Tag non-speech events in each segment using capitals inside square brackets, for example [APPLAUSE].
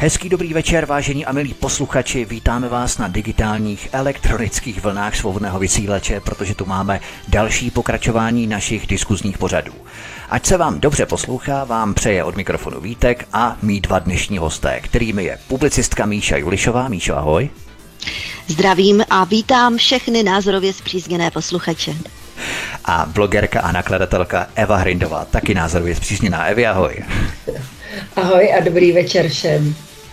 Hezký dobrý večer, vážení a milí posluchači. Vítáme vás na digitálních elektronických vlnách svobodného vysílače, protože tu máme další pokračování našich diskuzních pořadů. Ať se vám dobře poslouchá, vám přeje od mikrofonu Vítek a mý dva dnešní hosté, kterými je publicistka Míša Julišová. Míšo, ahoj. Zdravím a vítám všechny názorově zpřízněné posluchače. A blogerka a nakladatelka Eva Hrindová, taky názorově zpřízněná. Evi, ahoj. Ahoj a dobrý večer všem.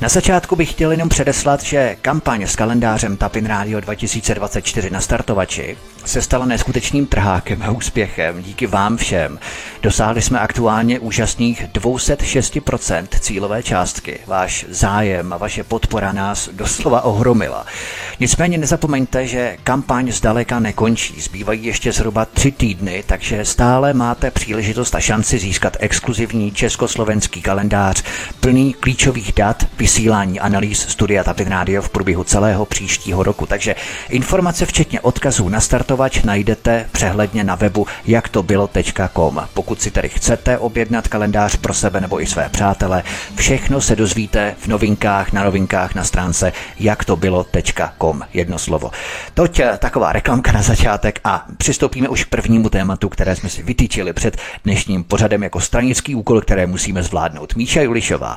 Na začátku bych chtěl jenom předeslat, že kampaň s kalendářem Tapin Radio 2024 na startovači se stala neskutečným trhákem a úspěchem díky vám všem. Dosáhli jsme aktuálně úžasných 206% cílové částky. Váš zájem a vaše podpora nás doslova ohromila. Nicméně nezapomeňte, že kampaň zdaleka nekončí. Zbývají ještě zhruba tři týdny, takže stále máte příležitost a šanci získat exkluzivní československý kalendář plný klíčových dat, vysílání analýz Studia Tapin Radio v průběhu celého příštího roku. Takže informace včetně odkazů na startovač najdete přehledně na webu jaktobylo.com. Pokud si tedy chcete objednat kalendář pro sebe nebo i své přátele, všechno se dozvíte v novinkách na novinkách na stránce jaktobylo.com. Jedno slovo. Toť eh, taková reklamka na začátek a přistoupíme už k prvnímu tématu, které jsme si vytýčili před dnešním pořadem jako stranický úkol, které musíme zvládnout. Míša Julišová.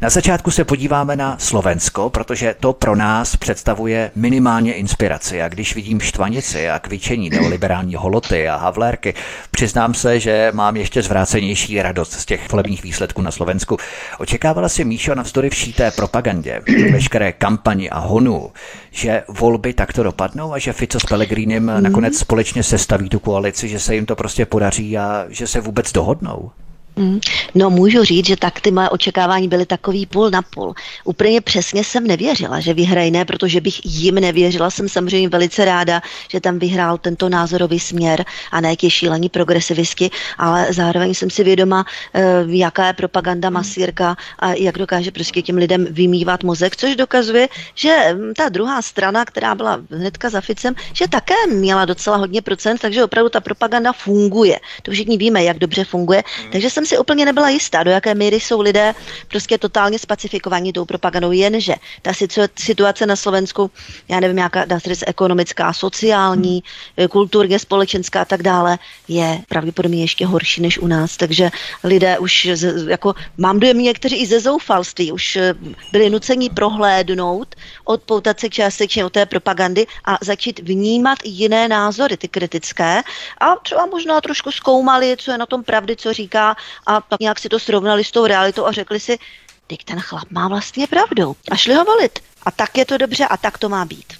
Na začátku se podíváme na Slovensko, protože to pro nás představuje minimálně inspiraci. A když vidím štvanici a kvičení neoliberální holoty a havlérky, přiznám se, že mám ještě zvrácenější radost z těch volebních výsledků na Slovensku. Očekávala si Míšo navzdory vší té propagandě, veškeré kampani a honu, že volby takto dopadnou a že Fico s Pellegrinem nakonec společně sestaví tu koalici, že se jim to prostě podaří a že se vůbec dohodnou? Mm. No můžu říct, že tak ty moje očekávání byly takový půl na půl. Úplně přesně jsem nevěřila, že vyhrají, ne, protože bych jim nevěřila. Jsem samozřejmě velice ráda, že tam vyhrál tento názorový směr a ne jaký šílení progresivisti, ale zároveň jsem si vědoma, eh, jaká je propaganda masírka a jak dokáže prostě těm lidem vymývat mozek, což dokazuje, že hm, ta druhá strana, která byla hnedka za Ficem, že také měla docela hodně procent, takže opravdu ta propaganda funguje. To všichni víme, jak dobře funguje. Takže jsem jsem si úplně nebyla jistá, do jaké míry jsou lidé prostě totálně spacifikovaní tou propagandou, jenže ta situace na Slovensku, já nevím, jaká dá se říct, ekonomická, sociální, hmm. kulturně, společenská a tak dále, je pravděpodobně ještě horší než u nás. Takže lidé už, jako mám dojem někteří i ze zoufalství, už eh, byli nuceni prohlédnout, odpoutat se částečně od té propagandy a začít vnímat jiné názory, ty kritické a třeba možná trošku zkoumali, co je na tom pravdy, co říká a pak nějak si to srovnali s tou realitou a řekli si, teď ten chlap má vlastně pravdu a šli ho volit. A tak je to dobře a tak to má být.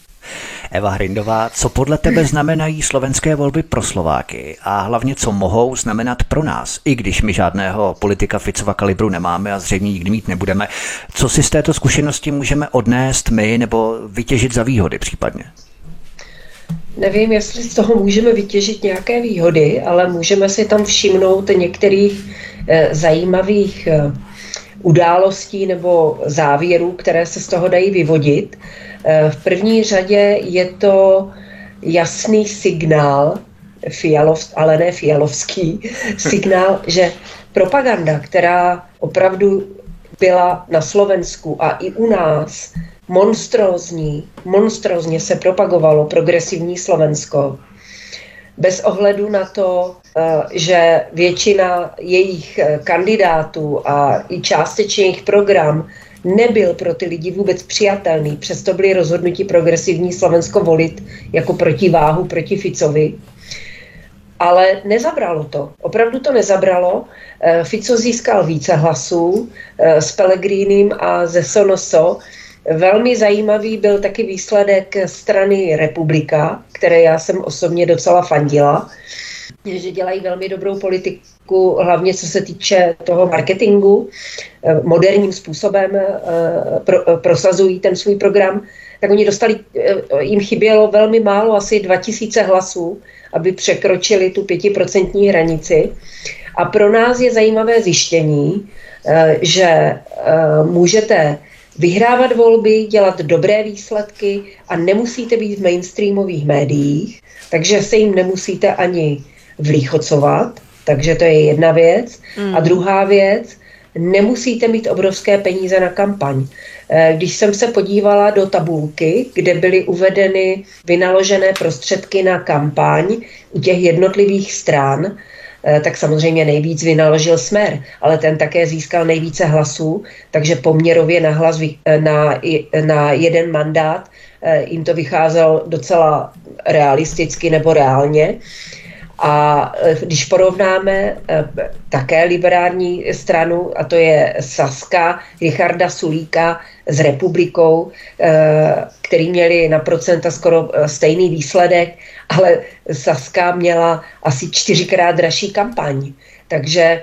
Eva Hrindová, co podle tebe znamenají slovenské volby pro Slováky a hlavně co mohou znamenat pro nás, i když my žádného politika Ficova kalibru nemáme a zřejmě nikdy mít nebudeme. Co si z této zkušenosti můžeme odnést my nebo vytěžit za výhody případně? Nevím, jestli z toho můžeme vytěžit nějaké výhody, ale můžeme si tam všimnout některých eh, zajímavých eh, událostí nebo závěrů, které se z toho dají vyvodit. Eh, v první řadě je to jasný signál, Fialov, ale ne Fialovský, [LAUGHS] signál, že propaganda, která opravdu byla na Slovensku a i u nás monstrózní, monstrózně se propagovalo progresivní Slovensko. Bez ohledu na to, eh, že většina jejich eh, kandidátů a i částečně jejich program nebyl pro ty lidi vůbec přijatelný, přesto byli rozhodnutí progresivní Slovensko volit jako protiváhu proti Ficovi. Ale nezabralo to. Opravdu to nezabralo. Eh, Fico získal více hlasů s Pelegrínem a ze Sonoso Velmi zajímavý byl taky výsledek strany Republika, které já jsem osobně docela fandila, že dělají velmi dobrou politiku, hlavně co se týče toho marketingu, eh, moderním způsobem eh, pro, prosazují ten svůj program. tak oni dostali, jim chybělo velmi málo, asi 2000 hlasů, aby překročili tu pětiprocentní hranici. A pro nás je zajímavé zjištění, že můžete vyhrávat volby, dělat dobré výsledky a nemusíte být v mainstreamových médiích, takže se jim nemusíte ani vlíchocovat, takže to je jedna věc. Mm. A druhá věc, nemusíte mít obrovské peníze na kampaň. Eh, když jsem se podívala do tabulky, kde byly uvedeny vynaložené prostředky na kampaň u těch jednotlivých stran, tak samozřejmě nejvíc vynaložil Smer, ale ten také získal nejvíce hlasů, takže poměrově na, hlas, eh, na, na jeden mandát eh, jim to vycházelo docela realisticky nebo reálně. A když porovnáme také liberální stranu, a to je Saska, Richarda Sulíka s republikou, který měli na procenta skoro stejný výsledek, ale Saska měla asi čtyřikrát dražší kampaň. Takže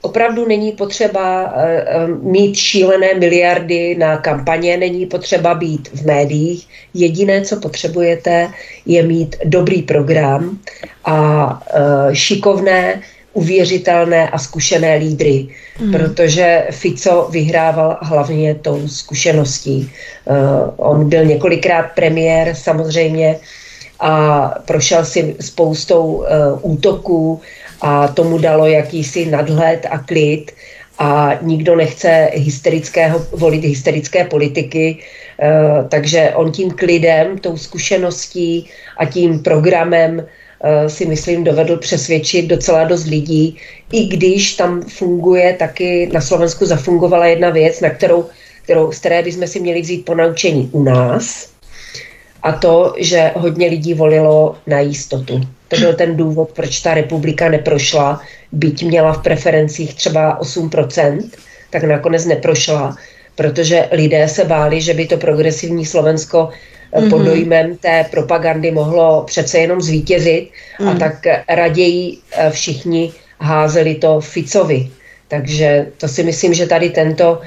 opravdu není potřeba eh, eh, mít šílené miliardy na kampaně, není potřeba být v médiích. Jediné, co potřebujete, je mít dobrý program a eh, šikovné, uvěřitelné a zkušené lídry, mm. protože Fico vyhrával hlavně tou zkušeností. On byl několikrát premiér, samozřejmě a prošel si spoustou uh, útoků a tomu dalo jakýsi nadhled a klid a nikdo nechce hysterického, volit hysterické politiky, uh, takže on tím klidem, tou zkušeností a tím programem uh, si myslím dovedl přesvědčit docela dost lidí, i když tam funguje taky, na Slovensku zafungovala jedna věc, na kterou, kterou, z které bychom si měli vzít ponaučení u nás, a to, že hodně lidí volilo na jistotu. To byl ten důvod, proč ta republika neprošla, byť měla v preferencích třeba 8%, tak nakonec neprošla, protože lidé se báli, že by to progresivní Slovensko mm-hmm. pod dojmem té propagandy mohlo přece jenom zvítězit mm. a tak raději eh, všichni házeli to Ficovi. Takže to si myslím, že tady tento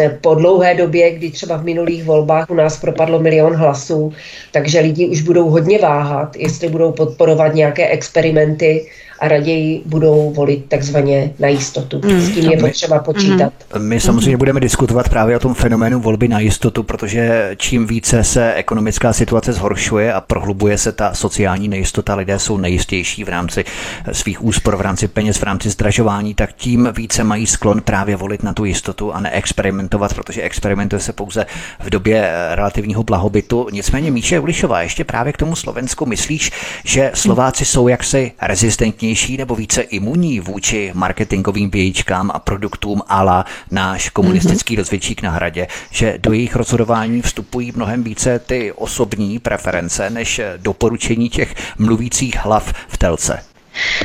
eh, po dlouhé době, kdy třeba v minulých volbách u nás propadlo milion hlasů, takže lidi už budou hodně váhat, jestli budou podporovat nějaké experimenty a raději budou volit takzvaně na jistotu. Mm. S tím je potřeba počítat. Mm. My samozřejmě budeme diskutovat právě o tom fenoménu volby na jistotu, protože čím více se ekonomická situace zhoršuje a prohlubuje se ta sociální nejistota, lidé jsou nejistější v rámci svých úspor, v rámci peněz, v rámci zdražování, tak tím více mají sklon právě volit na tu jistotu a neexperimentovat, protože experimentuje se pouze v době relativního blahobytu. Nicméně Míše Ulišová, ještě právě k tomu Slovensku, myslíš, že Slováci jsou jaksi rezistentní odolnější nebo více imunní vůči marketingovým vějíčkám a produktům ala náš komunistický mm-hmm. rozvědčík na hradě, že do jejich rozhodování vstupují mnohem více ty osobní preference než doporučení těch mluvících hlav v telce.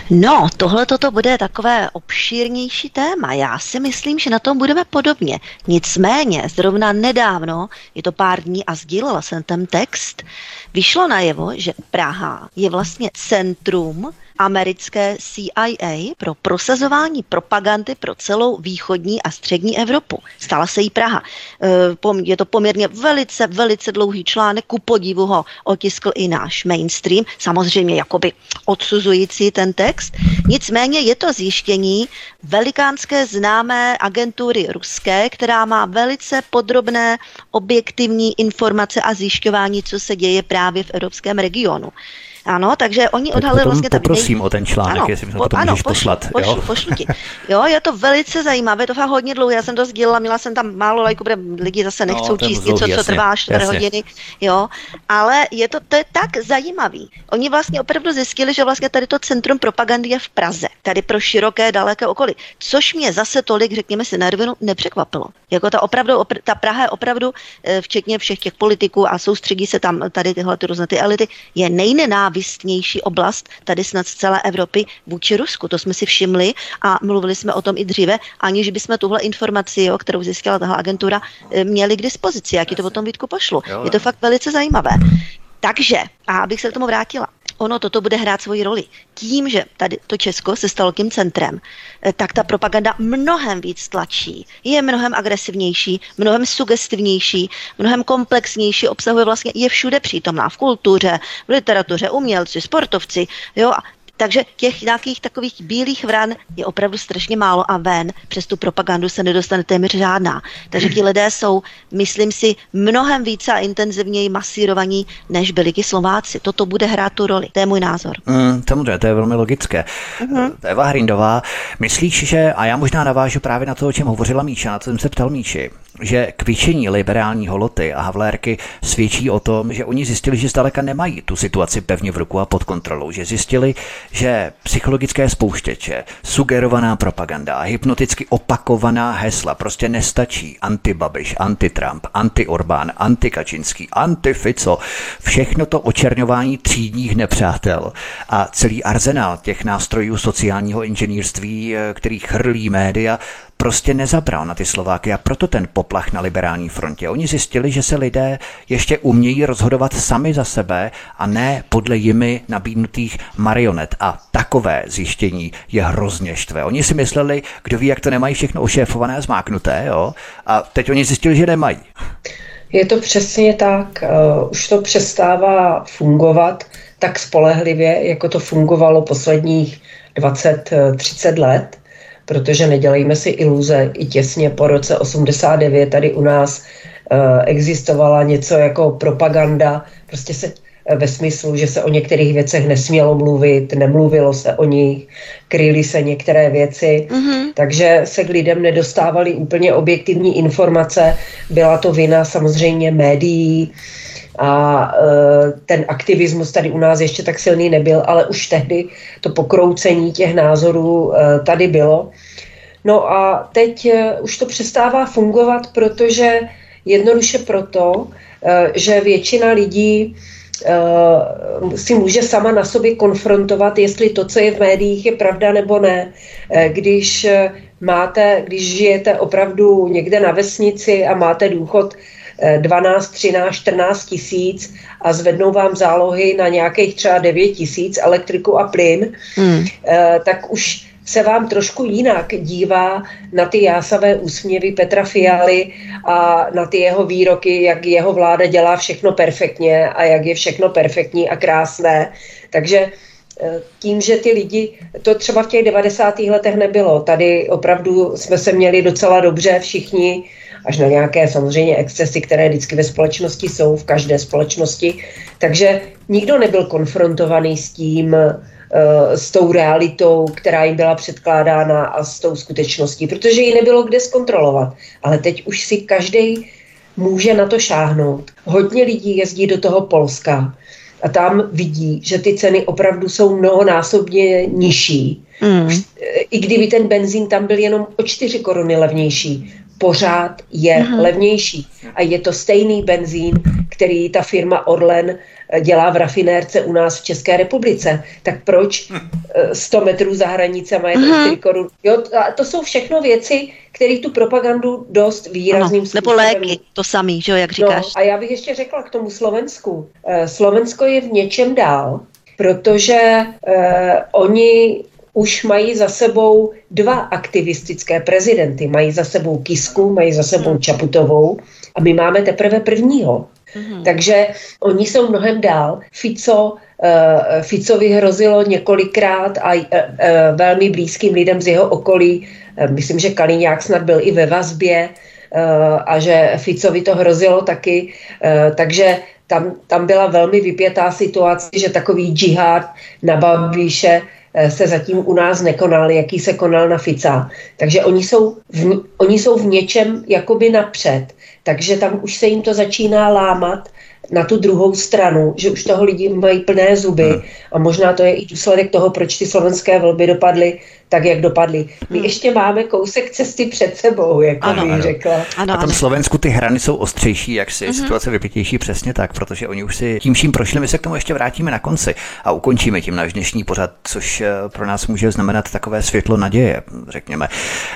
No, tohle toto bude takové obšírnější téma. Já si myslím, že na tom budeme podobně. Nicméně, zrovna nedávno, je to pár dní a sdílela jsem ten text, vyšlo najevo, že Praha je vlastně centrum americké CIA pro prosazování propagandy pro celou východní a střední Evropu. Stala se jí Praha. E, je to poměrně velice, velice dlouhý článek, ku podivu ho otiskl i náš mainstream, samozřejmě jakoby odsuzující ten text. Nicméně je to zjištění velikánské známé agentury ruské, která má velice podrobné objektivní informace a zjišťování, co se děje právě v evropském regionu. Ano, takže oni odhalili vlastně tam. Poprosím nej... o ten článek, ano, jestli mi to potom ano, můžeš pošlu, poslat. Pošlu, jo? pošlu ti. Jo, je to velice zajímavé, to fakt hodně dlouho. Já jsem to sdílela, měla jsem tam málo lajků, protože lidi zase no, nechcou no, číst něco, co trvá 4 hodiny. Jo, ale je to, to je tak zajímavý. Oni vlastně opravdu zjistili, že vlastně tady to centrum propagandy je v Praze, tady pro široké, daleké okolí. Což mě zase tolik, řekněme si na rovinu, nepřekvapilo. Jako ta opravdu, opr- ta Praha je opravdu, eh, včetně všech těch politiků a soustředí se tam tady tyhle ty různé ty elity, je nejnená nenávistnější oblast tady snad z celé Evropy vůči Rusku. To jsme si všimli a mluvili jsme o tom i dříve, aniž bychom tuhle informaci, jo, kterou získala tahle agentura, eh, měli k dispozici. Jak to o tom Vítku pošlu. Je to fakt velice zajímavé. Takže, a abych se k tomu vrátila, ono toto bude hrát svoji roli. Tím, že tady to Česko se stalo tím centrem, eh, tak ta propaganda mnohem víc tlačí. Je mnohem agresivnější, mnohem sugestivnější, mnohem komplexnější, obsahuje vlastně, je všude přítomná v kultuře, v literatuře, umělci, sportovci. Jo? Takže těch nějakých takových bílých vran je opravdu strašně málo a ven přes tu propagandu se nedostane téměř žádná. Takže ti lidé jsou, myslím si, mnohem více a intenzivněji masírovaní, než byli ti Slováci. Toto bude hrát tu roli. To je můj názor. Mm, samozřejmě, to je velmi logické. Uh-huh. Eva Hrindová, myslíš, že, a já možná navážu právě na to, o čem hovořila Míša, na to jsem se ptal Míči, že kvičení liberální holoty a Havlérky svědčí o tom, že oni zjistili, že zdaleka nemají tu situaci pevně v ruku a pod kontrolou, že zjistili, že psychologické spouštěče, sugerovaná propaganda a hypnoticky opakovaná hesla prostě nestačí. Antibabiš, anti-Trump, anti-Orbán, anti-Kačinský, anti-Fico, všechno to očerňování třídních nepřátel a celý arzenál těch nástrojů sociálního inženýrství, eh, který chrlí média, prostě nezabral na ty Slováky a proto ten poplach na liberální frontě. Oni zjistili, že se lidé ještě umějí rozhodovat sami za sebe a ne podle jimi nabídnutých marionet. A takové zjištění je hrozně štve. Oni si mysleli, kdo ví, jak to nemají všechno ošéfované a zmáknuté, jo? A teď oni zjistili, že nemají. Je to přesně tak. Uh, už to přestává fungovat tak spolehlivě, jako to fungovalo posledních 20-30 let protože nedělejme si iluze, i těsně po roce 89 tady u nás uh, existovala něco jako propaganda, prostě se eh, ve smyslu, že se o některých věcech nesmělo mluvit, nemluvilo se o nich, kryly se některé věci, mm-hmm. takže se k lidem nedostávaly úplně objektivní informace. Byla to vina samozřejmě médií, a e, ten aktivismus tady u nás ještě tak silný nebyl, ale už tehdy to pokroucení těch názorů e, tady bylo. No a teď e, už to přestává fungovat, protože jednoduše proto, že většina lidí si může sama na sobě konfrontovat, jestli to, co je v médiích, je pravda nebo ne. Když máte, když žijete opravdu někde na vesnici a máte důchod 12, 13, 14 tisíc a zvednou vám zálohy na nějakých třeba 9 tisíc elektriku a plyn, hmm. Eh, tak už se vám trošku jinak dívá na ty jásavé úsměvy Petra Fialy a na ty jeho výroky, jak jeho vláda dělá všechno perfektně a jak je všechno perfektní a krásné. Takže eh, tím, že ty lidi, to třeba v těch 90. letech nebylo. Tady opravdu jsme se měli docela dobře všichni, až na nějaké samozřejmě excesy, které vždycky ve společnosti jsou, v každé společnosti. Takže nikdo nebyl konfrontovaný s tím, s tou realitou, která jim byla předkládána a s tou skutečností, protože ji nebylo kde zkontrolovat. Ale teď už si každý může na to šáhnout. Hodně lidí jezdí do toho Polska a tam vidí, že ty ceny opravdu jsou mnohonásobně nižší. Mm. I kdyby ten benzín tam byl jenom o 4 koruny levnější, pořád je Aha. levnější. A je to stejný benzín, který ta firma Orlen eh, dělá v rafinérce u nás v České republice. Tak proč 100 hm. eh, metrů za hranicema je to 4 korun? Jo, a to jsou všechno věci, které tu propagandu dost výrazným ano, způsobem... Nebo léky, to samý, že jo, jak no, říkáš. No, a já bych ještě řekla k tomu Slovensku. Eh, Slovensko je v něčem dál, protože eh, oni už mají za sebou dva aktivistické prezidenty. Mají za sebou Kisku, mají za sebou hmm. Čaputovou a my máme teprve prvního. Mm-hmm. Takže oni jsou mnohem dál. Fico, uh, Ficovi hrozilo několikrát a uh, uh, velmi blízkým lidem z jeho okolí, myslím, že Kaliňák snad byl i ve vazbě a že Ficovi to hrozilo taky, takže tam, tam byla velmi vypětá situace, že takový džihad na Babiše Eh, se zatím u nás nekonal, jaký se konal na Fica. Takže oni jsou v, oni jsou v něčem jakoby napřed. Takže tam už se jim to začíná lámat na tu druhou stranu, že už toho lidi mají plné zuby hmm. a možná to je i důsledek toho, proč ty slovenské volby dopadly tak jak dopadly. My hmm. ještě máme kousek cesty před sebou, jak ano, bych ano. řekla. Ano, a tam Slovensku ty hrany jsou ostřejší, jak si hmm. situace vypětější přesně tak, protože oni už si tím vším prošli, my se k tomu ještě vrátíme na konci a ukončíme tím náš dnešní pořad, což eh, pro nás může znamenat takové světlo naděje, řekněme.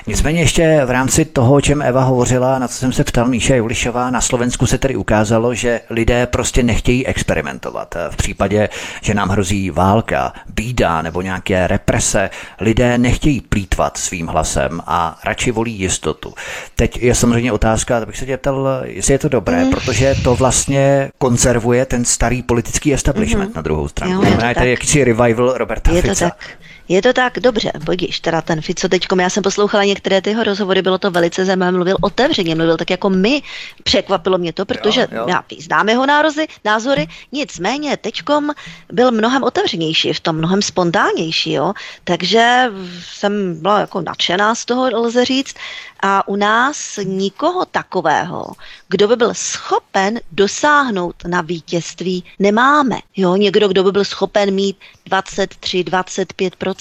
Nicméně ještě v rámci toho, o čem Eva hovořila, na co jsem se ptal Míša Julišová, na Slovensku se tedy ukázalo, že lidé prostě nechtějí experimentovat. V případě, že nám hrozí válka, bída nebo nějaké represe, lidé nechtějí plítvat svým hlasem a radši volí jistotu. Teď je samozřejmě otázka, abych se tě ptal, jestli je to dobré, mm. protože to vlastně konzervuje ten starý politický establishment mm. na druhou stranu. Jo, je to tady jakýsi revival Roberta je Fica. To tak. Je to tak, dobře, budíš, teda ten Fico teďkom, já jsem poslouchala některé tyho rozhovory, bylo to velice zajímavé, mluvil otevřeně, mluvil tak jako my, překvapilo mě to, protože jo, jo. já známe jeho nározy, názory, nicméně teďkom byl mnohem otevřenější, v tom mnohem spontánnější, jo, takže jsem byla jako nadšená z toho, lze říct, a u nás nikoho takového, kdo by byl schopen dosáhnout na vítězství, nemáme. Jo, někdo, kdo by byl schopen mít 23-25%.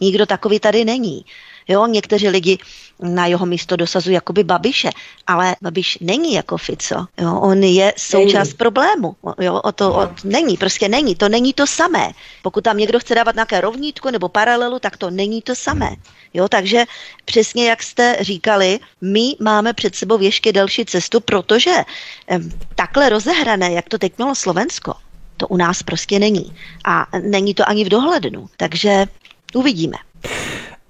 Nikdo takový tady není. Jo, někteří lidi na jeho místo dosazují jakoby Babiše, ale Babiš není jako Fico. Jo, on je součást není. problému. Jo, o to o, není, prostě není. To není to samé. Pokud tam někdo chce dávat nějaké rovnítko nebo paralelu, tak to není to samé. Jo, takže přesně jak jste říkali, my máme před sebou ještě delší cestu, protože em, takhle rozehrané, jak to teď mělo Slovensko, to u nás prostě není. A není to ani v dohlednu. Takže uvidíme.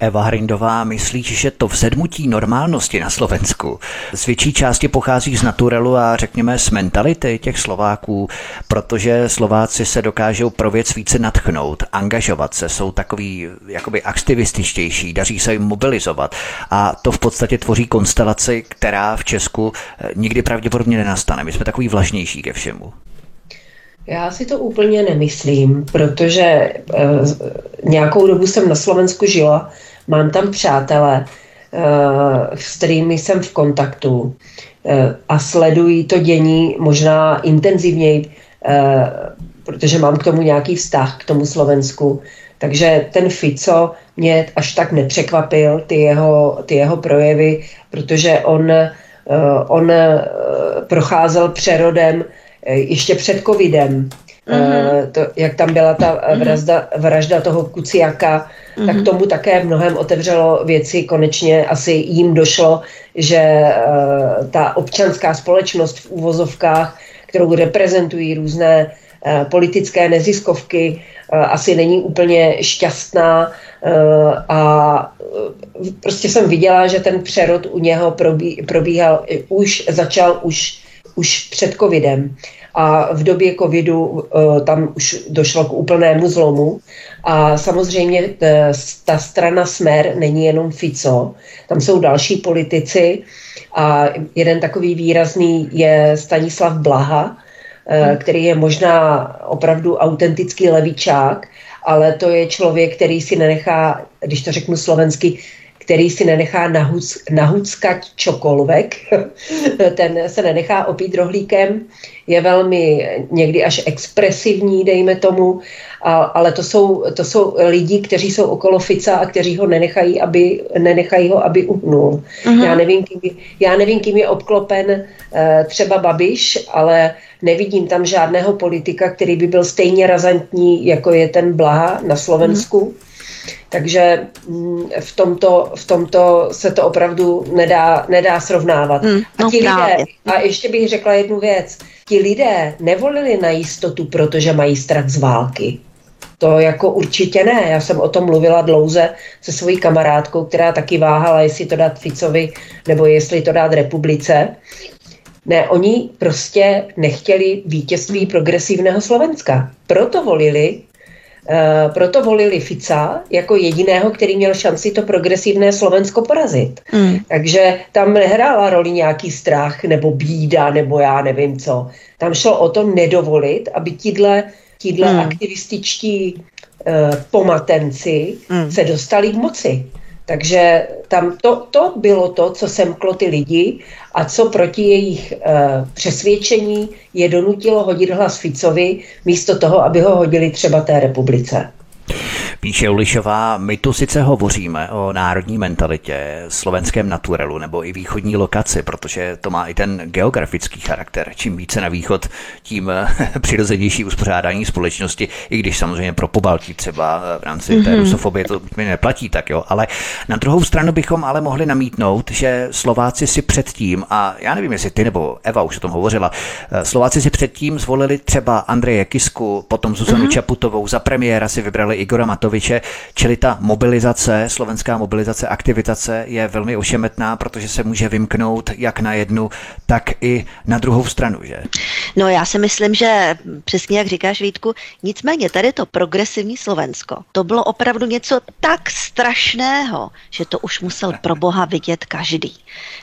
Eva Hrindová, myslíš, že to vzedmutí normálnosti na Slovensku z větší části pochází z naturelu a řekněme z mentality těch Slováků, protože Slováci se dokážou pro věc více natchnout, angažovat se, jsou takový jakoby aktivističtější, daří se jim mobilizovat a to v podstatě tvoří konstelaci, která v Česku eh, nikdy pravděpodobně nenastane. My jsme takový vlažnější ke všemu. Já si to úplně nemyslím, protože e, nějakou dobu jsem na Slovensku žila mám tam přátele, eh, s kterými jsem v kontaktu eh, a sledují to dění možná intenzivněji, eh, protože mám k tomu nějaký vztah, k tomu Slovensku. Takže ten Fico mě až tak nepřekvapil, ty jeho, ty jeho projevy, protože on, on procházel přerodem ještě před covidem. Mm-hmm. To, jak tam byla ta mhm. vražda, vražda toho Kuciaka, mm-hmm. tak tomu také mnohem otevřelo věci. Konečně asi jim došlo, že uh, ta občanská společnost v úvozovkách, kterou reprezentují různé politické neziskovky, asi není úplně šťastná a prostě jsem viděla, že ten přerod u něho probí, probíhal, už začal už, už před covidem. A v době covidu eh, tam už došlo k úplnému zlomu. A samozřejmě eh, ta strana Smer není jenom Fico, tam jsou další politici. A jeden takový výrazný je Stanislav Blaha, eh, hmm. který je možná opravdu autentický levičák, ale to je člověk, který si nenechá, když to řeknu slovensky, který si nenechá nahuc, nahuckat čokolvek, [LAUGHS] ten se nenechá opít rohlíkem, je velmi někdy až expresivní, dejme tomu, a, ale to jsou, to jsou lidi, kteří jsou okolo Fica a kteří ho nenechají, aby, nenechají ho, aby uhnul. Uh-huh. Já, nevím, kým, já nevím, kým je obklopen uh, třeba Babiš, ale nevidím tam žádného politika, který by byl stejně razantní, jako je ten Blaha na Slovensku. Uh-huh takže mm, v tomto, v tomto se to opravdu nedá, nedá srovnávat. Mm, no a ti lidé, a ještě bych řekla jednu věc, ti lidé nevolili na jistotu, protože mají strach z války. To jako určitě ne. Já jsem o tom mluvila dlouze se svojí kamarádkou, která taky váhala, jestli to dát Ficovi nebo jestli to dát republice. Ne, oni prostě nechtěli vítězství progresivného Slovenska. Proto volili proto volili Fica jako jediného, který měl šanci to progresivné Slovensko porazit. Mm. Takže tam nehrála roli nějaký strach nebo bída nebo já nevím co. Tam šlo o to nedovolit, aby tíhle, tíhle mm. aktivističtí uh, pomatenci mm. se dostali k moci. Takže tam to, to bylo to, co semklo ty lidi a co proti jejich uh, přesvědčení je donutilo hodit hlas Ficovi místo toho, aby ho hodili třeba té republice. Píše Ulišová, my tu sice hovoříme o národní mentalitě, slovenském naturelu nebo i východní lokaci, protože to má i ten geografický charakter. Čím více na východ, tím [LAUGHS] přirozenější uspořádání společnosti, i když samozřejmě pro pobaltí třeba v rámci mm-hmm. té mhm. rusofobie to mi neplatí tak, jo. Ale na druhou stranu bychom ale mohli namítnout, že Slováci si předtím, a já nevím, jestli ty nebo Eva už o tom hovořila, eh, Slováci si předtím zvolili třeba Andreje Kisku, potom Zuzanu mm-hmm. Čaputovou, za premiéra si vybrali Igora Matoviče, čili ta mobilizace, slovenská mobilizace, aktivitace je velmi ošemetná, protože se může vymknout jak na jednu, tak i na druhou stranu, že? No já si myslím, že přesně jak říkáš Vítku, nicméně tady to progresivní Slovensko, to bylo opravdu něco tak strašného, že to už musel pro boha vidět každý.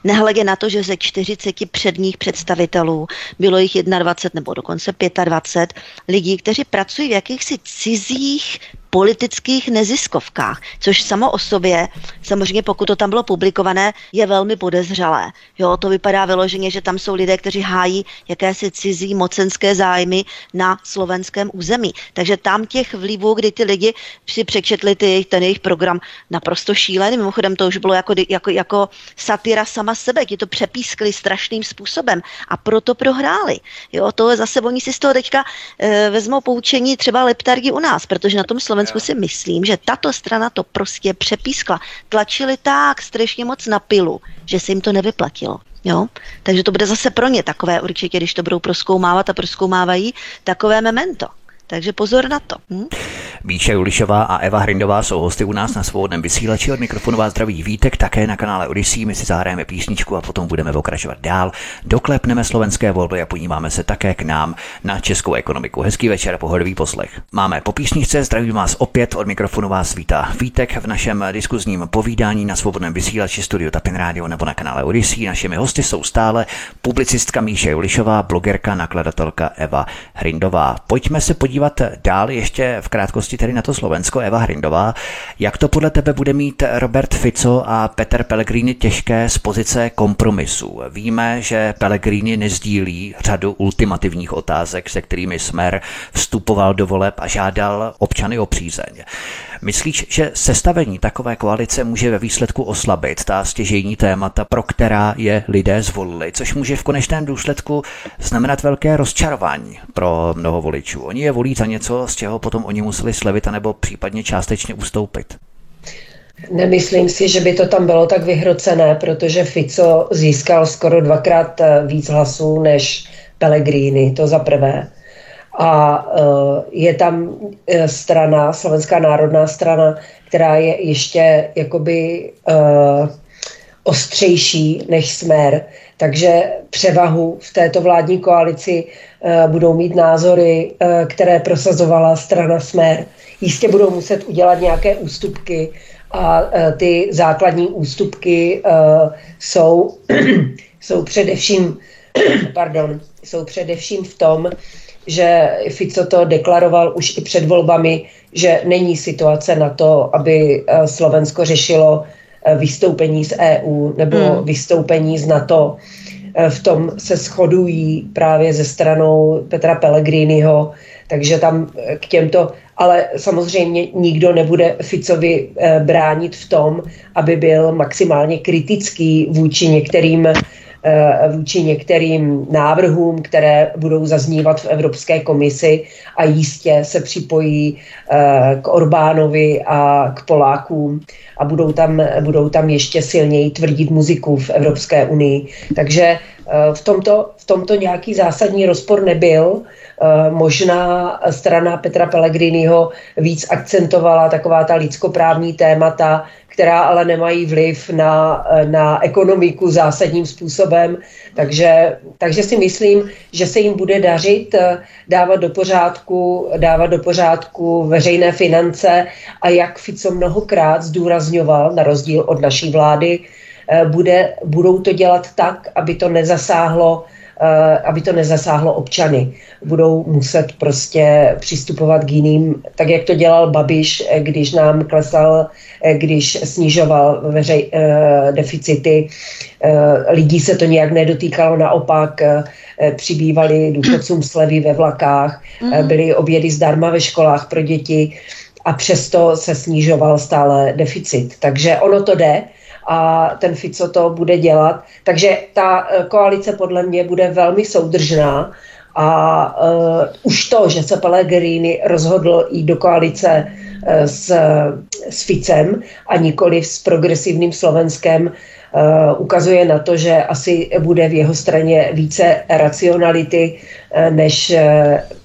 Nehledě na to, že ze 40 předních představitelů bylo jich 21 nebo dokonce 25 lidí, kteří pracují v jakýchsi cizích politických neziskovkách, což samo o sobě, samozřejmě pokud to tam bylo publikované, je velmi podezřelé. Jo, to vypadá vyloženě, že tam jsou lidé, kteří hájí jakési cizí mocenské zájmy na slovenském území. Takže tam těch vlivů, kdy ty lidi si přečetli ty, ten jejich program naprosto šílený, mimochodem to už bylo jako, jako, jako satyra sama sebe, ti to přepískli strašným způsobem a proto prohráli. Jo, to zase, oni si z toho teďka e, vezmou poučení třeba leptargy u nás, protože na tom Slovensku Slovensku si myslím, že tato strana to prostě přepískla. Tlačili tak strašně moc na pilu, že se jim to nevyplatilo. Jo? Takže to bude zase pro ně takové určitě, když to budou proskoumávat a proskoumávají, takové memento. Takže pozor na to. Hm? Julišová a Eva Hrindová jsou hosty u nás na svobodném vysílači od mikrofonu vás zdraví Vítek, také na kanále Odyssey. My si zahrajeme písničku a potom budeme pokračovat dál. Doklepneme slovenské volby a podíváme se také k nám na českou ekonomiku. Hezký večer a pohodový poslech. Máme po písničce, zdravím vás opět od mikrofonu vás vítá Vítek v našem diskuzním povídání na svobodném vysílači Studio Tapin Radio nebo na kanále Odyssey. Našimi hosty jsou stále publicistka Míše Julišová, blogerka, nakladatelka Eva Hrindová. Pojďme se podívat dál ještě v krátkosti tedy na to Slovensko, Eva Hrindová. Jak to podle tebe bude mít Robert Fico a Peter Pellegrini těžké z pozice kompromisu? Víme, že Pellegrini nezdílí řadu ultimativních otázek, se kterými Smer vstupoval do voleb a žádal občany o přízeň. Myslíš, že sestavení takové koalice může ve výsledku oslabit ta stěžejní témata, pro která je lidé zvolili, což může v konečném důsledku znamenat velké rozčarování pro mnoho voličů. Oni je volí za něco, z čeho potom oni museli slevit anebo případně částečně ustoupit. Nemyslím si, že by to tam bylo tak vyhrocené, protože Fico získal skoro dvakrát eh, víc hlasů než Pellegrini, to za prvé a e, je tam e, strana, Slovenská národná strana, která je ještě jakoby e, ostřejší než Smer, takže převahu v této vládní koalici budou mít názory, které prosazovala strana Smer. Jistě budou muset udělat nějaké ústupky a ty základní ústupky jsou, [CLEARS THROAT] jsou především pardon, jsou především v tom, že Fico to deklaroval už i před volbami, že není situace na to, aby eh, Slovensko řešilo eh, vystoupení z EU nebo hmm. vystoupení z NATO. Eh, v tom se shodují právě ze stranou Petra Pellegriniho, takže tam k těmto, ale samozřejmě nikdo nebude Ficovi bránit v tom, aby byl maximálně kritický vůči některým vůči některým návrhům, které budou zaznívat v Evropské komisi a jistě se připojí eh, k Orbánovi a k Polákům a budou tam, budou tam ještě silněji tvrdit muziku v Evropské unii. Takže eh, v tomto, v tomto nějaký zásadní rozpor nebyl. Možná strana Petra Pellegriniho víc akcentovala taková ta lidskoprávní témata, která ale nemají vliv na, na ekonomiku zásadním způsobem. Takže, takže si myslím, že se jim bude dařit eh, dávat do pořádku, dávat do pořádku veřejné finance a jak Fico mnohokrát zdůrazňoval, na rozdíl od naší vlády, eh, bude, budou to dělat tak, aby to nezasáhlo Eh, aby to nezasáhlo občany. Budou muset prostě přistupovat k jiným, tak jak to dělal Babiš, eh, když nám klesal, eh, když snižoval veřej, deficity. Lidí se to nějak nedotýkalo, naopak přibývali důchodcům slevy ve vlakách, mhm. byly obědy zdarma ve školách pro děti a přesto se snižoval stále deficit. Takže ono to jde a ten Fico to bude dělat. Takže ta koalice podle mě bude velmi soudržná a uh, už to, že se Pellegrini rozhodl jít do koalice uh, s, s Ficem a nikoli s progresivním Slovenskem, Uh, ukazuje na to, že asi bude v jeho straně více racionality, než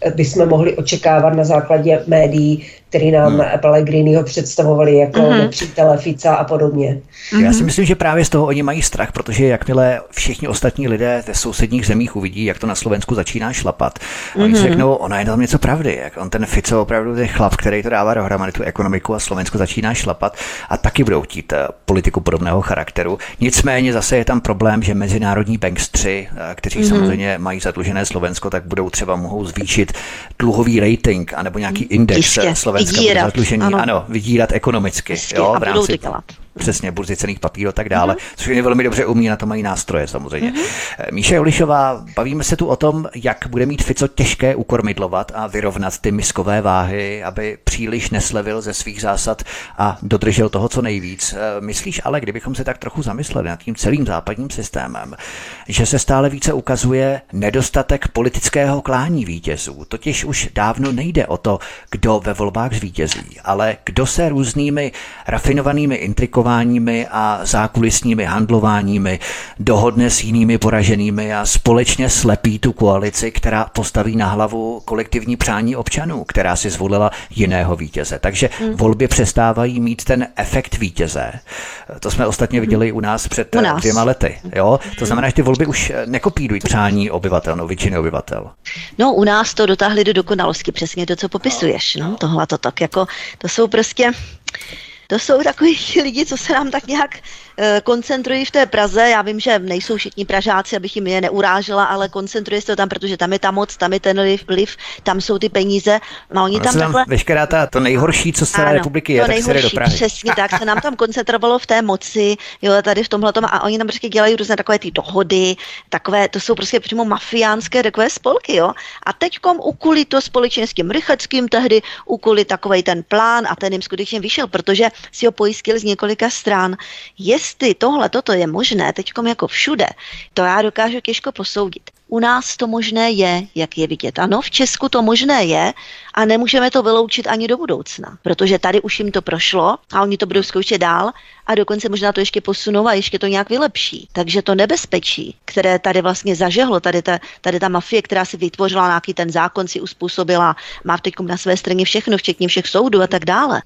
uh, bychom mohli očekávat na základě médií, který nám hmm. Pellegriniho představovali jako hmm. nepřítele Fica a podobně. Já si myslím, že právě z toho oni mají strach, protože jakmile všichni ostatní lidé ve sousedních zemích uvidí, jak to na Slovensku začíná šlapat, a oni si mhm. řeknou, ona je tam něco pravdy. Jak on ten Fico opravdu je chlap, který to dává dohromady tu ekonomiku a Slovensko začíná šlapat a taky budou chtít eh, politiku podobného charakteru. Nicméně zase je tam problém, že mezinárodní bankstři, eh, kteří mm-hmm. samozřejmě mají zadlužené Slovensko, tak budou třeba mohou zvýšit dluhový rating anebo nějaký index Jistě, vydírat, zadlužení. Ano. ano, vydírat ekonomicky. Jistě, jo, v rámci, přesně burzy cených papírů a tak dále, mm-hmm. což je velmi dobře umí, na to mají nástroje samozřejmě. Mm-hmm. Míše Olišová, bavíme se tu o tom, jak bude mít Fico těžké ukormidlovat a vyrovnat ty miskové váhy, aby příliš neslevil ze svých zásad a dodržel toho co nejvíc. Eh, myslíš ale, kdybychom se tak trochu zamysleli nad tím celým západním systémem, že se stále více ukazuje nedostatek politického klání vítězů, totiž už dávno nejde o to, kdo ve volbách zvítězí, ale kdo se různými rafinovanými intrikováními rokováními a zákulisními handlováními dohodne s jinými poraženými a společně slepí tu koalici, která postaví na hlavu kolektivní přání občanů, která si zvolila jiného vítěze. Takže mm. volby přestávají mít ten efekt vítěze. To jsme ostatně viděli u nás před u nás. dvěma lety. Jo? To znamená, že ty volby už nekopírují přání obyvatel, no většiny obyvatel. No, u nás to dotáhli do dokonalosti, přesně to, co popisuješ. No, tohle to tak jako, to jsou prostě to jsou takový lidi, co se nám tak nějak koncentrují v té Praze. Já vím, že nejsou všichni Pražáci, abych jim je neurážela, ale koncentruje se to tam, protože tam je ta moc, tam je ten liv, liv tam jsou ty peníze. A oni tam, tam takhle... Veškerá ta, to nejhorší, co z celé ano, republiky je, to tak nejhorší, se do Prahy. Přesně tak, se nám tam koncentrovalo v té moci, jo, tady v tomhle tom, a oni tam prostě dělají různé takové ty dohody, takové, to jsou prostě přímo mafiánské takové spolky, jo. A teďkom ukuli to společně s tím Rycheckým tehdy, ukuli takový ten plán a ten jim skutečně vyšel, protože si ho pojistil z několika stran. Je jestli tohle, toto je možné teď jako všude, to já dokážu těžko posoudit. U nás to možné je, jak je vidět. Ano, v Česku to možné je a nemůžeme to vyloučit ani do budoucna, protože tady už jim to prošlo a oni to budou zkoušet dál a dokonce možná to ještě posunou a ještě to nějak vylepší. Takže to nebezpečí, které tady vlastně zažehlo, tady ta, tady ta mafie, která si vytvořila nějaký ten zákon, si uspůsobila, má teď na své straně všechno, včetně všech soudů a tak dále.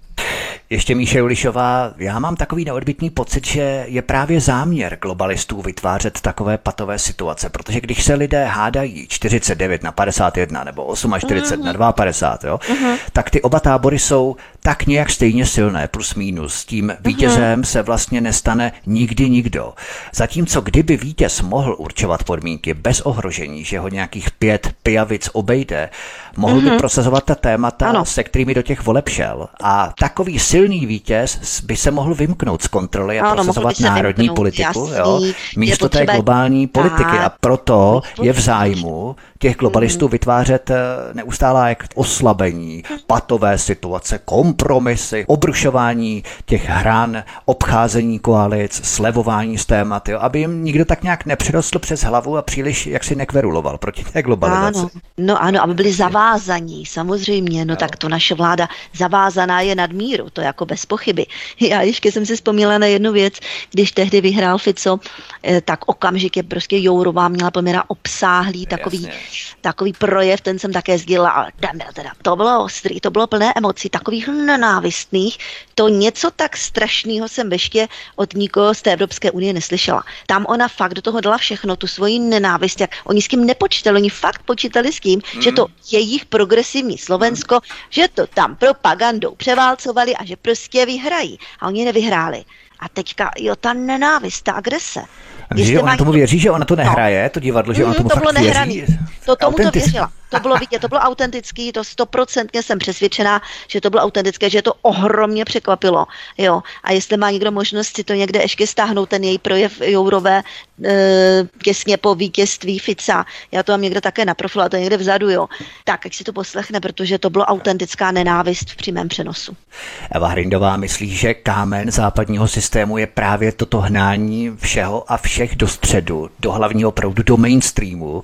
Ještě Míše Ulišová, já mám takový neodbitný pocit, že je právě záměr globalistů vytvářet takové patové situace, protože když se lidé hádají 49 na 51 nebo 48 uh-huh. na 52, jo, uh-huh. tak ty oba tábory jsou tak nějak stejně silné, plus minus. Tím vítězem uh-huh. se vlastně nestane nikdy nikdo. Zatímco kdyby vítěz mohl určovat podmínky bez ohrožení, že ho nějakých pět pijavic obejde, mohl uh-huh. by prosazovat ta témata, ano. se kterými do těch voleb šel. A takový silný vítěz by se mohl vymknout z kontroly a ano, prosazovat národní vymknout, politiku, jasný, jo, místo té globální politiky. A proto je v zájmu těch globalistů mm. vytvářet eh, neustálá jak oslabení, patové situace, kompromisy, obrušování těch hran, obcházení koalic, slevování z témat, jo, aby jim nikdo tak nějak nepřirostl přes hlavu a příliš jak si nekveruloval proti té globalizaci. Ano, no ano, aby byli zavázaní, samozřejmě, no jo. tak to naše vláda zavázaná je nad míru, to jako bez pochyby. Já ještě jsem si vzpomněla na jednu věc, když tehdy vyhrál Fico, eh, tak okamžitě prostě Jourová měla poměrně obsáhlý takový Jasně takový projev, ten jsem také sdílela, ale teda, to bylo ostrý, to bylo plné emocí, takových nenávistných, to něco tak strašného jsem ještě od nikoho z té Evropské unie neslyšela. Tam ona fakt do toho dala všechno, tu svoji nenávist, jak oni s tím nepočítali, oni fakt počítali s tím, mm. že to jejich progresivní Slovensko, že to tam propagandou převálcovali a že prostě vyhrají. A oni nevyhráli. A teďka, jo, ta nenávist, ta agrese. Že ona tomu věří, že ona to nehraje, no. to divadlo, že ona mm, tomu to fakt věří. To tomu to věřila. To bylo vidět, to bylo autentický, to stoprocentně jsem přesvědčená, že to bylo autentické, že to ohromně překvapilo. Jo. A jestli má někdo možnost si to někde ještě stáhnout, ten její projev Jourové e, těsně po vítězství Fica, já to mám někde také na profilu, a to někde vzadu, jo. Tak, jak si to poslechne, protože to bylo autentická nenávist v přímém přenosu. Eva Hrindová myslí, že kámen západního systému je právě toto hnání všeho a všech do středu, do hlavního proudu, do mainstreamu,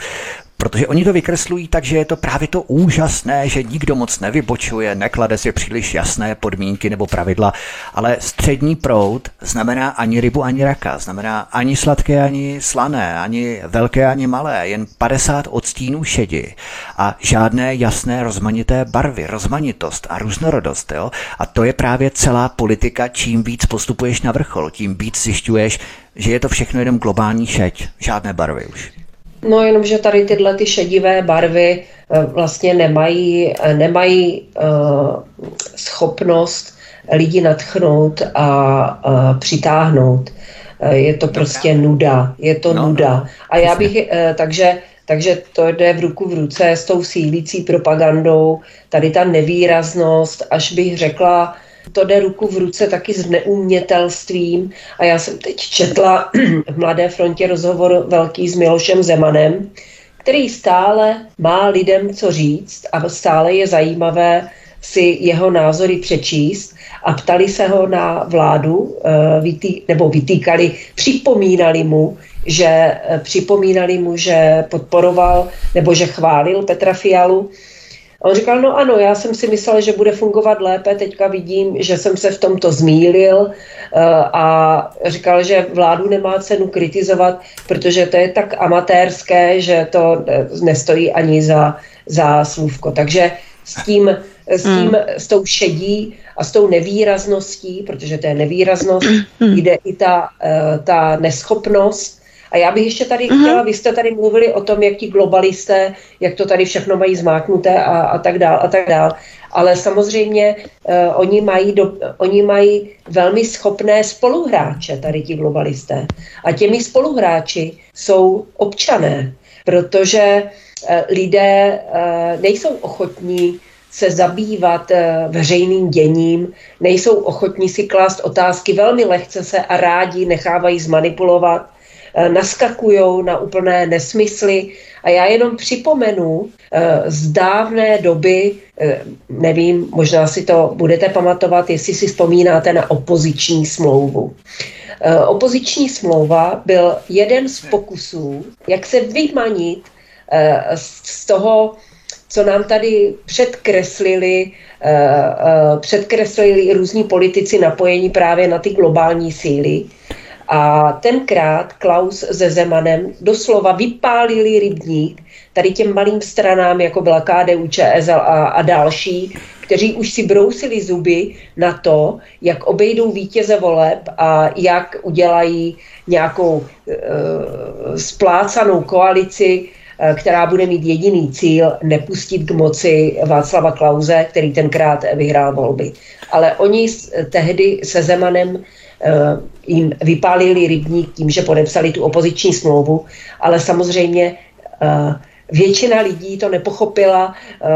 Protože oni to vykreslují tak, že je to právě to úžasné, že nikdo moc nevybočuje, neklade si příliš jasné podmínky nebo pravidla, ale střední proud znamená ani rybu, ani raka, znamená ani sladké, ani slané, ani velké, ani malé, jen 50 odstínů šedi a žádné jasné rozmanité barvy, rozmanitost a různorodost. Jo? A to je právě celá politika, čím víc postupuješ na vrchol, tím víc zjišťuješ, že je to všechno jenom globální šeť, žádné barvy už. No jenom, že tady tyhle ty šedivé barvy eh, vlastně nemají, eh, nemají uh, schopnost lidi natchnout a přitáhnout. Je to prostě nuda. Je to no, nuda. No, a já bych, takže takže to jde v ruku v ruce s tou sílící propagandou, tady ta nevýraznost, až bych řekla, to jde ruku v ruce taky s neumětelstvím. A já jsem teď četla [CLEARS THROAT] v Mladé frontě rozhovor velký s Milošem Zemanem, který stále má lidem co říct a stále je zajímavé si jeho názory přečíst a ptali se ho na vládu, eh, nebo vytýkali, připomínali mu, že eh, připomínali mu, že podporoval nebo že chválil Petra Fialu a on říkal, no ano, já jsem si myslel, že bude fungovat lépe, teďka vidím, že jsem se v tomto zmílil eh, a říkal, že vládu nemá cenu kritizovat, protože to je tak amatérské, že to eh, nestojí ani za, za slůvko. Takže s tím, s, tím, mm. s tou šedí a s tou nevýrazností, protože to je nevýraznost, mm. jde i ta, eh, ta neschopnost a já bych ještě tady uh-huh. chtěla, vy jste tady mluvili o tom, jak ti globalisté, jak to tady všechno mají zmáknuté a, a tak dál a tak dál. Ale samozřejmě uh, oni, mají do, oni mají velmi schopné spoluhráče, tady ti globalisté. A těmi spoluhráči jsou občané, protože uh, lidé uh, nejsou ochotní se zabývat veřejným děním, nejsou ochotní si klást otázky velmi lehce se a rádi nechávají zmanipulovat naskakují na úplné nesmysly. A já jenom připomenu eh, z dávné doby, eh, nevím, možná si to budete pamatovat, jestli si vzpomínáte na opoziční smlouvu. Opoziční smlouva byl jeden z pokusů, jak se vymanit z toho, co nám tady předkreslili, předkreslili různí politici napojení právě na ty globální síly a tenkrát Klaus se Zemanem doslova vypálili rybník tady těm malým stranám, jako byla KDU, ČSL a, a další, kteří už si brousili zuby na to, jak obejdou vítěze voleb a jak udělají nějakou e, splácanou koalici, e, která bude mít jediný cíl nepustit k moci Václava Klauze, který tenkrát vyhrál volby. Ale oni tehdy se Zemanem jim vypálili rybník tím, že podepsali tu opoziční smlouvu, ale samozřejmě eh, většina lidí to nepochopila uh,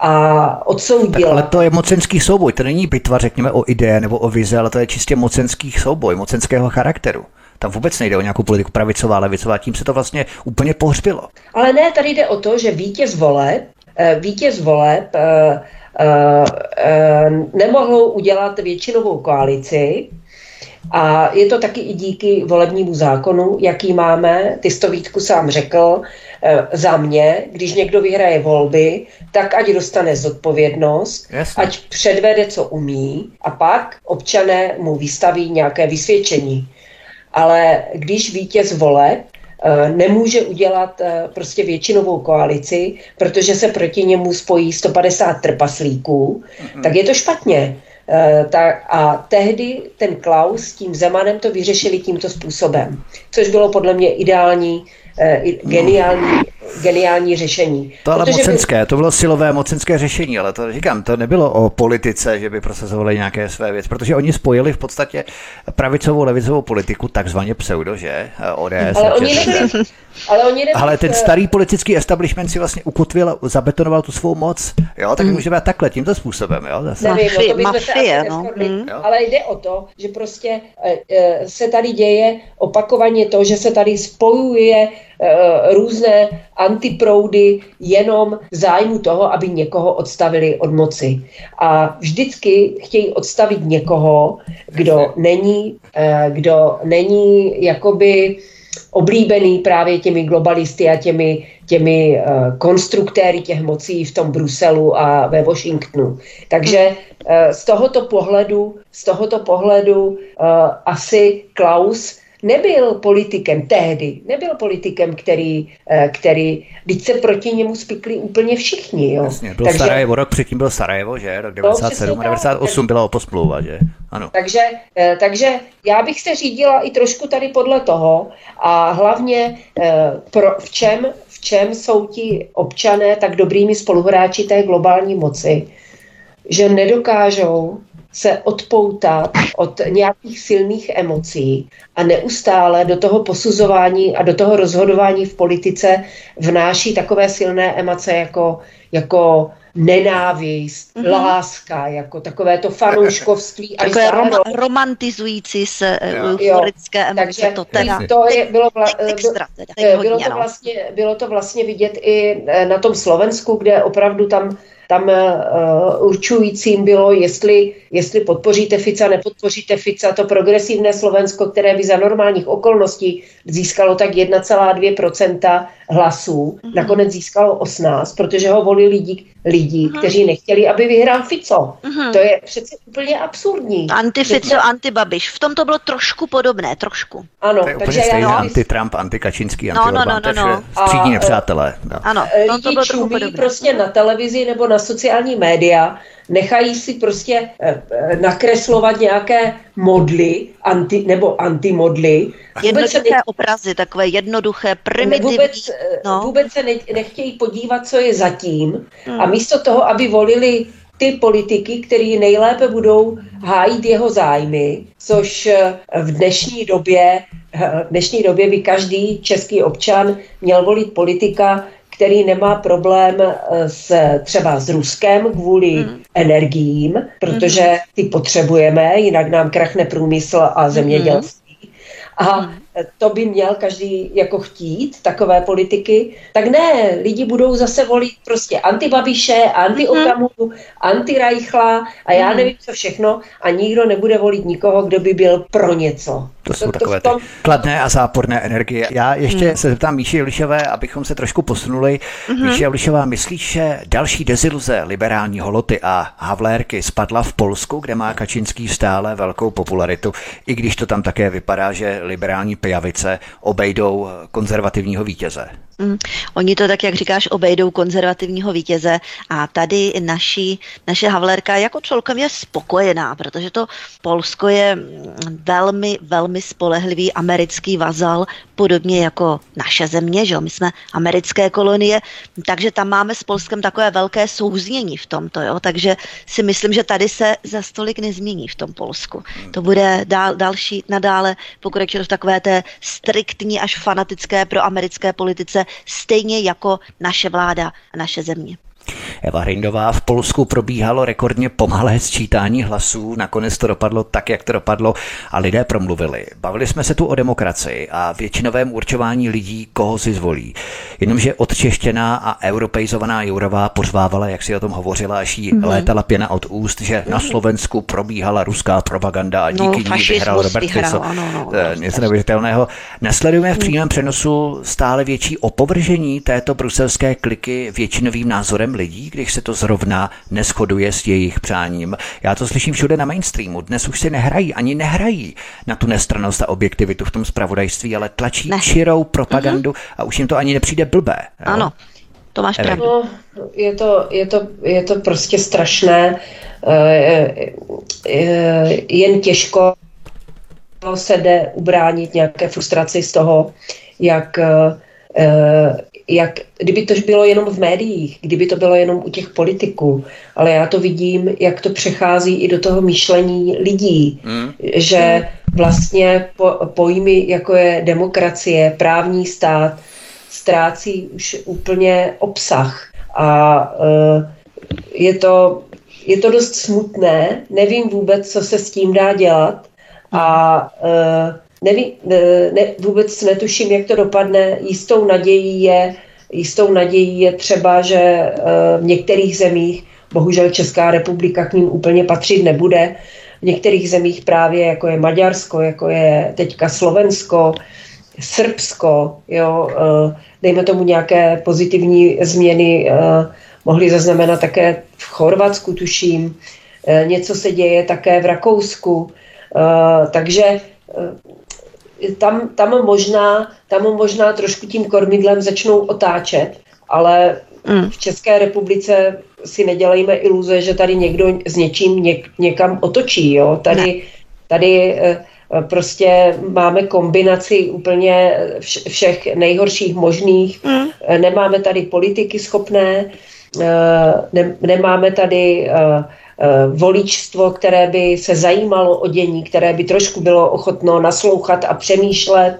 a odsoudila. Ale to je mocenský souboj, to není bitva, řekněme, o ideje nebo o vize, ale to je čistě mocenský souboj, mocenského charakteru. Tam vůbec nejde o nějakou politiku pravicová, levicová, tím se to vlastně úplně pohřbilo. Ale ne, tady jde o to, že vítěz voleb, vítěz voleb Eh, eh, nemohou udělat většinovou koalici, a je to taky i díky volebnímu zákonu, jaký máme, ty stovítku sám řekl, e, za mě, když někdo vyhraje volby, tak ať dostane zodpovědnost, Jasně. ať předvede, co umí a pak občané mu vystaví nějaké vysvědčení. Ale když vítěz voleb nemůže udělat eh, prostě většinovou koalici, protože se proti němu spojí 150 trpaslíků, mm-hmm. tak je to špatně. Tak, a tehdy ten Klaus s tím Zemanem to vyřešili tímto způsobem, což bylo podle mě ideální, geniální, geniální řešení. To ale Protože mocenské, by... to bylo silové mocenské řešení, ale to říkám, to nebylo o politice, že by prosazovali nějaké své věci, protože oni spojili v podstatě pravicovou, levicovou politiku, takzvaně pseudo, že? ODS. Ale oni nebyli, ale, oni nebyli, ale ten starý politický establishment si vlastně ukotvil, zabetonoval tu svou moc, jo, tak mm. můžeme takhle tímto způsobem, jo. Zase. Nevím, no, to mafie, no. Mm. Ale jde o to, že prostě e, se tady děje opakovaně to, že se tady spojuje e, různé antiproudy jenom v zájmu toho, aby někoho odstavili od moci. A vždycky chtějí odstavit někoho, kdo není, e, kdo není jakoby oblíbený právě těmi globalisty a těmi, těmi uh, konstruktéry těch mocí v tom Bruselu a ve Washingtonu. Takže uh, z tohoto pohledu, z tohoto pohledu uh, asi Klaus nebyl politikem tehdy, nebyl politikem, který, který teď se proti němu spikli úplně všichni. Jo. Jasně, byl Takže, Sarajevo, rok předtím byl Sarajevo, že? Rok 97 no, a 98 byla oposplouva, že? Ano. Takže, takže já bych se řídila i trošku tady podle toho a hlavně pro, v, čem, v čem jsou ti občané tak dobrými spoluhráči té globální moci, že nedokážou se odpoutat od nějakých silných emocí a neustále do toho posuzování a do toho rozhodování v politice vnáší takové silné emoce jako, jako nenávist, mm-hmm. láska, jako takové to fanouškovství. Takové rom- romantizující se eh, euforické emoce. Takže to, teda, to je, bylo, vla, extra, teda, bylo, to vlastně, bylo to vlastně vidět i eh, na tom Slovensku, kde opravdu tam tam uh, určujícím bylo, jestli, jestli podpoříte Fica, nepodpoříte Fica, to progresivné Slovensko, které by za normálních okolností získalo tak 1,2% hlasů, mm-hmm. nakonec získalo 18, protože ho volili lidi, lidi mm-hmm. kteří nechtěli, aby vyhrál Fico. Mm-hmm. To je přece úplně absurdní. Anti-Fico, anti-Babiš. V tom to bylo trošku podobné, trošku. Ano, to je takže úplně já... Anti-Trump, anti-Kačinský, anti no, no, no, no, no. Střídní nepřátelé. No. Ano, lidi to bylo trochu podobné. prostě na televizi nebo na sociální média nechají si prostě eh, eh, nakreslovat nějaké modly anti, nebo antimodly. Jednoduché ne, obrazy, takové jednoduché, primitivní. Vůbec, eh, no. vůbec se ne, nechtějí podívat, co je zatím hmm. a místo toho, aby volili ty politiky, který nejlépe budou hájit jeho zájmy, což v dnešní době, v dnešní době by každý český občan měl volit politika, který nemá problém eh, s, třeba s Ruskem kvůli hmm. energiím, protože hmm. ty potřebujeme, jinak nám krachne průmysl a zemědělství. Hmm. A hmm to by měl každý jako chtít, takové politiky, tak ne, lidi budou zase volit prostě antibabiše, antiokamuru, mm-hmm. antirajchla a já mm-hmm. nevím co všechno a nikdo nebude volit nikoho, kdo by byl pro něco. To jsou to, takové to tom... kladné a záporné energie. Já ještě mm. se zeptám Míši Jelišové, abychom se trošku posunuli. Mm-hmm. Míši Jelišová, myslíš, že další deziluze liberální holoty a Havlérky spadla v Polsku, kde má Kačinský stále velkou popularitu, i když to tam také vypadá, že liberální pijavice obejdou konzervativního vítěze. Mm, oni to tak, jak říkáš, obejdou konzervativního vítěze a tady naší, naše Havlerka jako celkem je spokojená, protože to Polsko je velmi, velmi spolehlivý americký vazal, podobně jako naše země, že my jsme americké kolonie, takže tam máme s Polskem takové velké souznění v tomto, jo? takže si myslím, že tady se za stolik nezmění v tom Polsku. To bude dál, další nadále pokračovat v takové té striktní až fanatické pro americké politice, stejně jako naše vláda a naše země. Eva Hrindová v Polsku probíhalo rekordně pomalé sčítání hlasů, nakonec to dopadlo tak, jak to dopadlo a lidé promluvili. Bavili jsme se tu o demokracii a většinovém určování lidí, koho si zvolí. Jenomže odčeštěná a europeizovaná Jourová pořvávala, jak si o tom hovořila, až jí mm-hmm. létala pěna od úst, že na Slovensku probíhala ruská propaganda a díky no, ní vyhrál Robert Fico. No, no, Něco neuvěřitelného. Nesledujeme v přímém přenosu stále větší opovržení této bruselské kliky většinovým názorem lidí, když se to zrovna neschoduje s jejich přáním. Já to slyším všude na mainstreamu. Dnes už si nehrají, ani nehrají na tu nestranost a objektivitu v tom spravodajství, ale tlačí ne. čirou propagandu mm-hmm. a už jim to ani nepřijde blbé. Jo? Ano, to máš pravdu. No, je, to, je, to, je to prostě strašné. Jen těžko se jde ubránit nějaké frustraci z toho, jak jak, kdyby to bylo jenom v médiích, kdyby to bylo jenom u těch politiků, ale já to vidím, jak to přechází i do toho myšlení lidí, mm. že vlastně po, pojmy, jako je demokracie, právní stát, ztrácí už úplně obsah. A uh, je to, je to dost smutné, nevím vůbec, co se s tím dá dělat a nevím, ne, vůbec netuším, jak to dopadne. Jistou nadějí je, jistou nadějí je třeba, že uh, v některých zemích, bohužel Česká republika k ním úplně patřit nebude, v některých zemích právě, jako je Maďarsko, jako je teďka Slovensko, Srbsko, jo, uh, dejme tomu nějaké pozitivní změny, uh, mohli zaznamenat také v Chorvatsku, tuším. Něco se děje také v Rakousku. Takže tam, tam, možná, tam možná trošku tím kormidlem začnou otáčet, ale mm. v České republice si nedělejme iluze, že tady někdo s něčím něk, někam otočí. Jo? Tady, tady eh, prostě máme kombinaci úplně všech nejhorších možných. Mm. Nemáme tady politiky schopné, eh, ne, nemáme tady Eh, voličstvo, které by se zajímalo o dění, které by trošku bylo ochotno naslouchat a přemýšlet.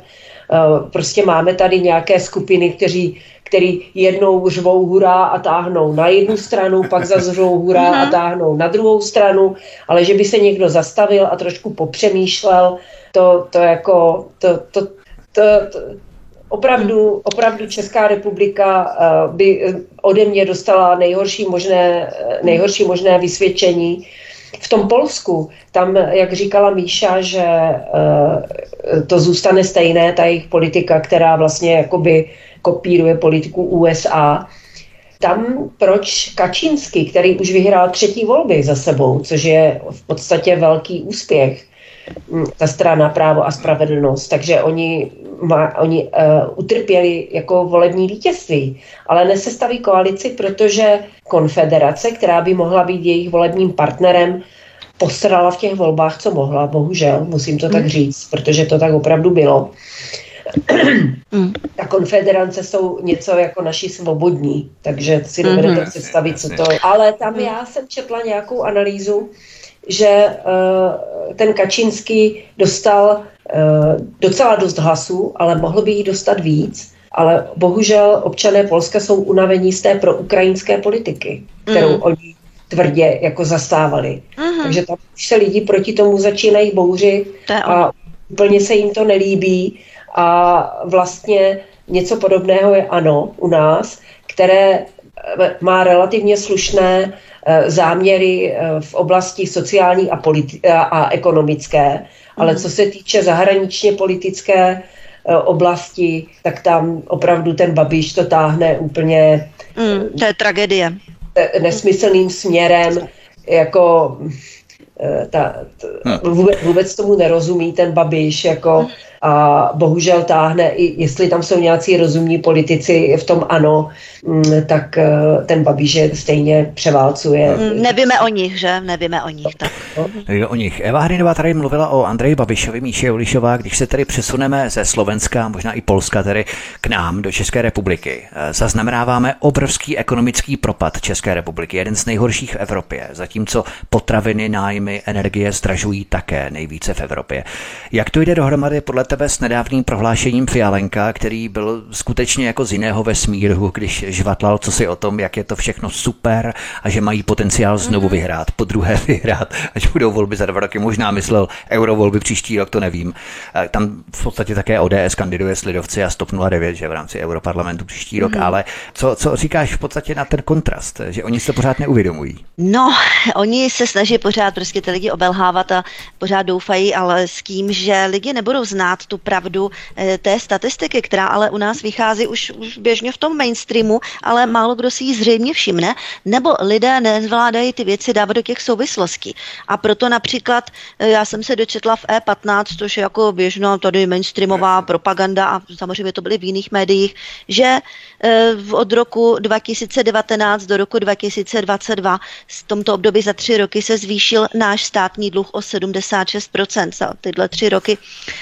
Eh, prostě máme tady nějaké skupiny, kteří, který jednou řvou hurá a táhnou na jednu stranu, pak zazřou hurá a mhm. táhnou na druhou stranu, ale že by se někdo zastavil a trošku popřemýšlel, to, to jako, to, to, to, to, Opravdu, opravdu Česká republika eh, by eh, ode mě dostala nejhorší možné, eh, nejhorší možné vysvědčení. V tom Polsku, tam, jak říkala Míša, že to zůstane stejné, ta jejich politika, která vlastně jakoby kopíruje politiku USA, tam proč Kačínsky, který už vyhrál třetí volby za sebou, což je v podstatě velký úspěch, hm, ta strana Právo a spravedlnost, takže oni má, oni uh, utrpěli jako volební vítězství, ale nesestaví koalici, protože konfederace, která by mohla být jejich volebním partnerem, posrala v těch volbách, co mohla, bohužel, musím to tak hmm. říct, protože to tak opravdu bylo. [CLEARS THROAT] Mm. Ta konfederace jsou něco jako naši svobodní, takže si dovedete mm-hmm. představit, co to je. Ale tam hmm. já jsem četla nějakou analýzu, že uh, ten Kačínský dostal uh, docela dost hlasů, ale mohl by jich dostat víc. Ale bohužel občané Polska jsou unavení z té proukrajinské politiky, kterou mm. oni tvrdě jako zastávali. Mm. Takže tam už se lidi proti tomu začínají bouřit a úplně se jim to nelíbí. A vlastně něco podobného je ano u nás, které eh, má relativně slušné Eh, záměry eh, v oblasti sociální a, politi- eh, a ekonomické, ale mhm. co se týče zahraničně politické oblasti, tak tam opravdu ten Babiš to táhne úplně... Mm, to je tragédie. Nesmyslným směrem, jako ta, ta, hm. vůbec, vůbec tomu nerozumí ten Babiš, jako hm a bohužel táhne, i jestli tam jsou nějací rozumní politici v tom ano, mm, tak eh, ten Babiš stejně převálcuje. Mm, nevíme o nich, že? Nevíme o nich. Tak. O nich. Eva Hrinová tady mluvila o Andreji Babišovi, Míše Ulišová, když se tedy přesuneme ze Slovenska, možná i Polska tedy k nám do České republiky. Eh, zaznamenáváme obrovský ekonomický propad České republiky, jeden z nejhorších v Evropě, zatímco potraviny, nájmy, energie zdražují také nejvíce v Evropě. Jak to jde dohromady podle tebe s nedávným prohlášením Fialenka, který byl skutečně jako z jiného vesmíru, když žvatlal co si o tom, jak je to všechno super a že mají potenciál znovu mhm. vyhrát, po druhé [LAUGHS] vyhrát, až budou volby za dva roky. Možná myslel eurovolby příští rok, to nevím. Tam v podstatě také ODS kandiduje s Lidovci a Stop 09, že v rámci europarlamentu příští rok, mm-hmm. ale co, co říkáš v podstatě na ten kontrast, že oni se to pořád neuvědomují? No, [LAUGHS] oni se snaží pořád prostě ty lidi obelhávat a pořád doufají, ale s tím, že lidi nebudou znát znát tu pravdu eh, té statistiky, která ale u nás vychází už, už běžně v tom mainstreamu, ale málo kdo si ji zřejmě všimne, nebo lidé nezvládají ty věci dávat do těch souvislostí. A proto například eh, já jsem se dočetla v E15, což je jako běžná tady mainstreamová propaganda a samozřejmě to byly v jiných médiích, že eh, od roku 2019 do roku 2022 v tomto období za tři roky se zvýšil náš státní dluh o 76% za tyhle tři roky.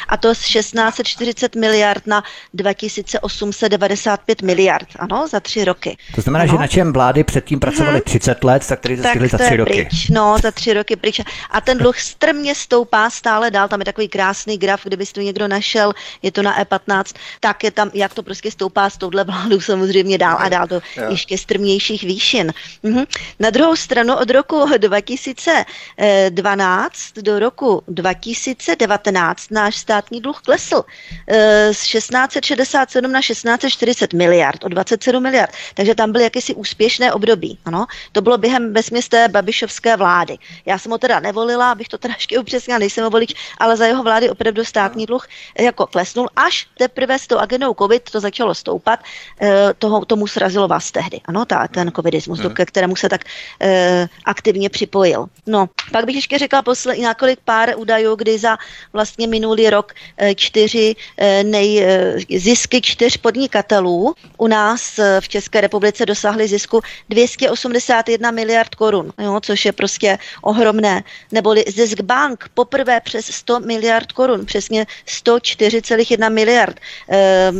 A to 1640 miliard na 2895 miliard, ano, za tři roky. To znamená, ano. že na čem vlády předtím pracovaly 30 let, tak tady to stihli za tři roky. Pryč, no, za tři roky pryč. A ten dluh strmě stoupá stále dál, tam je takový krásný graf, kdybyste to někdo našel, je to na E15, tak je tam, jak to prostě stoupá s touhle vládou samozřejmě dál a dál do jo. ještě strmějších výšin. Mhm. Na druhou stranu od roku 2012 do roku 2019 náš státní dluh klesl eh, z 1667 na 1640 miliard, o 27 miliard. Takže tam byly jakési úspěšné období. Ano, to bylo během bezměsté Babišovské vlády. Já jsem ho teda nevolila, abych to teda ještě upřesnila, nejsem ho volič, ale za jeho vlády opravdu státní dluh jako klesnul, až teprve s tou agendou COVID to začalo stoupat, eh, toho, tomu srazilo vás tehdy. Ano, ta, ten covidismus, hmm. ke kterému se tak eh, aktivně připojil. No, pak bych ještě řekla poslední několik pár údajů, kdy za vlastně minulý rok eh, čtyři eh, nej, eh, zisky čtyř podnikatelů u nás eh, v České republice dosáhly zisku 281 miliard korun, jo, což je prostě ohromné. Neboli zisk bank poprvé přes 100 miliard korun, přesně 104,1 miliard. Eh,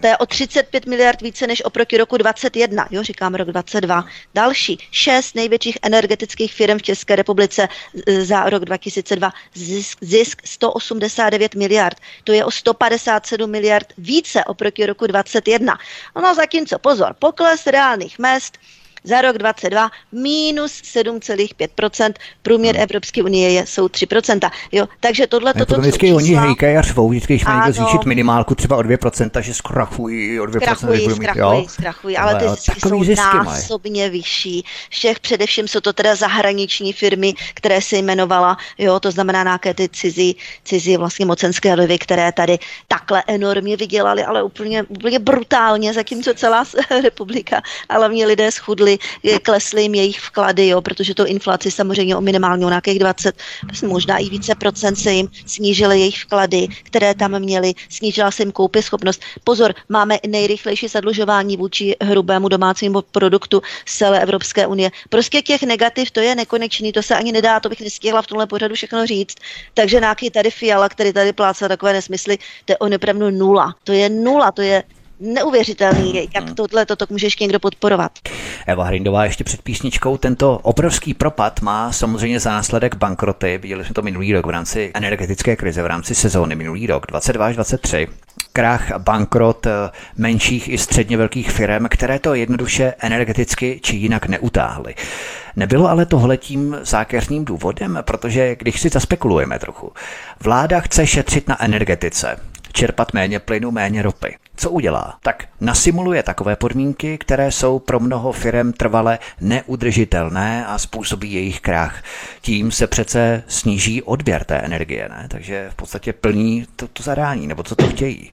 to je o 35 miliard více než oproti roku 21, jo, říkám rok 22. Další šest největších energetických firm v České republice eh, za rok 2002 zisk, zisk 189 miliard. To je o 157 miliard více oproti roku 21. No zatímco, pozor, pokles reálných mest za rok 2022 minus 7,5%, průměr hmm. Evropské unie je, jsou 3%. Jo, takže tohle to, to vždycky oni hejkají a řvou, vždycky, když mají zvýšit minimálku třeba o 2%, že zkrachují o 2%. Zkrachují, zkrachují, zkrachují, ale ty zisky jsou zisky násobně mají. vyšší. Všech především jsou to teda zahraniční firmy, které se jmenovala, jo, to znamená nějaké ty cizí, cizí vlastně mocenské lvy, které tady takhle enormně vydělali, ale úplně, úplně brutálně, zatímco celá [LAUGHS] republika, ale hlavně lidé schudli klesly, klesly jim jejich vklady, jo, protože to inflaci samozřejmě o minimálně o nějakých 20, možná i více procent se jim snížily jejich vklady, které tam měly, snížila se jim koupě schopnost. Pozor, máme nejrychlejší zadlužování vůči hrubému domácímu produktu z celé Evropské unie. Prostě těch negativ to je nekonečný, to se ani nedá, to bych nestihla v tomhle pořadu všechno říct. Takže nějaký tady Fiala, který tady plácá takové nesmysly, to je on opravdu nula. To je nula, to je neuvěřitelný, jak hmm. tohle toto může ještě někdo podporovat. Eva Hrindová ještě před písničkou. Tento obrovský propad má samozřejmě za následek bankroty. Viděli jsme to minulý rok v rámci energetické krize, v rámci sezóny minulý rok 22 až 23 krach, bankrot eh, menších i středně velkých firm, které to jednoduše energeticky či jinak neutáhly. Nebylo ale tohle tím zákeřným důvodem, protože když si zaspekulujeme trochu, vláda chce šetřit na energetice, čerpat méně plynu, méně ropy. Co udělá? Tak nasimuluje takové podmínky, které jsou pro mnoho firm trvale neudržitelné a způsobí jejich krach. Tím se přece sníží odběr té energie, ne? takže v podstatě plní to, to zadání, nebo co to chtějí.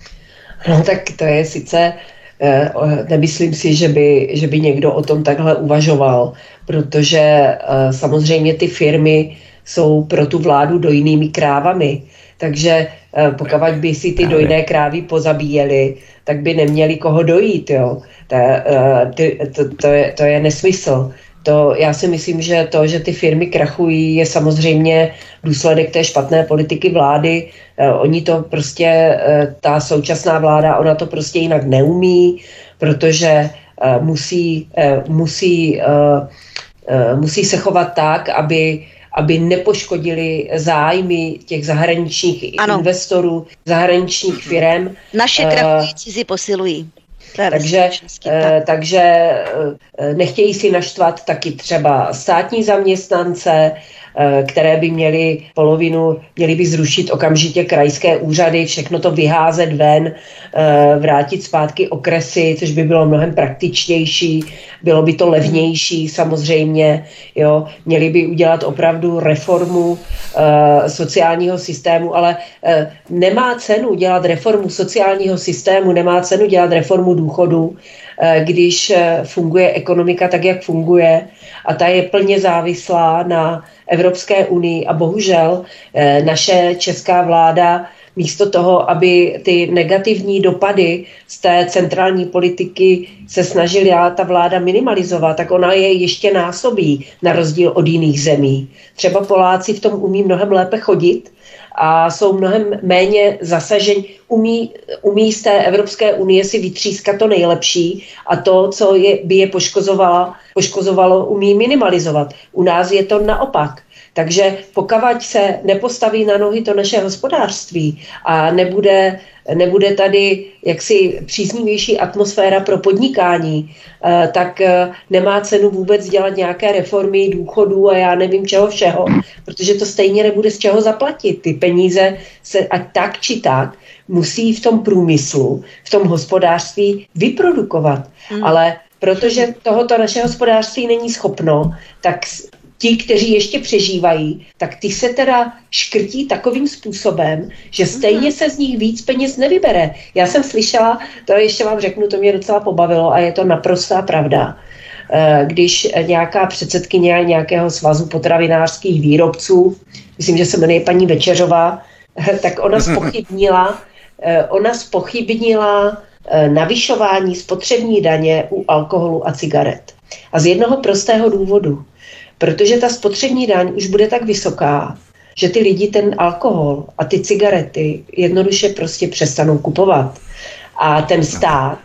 No tak to je sice eh, Nemyslím si, že by, že by někdo o tom takhle uvažoval, protože eh, samozřejmě ty firmy jsou pro tu vládu dojnými krávami. Takže pokud by si ty dojné krávy pozabíjeli, tak by neměli koho dojít. Jo. To, eh, to, to, je, to je nesmysl. To, já si myslím, že to, že ty firmy krachují, je samozřejmě důsledek té špatné politiky vlády. Eh, oni to prostě, ta současná vláda, ona to prostě jinak neumí, protože musí, musí, musí se chovat tak, aby aby nepoškodili zájmy těch zahraničních ano. investorů, zahraničních firm. Naše eh, krachují cizí posilují. Takže, eh, takže eh, nechtějí si naštvat taky třeba státní zaměstnance, Eh, které by měly polovinu, měly by zrušit okamžitě krajské úřady, všechno to vyházet ven, eh, vrátit zpátky okresy, což by bylo mnohem praktičtější, bylo by to levnější samozřejmě, jo. měli by udělat opravdu reformu eh, sociálního systému, ale nemá cenu dělat reformu sociálního systému, nemá cenu dělat reformu důchodu, když funguje ekonomika tak, jak funguje a ta je plně závislá na Evropské unii a bohužel eh, naše česká vláda místo toho, aby ty negativní dopady z té centrální politiky se snažila ta vláda minimalizovat, tak ona je ještě násobí, na rozdíl od jiných zemí. Třeba Poláci v tom umí mnohem lépe chodit, a jsou mnohem méně zasaženi, umí, umí z té Evropské unie si vytřískat to nejlepší a to, co je, by je poškozovalo, poškozovalo, umí minimalizovat. U nás je to naopak. Takže pokud se nepostaví na nohy to naše hospodářství a nebude, nebude tady jaksi příznivější atmosféra pro podnikání, eh, tak eh, nemá cenu vůbec dělat nějaké reformy důchodů a já nevím čeho všeho, protože to stejně nebude z čeho zaplatit. Ty peníze se ať tak či tak musí v tom průmyslu, v tom hospodářství vyprodukovat. Hmm. Ale protože tohoto naše hospodářství není schopno, tak ti, kteří ještě přežívají, tak ty se teda škrtí takovým způsobem, že stejně se z nich víc peněz nevybere. Já jsem slyšela, to ještě vám řeknu, to mě docela pobavilo a je to naprostá pravda eh, když nějaká předsedkyně nějakého svazu potravinářských výrobců, myslím, že se jmenuje paní Večeřová, tak ona [LAUGHS] spochybnila, eh, ona spochybnila eh, navyšování spotřební daně u alkoholu a cigaret. A z jednoho prostého důvodu. Protože ta spotřební daň už bude tak vysoká, že ty lidi ten alkohol a ty cigarety jednoduše prostě přestanou kupovat. A ten stát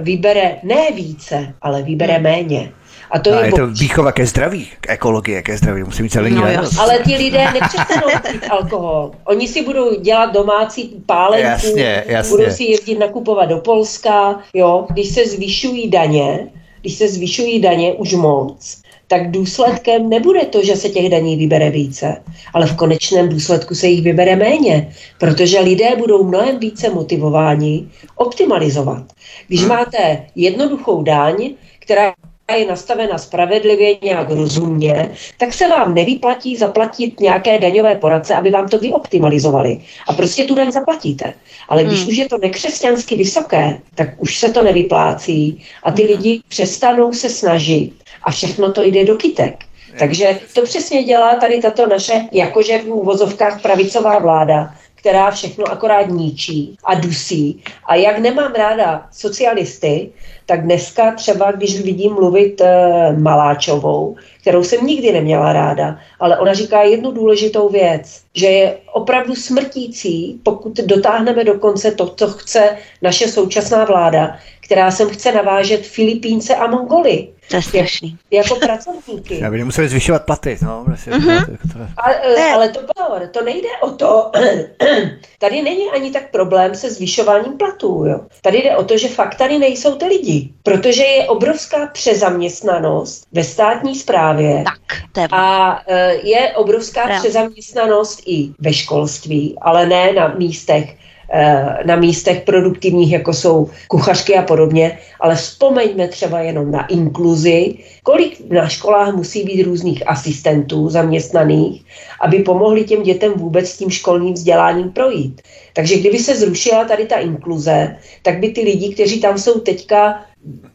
vybere ne více, ale vybere hmm. méně. A to a je, je to výchova ke zdraví, k ekologie, ke zdraví, musí být celý no, Ale ti lidé nepřestanou [LAUGHS] pít alkohol. Oni si budou dělat domácí pálenku, jasně, jasně. budou si jezdit nakupovat do Polska, jo. Když se zvyšují daně, když se zvyšují daně už moc, tak důsledkem nebude to, že se těch daní vybere více, ale v konečném důsledku se jich vybere méně, protože lidé budou mnohem více motivováni optimalizovat. Když hmm. máte jednoduchou daň, která je nastavena spravedlivě, nějak rozumně, tak se vám nevyplatí zaplatit nějaké daňové poradce, aby vám to vyoptimalizovali. A prostě tu daň zaplatíte. Ale když hmm. už je to nekřesťansky vysoké, tak už se to nevyplácí a ty hmm. lidi přestanou se snažit a všechno to jde do kytek. Takže to přesně dělá tady tato naše, jakože v úvozovkách pravicová vláda, která všechno akorát ničí a dusí. A jak nemám ráda socialisty, tak dneska třeba, když vidím mluvit e, Maláčovou, kterou jsem nikdy neměla ráda, ale ona říká jednu důležitou věc, že je opravdu smrtící, pokud dotáhneme do konce to, co chce naše současná vláda, která sem chce navážet Filipínce a Mongoly. To je strašný. Jako pracovníky. Já by museli zvyšovat platy. No, vlastně, uh-huh. to, to... Ale, ale to pozor, to nejde o to, [CLEARS THROAT] tady není ani tak problém se zvyšováním platů. Jo. Tady jde o to, že fakt tady nejsou ty lidi, protože je obrovská přezaměstnanost ve státní správě tak, a eh, je obrovská Real. přezaměstnanost i ve školství, ale ne na místech, na místech produktivních, jako jsou kuchařky a podobně, ale vzpomeňme třeba jenom na inkluzi, kolik na školách musí být různých asistentů zaměstnaných, aby pomohli těm dětem vůbec s tím školním vzděláním projít. Takže kdyby se zrušila tady ta inkluze, tak by ty lidi, kteří tam jsou teďka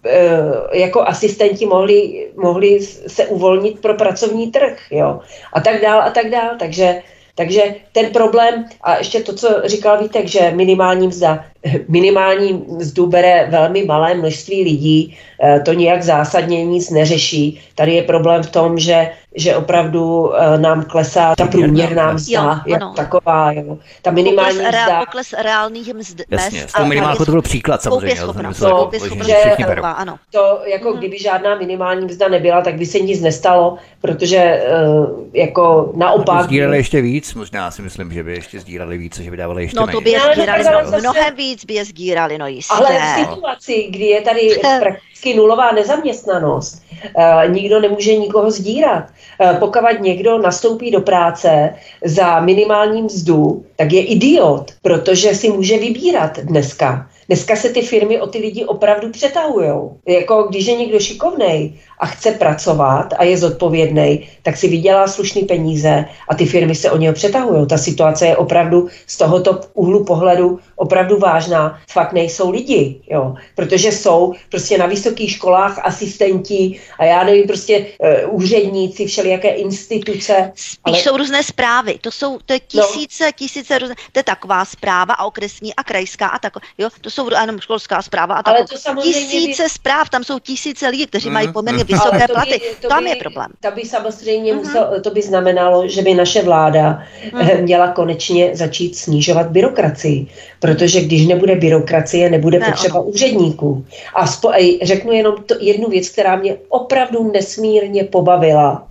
eh, jako asistenti mohli, mohli se uvolnit pro pracovní trh, jo, a tak dál a tak dál. Takže takže ten problém, a ještě to, co říkal Vítek, že minimální mzda, minimální mzdu bere velmi malé množství lidí, eh, to nijak zásadně nic neřeší. Tady je problém v tom, že že opravdu uh, nám klesá ta průměrná mzda jo, jako taková. Jo. Ta minimální pokles, mzda. Reál, pokles reálných mzd, Jasně, mest. minimálku to byl příklad samozřejmě. To, že, ano. to jako hmm. kdyby žádná minimální mzda nebyla, tak by se nic nestalo, protože uh, jako naopak... Sdíleli ještě víc, možná si myslím, že by ještě sdíleli víc, že by dávali ještě No to by je sdírali, mnohem víc by je sdírali, no jistě. Ale v situaci, kdy je tady prakticky nulová nezaměstnanost, uh, nikdo nemůže nikoho sdírat. Eh, pokud někdo nastoupí do práce za minimální mzdu, tak je idiot, protože si může vybírat dneska. Dneska se ty firmy o ty lidi opravdu přetahují. Jako když je někdo šikovný a chce pracovat a je zodpovědný, tak si vydělá slušný peníze a ty firmy se o něho přetahují. Ta situace je opravdu z tohoto úhlu pohledu opravdu vážná. Fakt nejsou lidi, jo. Protože jsou prostě na vysokých školách asistenti a já nevím, prostě uh, úředníci, všelijaké instituce. Spíš ale... jsou různé zprávy. To jsou to je tisíce, no. tisíce různé. To je taková zpráva a okresní a krajská a tak. Jo, to jsou ano, školská zpráva a tak. Ale to samozřejmě tisíce by... zpráv, tam jsou tisíce lidí, kteří mm, mají poměrně [LAUGHS] mm. vysoké to platy. By, to tam by, je problém. To by samozřejmě mm-hmm. musel, to by znamenalo, že by naše vláda mm. měla konečně začít snižovat byrokracii. Protože když nebude byrokracie, nebude ne, potřeba ono. úředníků. A spo, řeknu jenom to, jednu věc, která mě opravdu nesmírně pobavila.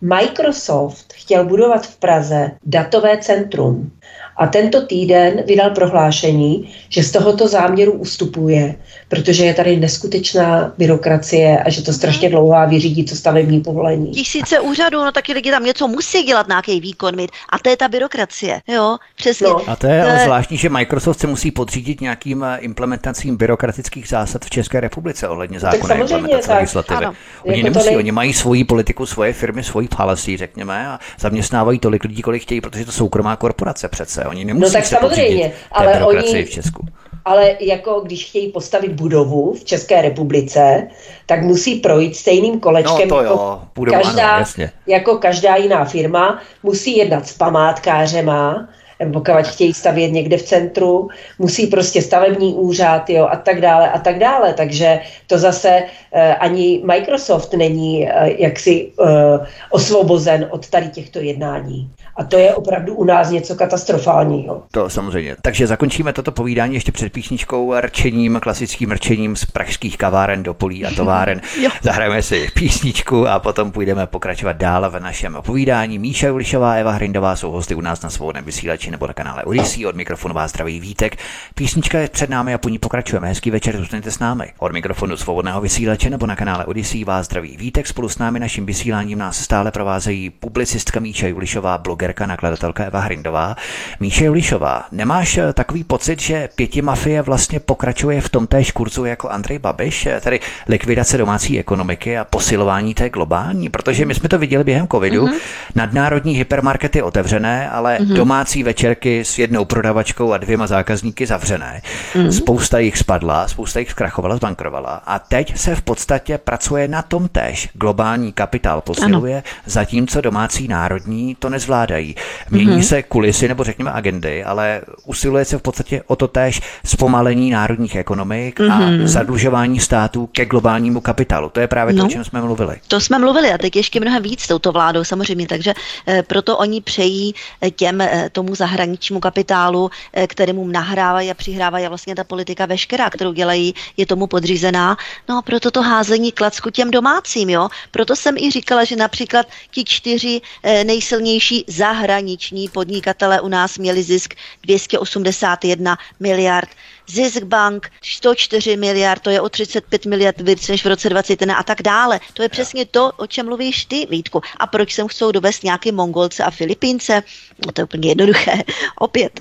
Microsoft chtěl budovat v Praze datové centrum. A tento týden vydal prohlášení, že z tohoto záměru ustupuje, protože je tady neskutečná byrokracie a že to strašně dlouhá vyřídí to stavební povolení. Tisíce úřadů, no taky lidi tam něco musí dělat, nějaký výkon mít. A to je ta byrokracie, jo, přesně. No. A to je, je zvláštní, že Microsoft se musí podřídit nějakým eh, implementacím byrokratických zásad v České republice ohledně zákona implementace tak. legislativy. Ano. Oni jako nemusí, nej... oni mají svoji politiku, svoje firmy, svoji policy, řekněme, a zaměstnávají tolik lidí, kolik chtějí, protože to soukromá korporace přece. Oni nemusí no tak se samozřejmě, ale oni, v Česku. Ale jako když chtějí postavit budovu v České republice, tak musí projít stejným kolečkem no, jako, Budovu, každá, ano, jako každá jiná firma, musí jednat s památkářema, pokud chtějí stavět někde v centru, musí prostě stavební úřad jo, a tak dále a tak dále. Takže to zase eh, ani Microsoft není eh, jaksi eh, osvobozen od tady těchto jednání. A to je opravdu u nás něco katastrofálního. To samozřejmě. Takže zakončíme toto povídání ještě před písničkou rčením, klasickým rčením z pražských kaváren do polí a továren. [LAUGHS] Zahrajeme si písničku a potom půjdeme pokračovat dál v našem povídání. Míša Julišová, Eva Hrindová jsou hosty u nás na svobodném vysílači nebo na kanále Odyssey. Od mikrofonu vás zdraví Vítek. Písnička je před námi a po ní pokračujeme. Hezký večer, zůstaňte s námi. Od mikrofonu svobodného vysílače nebo na kanále Odyssey vás zdraví Vítek. Spolu s námi naším vysíláním nás stále provázejí publicistka Míša Julišová, blogerka, nakladatelka Eva Hrindová. Míše Julišová, nemáš eh, takový pocit, že pěti mafie vlastně pokračuje v tom též kurzu jako Andrej Babiš, eh, tedy likvidace domácí ekonomiky a posilování té globální? Protože my jsme to viděli během covidu. Mm-hmm. Nadnárodní hypermarkety otevřené, ale mm-hmm. domácí večerky s jednou prodavačkou a dvěma zákazníky zavřené. Mm-hmm. Spousta jich spadla, spousta jich zkrachovala, zbankrovala. A teď se v podstatě pracuje na tom též. Globální kapitál posiluje, ano. zatímco domácí národní to nezvládají. Mění mm-hmm. se kulisy nebo řekněme agendy, ale usiluje se v podstatě o to též zpomalení národních ekonomik mm-hmm. a mhm. zadlužování států ke globálnímu kapitálu. To je právě no, to, o čem jsme mluvili. To jsme mluvili a teď ještě mnohem víc s touto vládou samozřejmě, takže e, proto oni přejí eh, těm e, tomu zahraničnímu kapitálu, e, kterému nahrávají a přihrávají a vlastně ta politika veškerá, kterou dělají, je tomu podřízená. No a proto to házení klacku těm domácím, jo. Proto jsem i říkala, že například ti čtyři e, nejsilnější zahraniční podnikatele u nás měli zisk 281 miliard. Zisk bank 104 miliard, to je o 35 miliard víc než v roce 2021 a tak dále. To je přesně to, o čem mluvíš ty, Vítku. A proč sem chcou dovést nějaký Mongolce a Filipínce? No to je úplně jednoduché. [LAUGHS] Opět.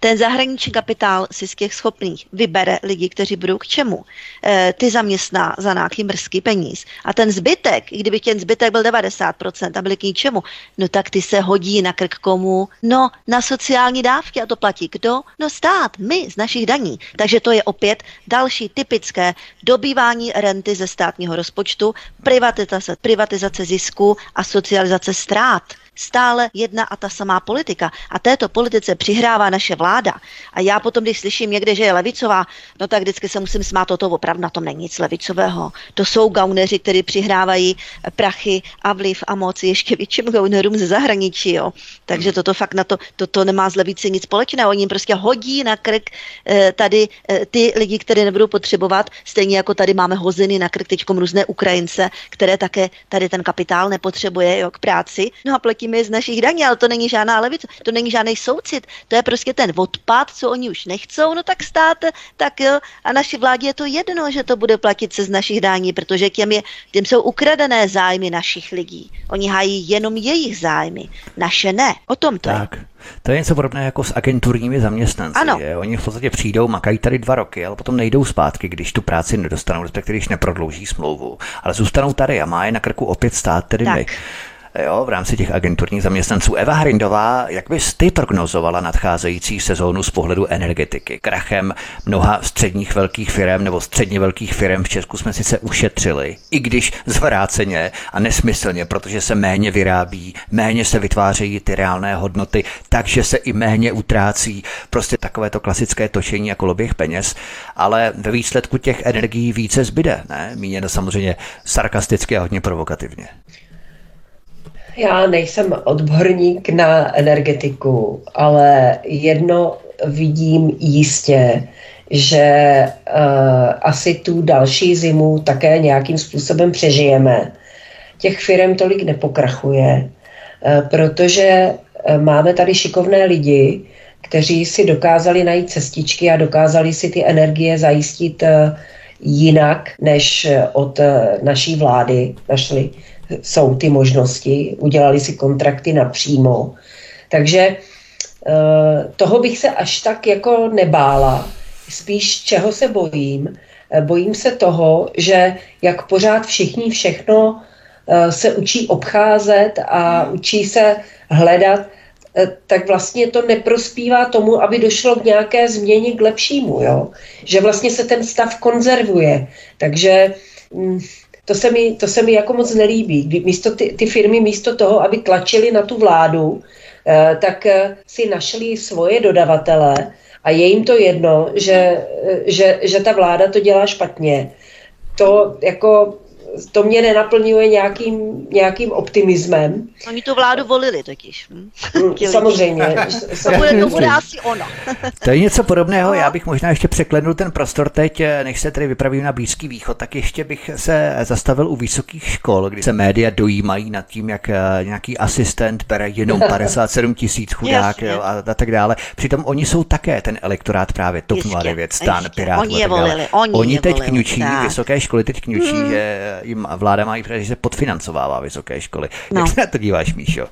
Ten zahraniční kapitál si z těch schopných vybere lidi, kteří budou k čemu. E, ty zaměstná za nějaký mrzký peníz. A ten zbytek, kdyby ten zbytek byl 90% a byli k ničemu, no tak ty se hodí na krk komu? No, na sociální dávky a to platí kdo? No stát, my z našich daní. Takže to je opět další typické dobývání renty ze státního rozpočtu, privatizace, privatizace zisku a socializace ztrát stále jedna a ta samá politika. A této politice přihrává naše vláda. A já potom, když slyším někde, že je levicová, no tak vždycky se musím smát, toto opravdu na tom není nic levicového. To jsou gauneři, kteří přihrávají prachy a vliv a moc ještě větším gaunerům ze zahraničí. Jo. Takže toto fakt na to, toto nemá z levici nic společného. Oni jim prostě hodí na krk eh, tady eh, ty lidi, které nebudou potřebovat, stejně jako tady máme hoziny na krk teď různé Ukrajince, které také tady ten kapitál nepotřebuje jo, k práci. No a platíme platíme z našich daní, ale to není žádná levice, to není žádný soucit, to je prostě ten odpad, co oni už nechcou, no tak stát, tak jo, a naši vládě je to jedno, že to bude platit se z našich daní, protože těm, je, těm jsou ukradené zájmy našich lidí. Oni hájí jenom jejich zájmy, naše ne. O tom to tak. je. To je něco podobné jako s agenturními zaměstnanci. Ano. Je. Oni v podstatě přijdou, makají tady dva roky, ale potom nejdou zpátky, když tu práci nedostanou, respektive když neprodlouží smlouvu. Ale zůstanou tady a má je na krku opět stát, tedy tak. my jo, v rámci těch agenturních zaměstnanců. Eva Hrindová, jak bys ty prognozovala nadcházející sezónu z pohledu energetiky? Krachem mnoha středních velkých firm nebo středně velkých firm v Česku jsme sice ušetřili, i když zvráceně a nesmyslně, protože se méně vyrábí, méně se vytvářejí ty reálné hodnoty, takže se i méně utrácí. Prostě takové to klasické točení jako loběh peněz, ale ve výsledku těch energií více zbyde, ne? Míněno samozřejmě sarkasticky a hodně provokativně. Já nejsem odborník na energetiku, ale jedno vidím jistě, že uh, asi tu další zimu také nějakým způsobem přežijeme. Těch firm tolik nepokrachuje, uh, protože uh, máme tady šikovné lidi, kteří si dokázali najít cestičky a dokázali si ty energie zajistit uh, jinak než od naší vlády. Našli jsou ty možnosti, udělali si kontrakty napřímo. Takže eh, toho bych se až tak jako nebála. Spíš čeho se bojím? Eh, bojím se toho, že jak pořád všichni všechno eh, se učí obcházet a učí se hledat, tak vlastně to neprospívá tomu, aby došlo k nějaké změně k lepšímu, jo? že vlastně se ten stav konzervuje. Takže mm, to se mi, to se mi jako moc nelíbí. Místo ty, ty firmy místo toho, aby tlačili na tu vládu, eh, tak eh, si našli svoje dodavatele a je jim to jedno, že, eh, že, že ta vláda to dělá špatně. To jako to mě nenaplňuje nějakým, nějakým optimismem. Oni tu vládu volili totiž. Hm? [LAUGHS] Mm, samozřejmě. [LAUGHS] to, bude, to bude asi ono. [LAUGHS] to je něco podobného, já bych možná ještě překlenul ten prostor teď, než se tedy vypravím na Blízký východ, tak ještě bych se zastavil u vysokých škol, kdy se média dojímají nad tím, jak eh, nějaký asistent bere jenom 57 tisíc chudák jo, a, a tak dále. Přitom oni jsou také ten elektorát právě TOP 09, stan, Pirátů Oni je volili. Oni, oni je teď volili, kňučí, tak. vysoké školy teď kňučí, hmm. že jim vláda má i že se podfinancovává vysoké školy. No. Jak se na to díváš, Míšo?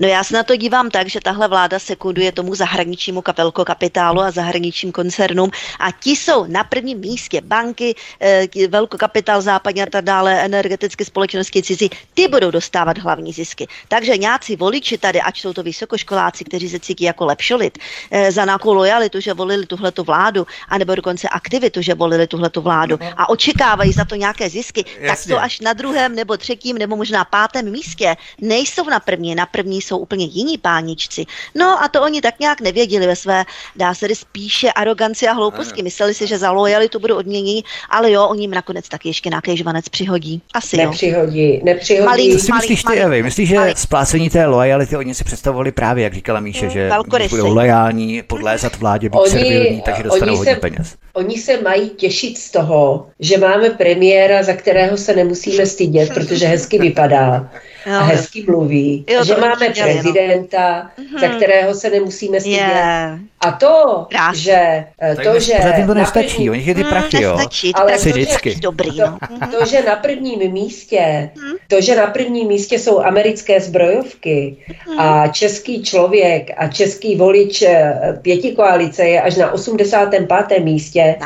No já se na to dívám tak, že tahle vláda sekunduje tomu zahraničnímu kapitálu a zahraničním koncernům a ti jsou na prvním místě banky, eh, velkokapitál západně a tak dále, energetické společnosti cizí, ty budou dostávat hlavní zisky. Takže nějací voliči tady, ať jsou to vysokoškoláci, kteří se cítí jako lepšolit, eh, za nějakou lojalitu, že volili tuhletu vládu, anebo dokonce aktivitu, že volili tuhletu vládu mhm. a očekávají za to nějaké zisky, Jasně. tak to až na druhém nebo třetím nebo možná pátém místě. Nejsou na první, na první jsou úplně jiní páničci. No a to oni tak nějak nevěděli ve své, dá se spíše aroganci a hlouposti. Mysleli si, že za lojalitu budou odměněni, ale jo, oni jim nakonec taky ještě nějaký žvanec přihodí. Asi nepřihodí, jo. Nepřihodí, Malý, Co si malý, myslíš ty, Evi? Myslíš, že malý. splácení té lojality oni si představovali právě, jak říkala Míše, mm, že budou lojální, podlézat vládě, být oni, servilní, takže dostanou hodně peněz. Oni se mají těšit z toho, že máme premiéra, za kterého se nemusíme stydět, protože hezky vypadá a hezky mluví. Jo, že máme no. prezidenta, no. za mhm. kterého se nemusíme stydět. Yeah. A to, Krásný. že... Eh, to, to, že to nestačí, první, oni ty prachy, jo. Nestačí, ale to, vždycky. Dobrý, no. to, to, že na prvním místě, mhm. to, že na prvním místě jsou americké zbrojovky mhm. a český člověk a český volič eh, pěti koalice je až na 85. místě,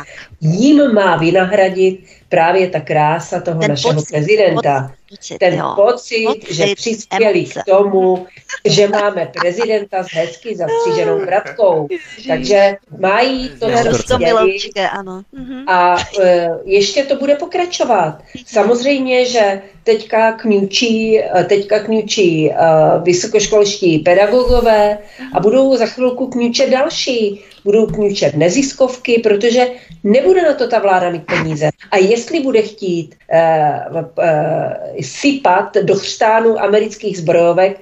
jim má vynahradit právě ta krása toho ten našeho pocit, prezidenta. Pocit, ten jo. pocit, pocit, že přispěli emoce. k tomu, že máme prezidenta s hezky zastříženou kratkou. Takže mají to, co ano. Mhm. A e, ještě to bude pokračovat. Samozřejmě, že teďka kňučí, e, teďka kňučí e, vysokoškolští pedagogové a budou za chvilku kňučet další budou kňučet neziskovky, protože nebude na to ta vláda mít peníze. A jestli bude chtít uh, uh, sypat do chřtánu amerických zbrojovek,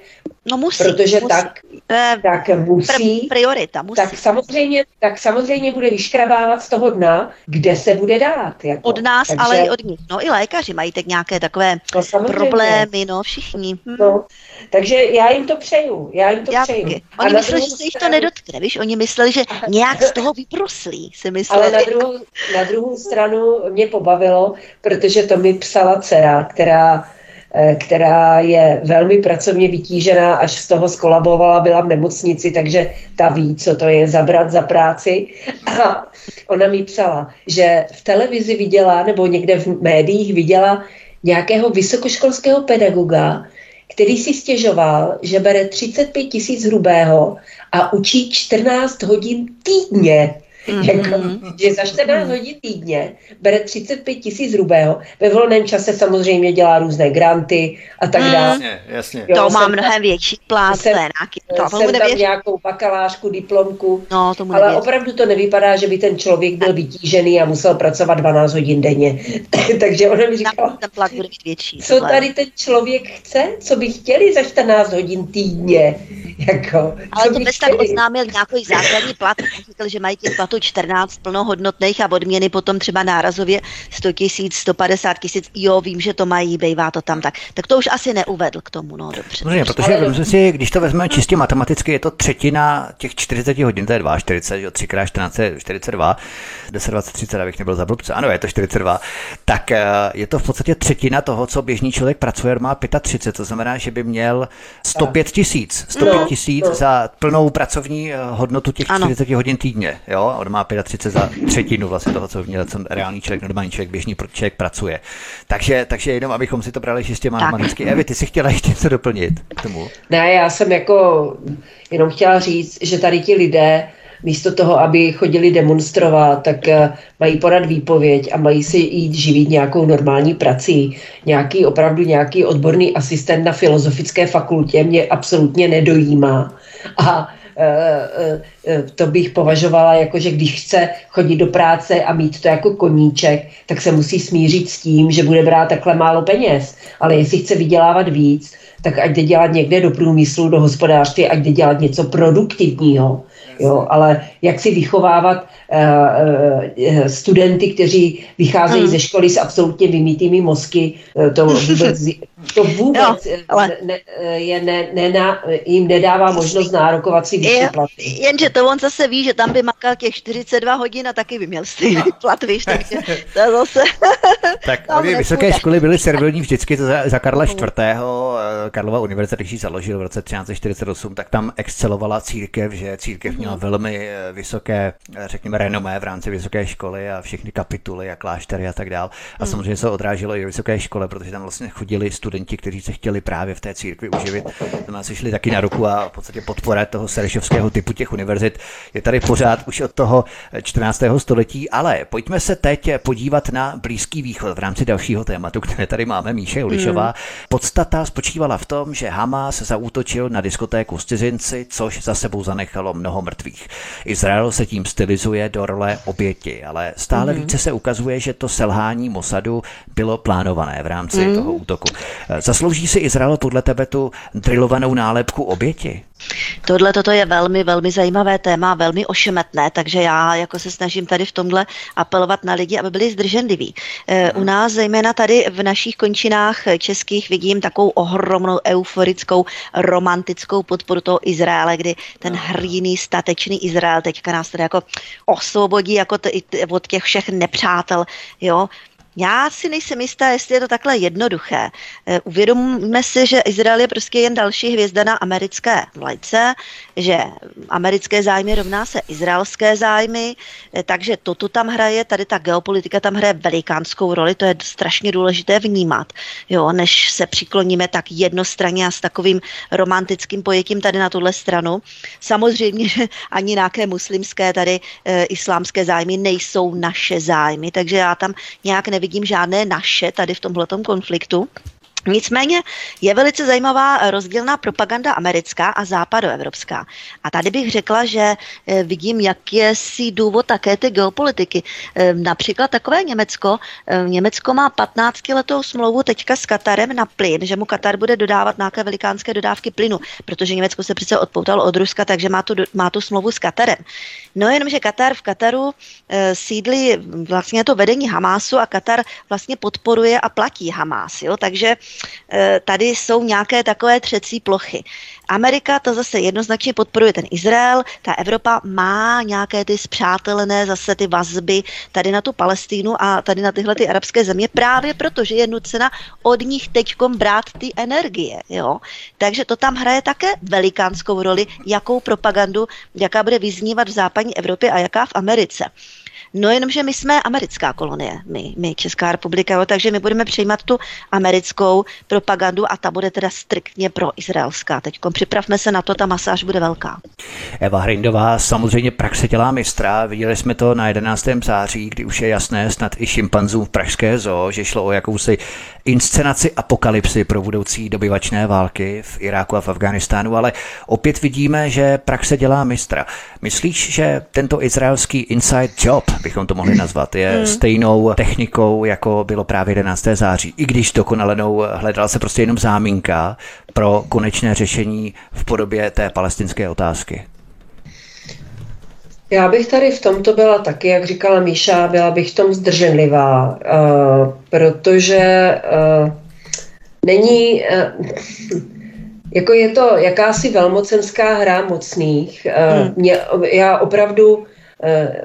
No musí. Protože musí. tak, eh, tak musí. Priorita, musí. Tak samozřejmě, tak samozřejmě bude vyškrabávat z toho dna, kde se bude dát. Jako. Od nás, Takže, ale i od nich. No i lékaři mají tak nějaké takové no, problémy, no všichni. Hm. No, takže já jim to přeju. Já jim to já přeju. Oni mysleli, že se jich to nedotkne, víš? Oni mysleli, že nějak z toho vyproslí, si mysleli. Ale na druhou, na druhou stranu mě pobavilo, protože to mi psala dcera, která která je velmi pracovně vytížená, až z toho skolabovala, byla v nemocnici, takže ta ví, co to je zabrat za práci. [LAUGHS] A ona mi psala, že v televizi viděla, nebo někde v médiích viděla nějakého vysokoškolského pedagoga, který si stěžoval, že bere 35 tisíc hrubého a učí 14 hodin týdně. Mm-hmm. [LAUGHS] Jako, že za 14 hodin týdně bere 35 tisíc hrubého, ve volném čase samozřejmě dělá různé granty a tak dále. Jasně, jasně. Jo, to má mnohem tam, větší plát, jsem, to jsem tam věř... nějakou bakalářku, diplomku, no, tomu ale nevěř. opravdu to nevypadá, že by ten člověk byl vytížený a musel pracovat 12 hodin denně. [LAUGHS] Takže ona mi říkala, ten plat bude větší, co tady ten člověk chce, co by chtěli za 14 hodin týdně. [LAUGHS] Jako, ale to bys tak oznámil nějaký základní plat, říkal, že mají těch platů 14 plnohodnotných a odměny potom třeba nárazově 100 tisíc, 150 tisíc, jo, vím, že to mají, bejvá to tam tak. Tak to už asi neuvedl k tomu, no dobře. Dobře, protože ale... si, když to vezmeme čistě matematicky, je to třetina těch 40 hodin, to je 42, jo, 3 x 14 je 42, 10, 20, 30, abych nebyl za blbce, ano, je to 42, tak eh, je to v podstatě třetina toho, co běžný člověk pracuje, má 35, to znamená, že by měl 105 tisíc, 105 no, tisíc no. za plnou pracovní eh, hodnotu těch 40 ano. hodin týdně, jo, on má 35 za třetinu vlastně toho, co měl ten reálný člověk, normální člověk, běžný člověk pracuje. Takže, takže jenom, abychom si to brali čistě matematicky. Evi, ty si chtěla ještě něco doplnit k tomu? Ne, já jsem jako jenom chtěla říct, že tady ti lidé místo toho, aby chodili demonstrovat, tak eh, mají podat výpověď a mají si jít živit nějakou normální prací. Nějaký opravdu nějaký odborný asistent na filozofické fakultě mě absolutně nedojímá. A to bych považovala jako, že když chce chodit do práce a mít to jako koníček, tak se musí smířit s tím, že bude brát takhle málo peněz. Ale jestli chce vydělávat víc, tak ať jde dělat někde do průmyslu, do hospodářství, ať jde dělat něco produktivního. Jo, ale jak si vychovávat uh, uh, studenty, kteří vycházejí hmm. ze školy s absolutně vymítými mozky, to vůbec, to vůbec jo, ale... ne, je ne, ne, ne, jim nedává možnost nárokovat si vyšší plat. Jenže to on zase ví, že tam by makal těch 42 hodin a taky by měl stejný plat, víš, takže [LAUGHS] to zase... tak [LAUGHS] obě vysoké školy byly servilní vždycky to za, za Karla IV. Karlova univerzita, když ji založil v roce 1348, tak tam excelovala církev, že církev měla velmi eh, vysoké, eh, řekněme, renomé v rámci vysoké školy a všechny kapituly a kláštery a tak dál. A hmm. samozřejmě se odráželo i vysoké škole, protože tam vlastně chodili studenti, kteří se chtěli právě v té církvi uživit. Tam se šli taky na ruku a v podstatě podpora toho serešovského typu těch univerzit je tady pořád už od toho 14. Eh, století, ale pojďme se teď podívat na Blízký východ v rámci dalšího tématu, které tady máme, Míše Ulišová. Hmm. Podstata spočívala v tom, že Hamas zaútočil na diskotéku s cizinci, což za sebou zanechalo mnoho mrtvých. Izrael se tím stylizuje do role oběti, ale stále mm-hmm. více se ukazuje, že to selhání Mosadu bylo plánované v rámci mm-hmm. toho útoku. Zaslouží si Izrael podle tebe tu drilovanou nálepku oběti? Tohle toto je velmi, velmi zajímavé téma, velmi ošemetné, takže já jako se snažím tady v tomhle apelovat na lidi, aby byli zdrženliví. E, u nás, zejména tady v našich končinách českých, vidím takovou ohromnou euforickou, romantickou podporu toho Izraele, kdy ten hrdinný, statečný Izrael teďka nás tady jako osvobodí jako t- od těch všech nepřátel, jo. Já si nejsem jistá, jestli je to takhle jednoduché. Eh, uvědomme si, že Izrael je prostě jen další hvězda na americké vlajce, že americké zájmy rovná se izraelské zájmy, eh, takže toto tam hraje, tady ta geopolitika tam hraje velikánskou roli, to je strašně důležité vnímat, jo, než se přikloníme tak jednostranně a s takovým romantickým pojetím tady na tuhle stranu. Samozřejmě, že ani nějaké muslimské tady e, islámské zájmy nejsou naše zájmy, takže já tam nějak nevím, nevidím žádné naše tady v tomhletom konfliktu. Nicméně je velice zajímavá rozdílná propaganda americká a západoevropská. A tady bych řekla, že eh, vidím, jak je si důvod také ty geopolitiky. Eh, například takové Německo. Eh, Německo má 15 letou smlouvu teďka s Katarem na plyn, že mu Katar bude dodávat nějaké velikánské dodávky plynu, protože Německo se přece odpoutalo od Ruska, takže má tu, má tu smlouvu s Katarem. No jenom, že Katar v Kataru sídlí vlastně to vedení Hamásu a Katar vlastně podporuje a platí Hamás. Jo? Takže Eh, tady jsou nějaké takové třecí plochy. Amerika to zase jednoznačně podporuje ten Izrael, ta Evropa má nějaké ty zpřátelené zase ty vazby tady na tu Palestínu a tady na tyhle ty arabské země právě proto, že je nucena od nich teďkom brát ty energie. Jo? Takže to tam hraje také velikánskou roli, jakou propagandu, jaká bude vyznívat v západní Evropě a jaká v Americe. No jenomže my jsme americká kolonie, my, my Česká republika, jo, takže my budeme přijímat tu americkou propagandu a ta bude teda striktně pro izraelská. Teď připravme se na to, ta masáž bude velká. Eva Hrindová, samozřejmě praxe dělá mistra. Viděli jsme to na 11. září, kdy už je jasné snad i šimpanzům v Pražské zoo, že šlo o jakousi inscenaci apokalypsy pro budoucí dobyvačné války v Iráku a v Afganistánu, ale opět vidíme, že praxe dělá mistra. Myslíš, že tento izraelský inside job bychom to mohli nazvat, je hmm. stejnou technikou, jako bylo právě 11. září. I když dokonalenou hledala se prostě jenom záminka pro konečné řešení v podobě té palestinské otázky. Já bych tady v tomto byla taky, jak říkala Míša, byla bych v tom zdrženlivá, uh, protože uh, není, uh, jako je to jakási velmocenská hra mocných. Uh, hmm. mě, já opravdu Eh,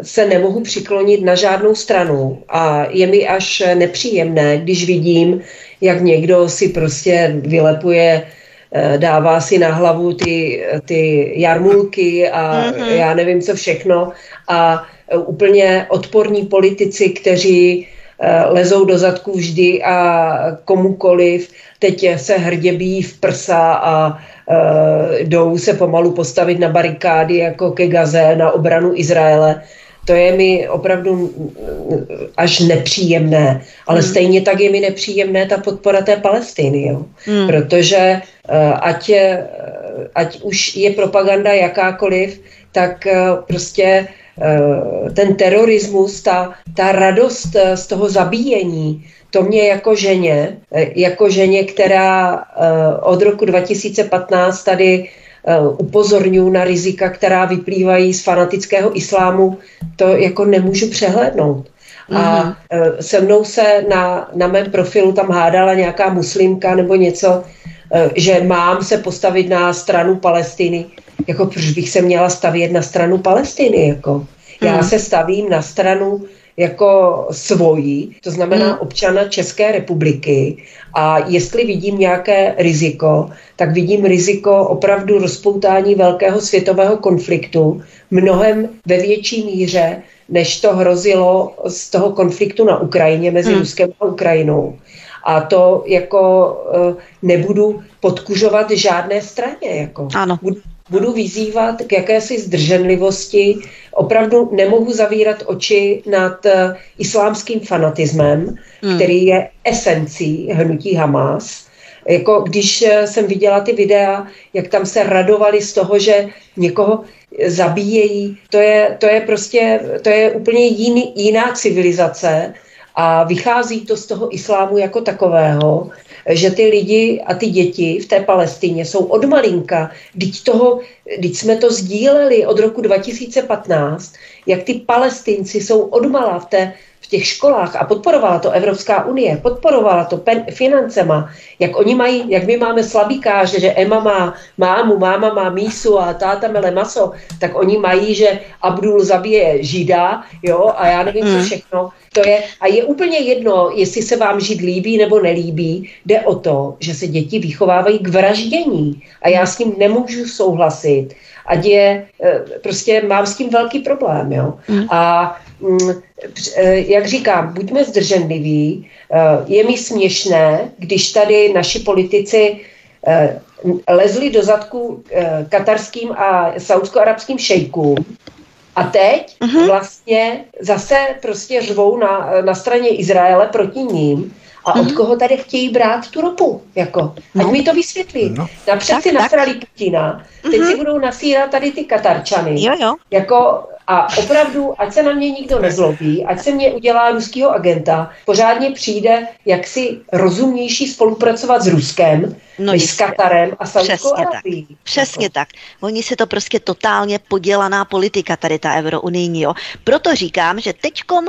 se nemohu přiklonit na žádnou stranu a je mi až nepříjemné, když vidím, jak někdo si prostě vylepuje eh, dává si na hlavu ty, ty jarmulky a mm-hmm. já nevím co všechno a eh, úplně odporní politici, kteří lezou do zadku vždy a komukoliv, teď se hrdě bíjí v prsa a uh, jdou se pomalu postavit na barikády jako ke Gaze na obranu Izraele. To je mi opravdu mm, až nepříjemné, ale hmm. stejně tak je mi nepříjemné ta podpora té Palestiny, jo? Hmm. protože uh, ať, je, ať už je propaganda jakákoliv, tak uh, prostě ten terorismus, ta, ta radost z toho zabíjení, to mě jako ženě, eh, jako ženě, která eh, od roku 2015 tady eh, upozorňuji na rizika, která vyplývají z fanatického islámu, to jako nemůžu přehlédnout. A mm. se mnou se na, na mém profilu tam hádala nějaká muslimka nebo něco, že mám se postavit na stranu Palestiny. Jako proč bych se měla stavět na stranu Palestiny? Jako? Já mm. se stavím na stranu jako svojí, to znamená hmm. občana České republiky a jestli vidím nějaké riziko, tak vidím riziko opravdu rozpoutání velkého světového konfliktu mnohem ve větší míře, než to hrozilo z toho konfliktu na Ukrajině mezi hmm. Ruskem a Ukrajinou. A to jako uh, nebudu podkužovat žádné straně. Jako. Ano. Budu, budu vyzývat k jakési zdrženlivosti. Opravdu nemohu zavírat oči nad uh, islámským fanatismem, hmm. který je esencí hnutí Hamas. Jako když uh, jsem viděla ty videa, jak tam se radovali z toho, že někoho zabíjejí, to je, to je prostě, to je úplně jiný, jiná civilizace a vychází to z toho islámu jako takového že ty lidi a ty děti v té Palestině jsou od malinka, teď, toho, teď jsme to sdíleli od roku 2015, jak ty palestinci jsou odmala v té těch školách a podporovala to Evropská unie, podporovala to pen, financema, jak oni mají, jak my máme slabíkáře, že Emma má mámu, máma má mísu a táta mele maso, tak oni mají, že Abdul zabije žida, jo, a já nevím, co hmm. všechno. To je, a je úplně jedno, jestli se vám žid líbí nebo nelíbí, jde o to, že se děti vychovávají k vraždění a já s tím nemůžu souhlasit. Ať je, eh, prostě mám s tím velký problém, jo. Hmm. A jak říkám, buďme zdrženliví. Eh, je mi směšné, když tady naši politici eh, lezli do zadku katarským a saudsko-arabským šejkům a teď uh-huh. vlastně zase prostě řvou na, na straně Izraele proti ním A od koho tady chtějí brát tu ropu? Jako, ať No. mi to vysvětlí. No. Napřed Tak, si tak. nasrali Putina, teď si budou nasírat tady ty Katarčany. Jo, jo. Jako, a opravdu, ať se na mě nikdo nezlobí, ať se mě udělá ruského agenta, pořádně přijde jaksi rozumnější spolupracovat s Ruskem, No než s. Katarem a Saudskou Přesně tak. Přesně tak. Oni si to prostě totálně podělaná politika, tady ta eurounijní. Jo. Proto říkám, že teďkom,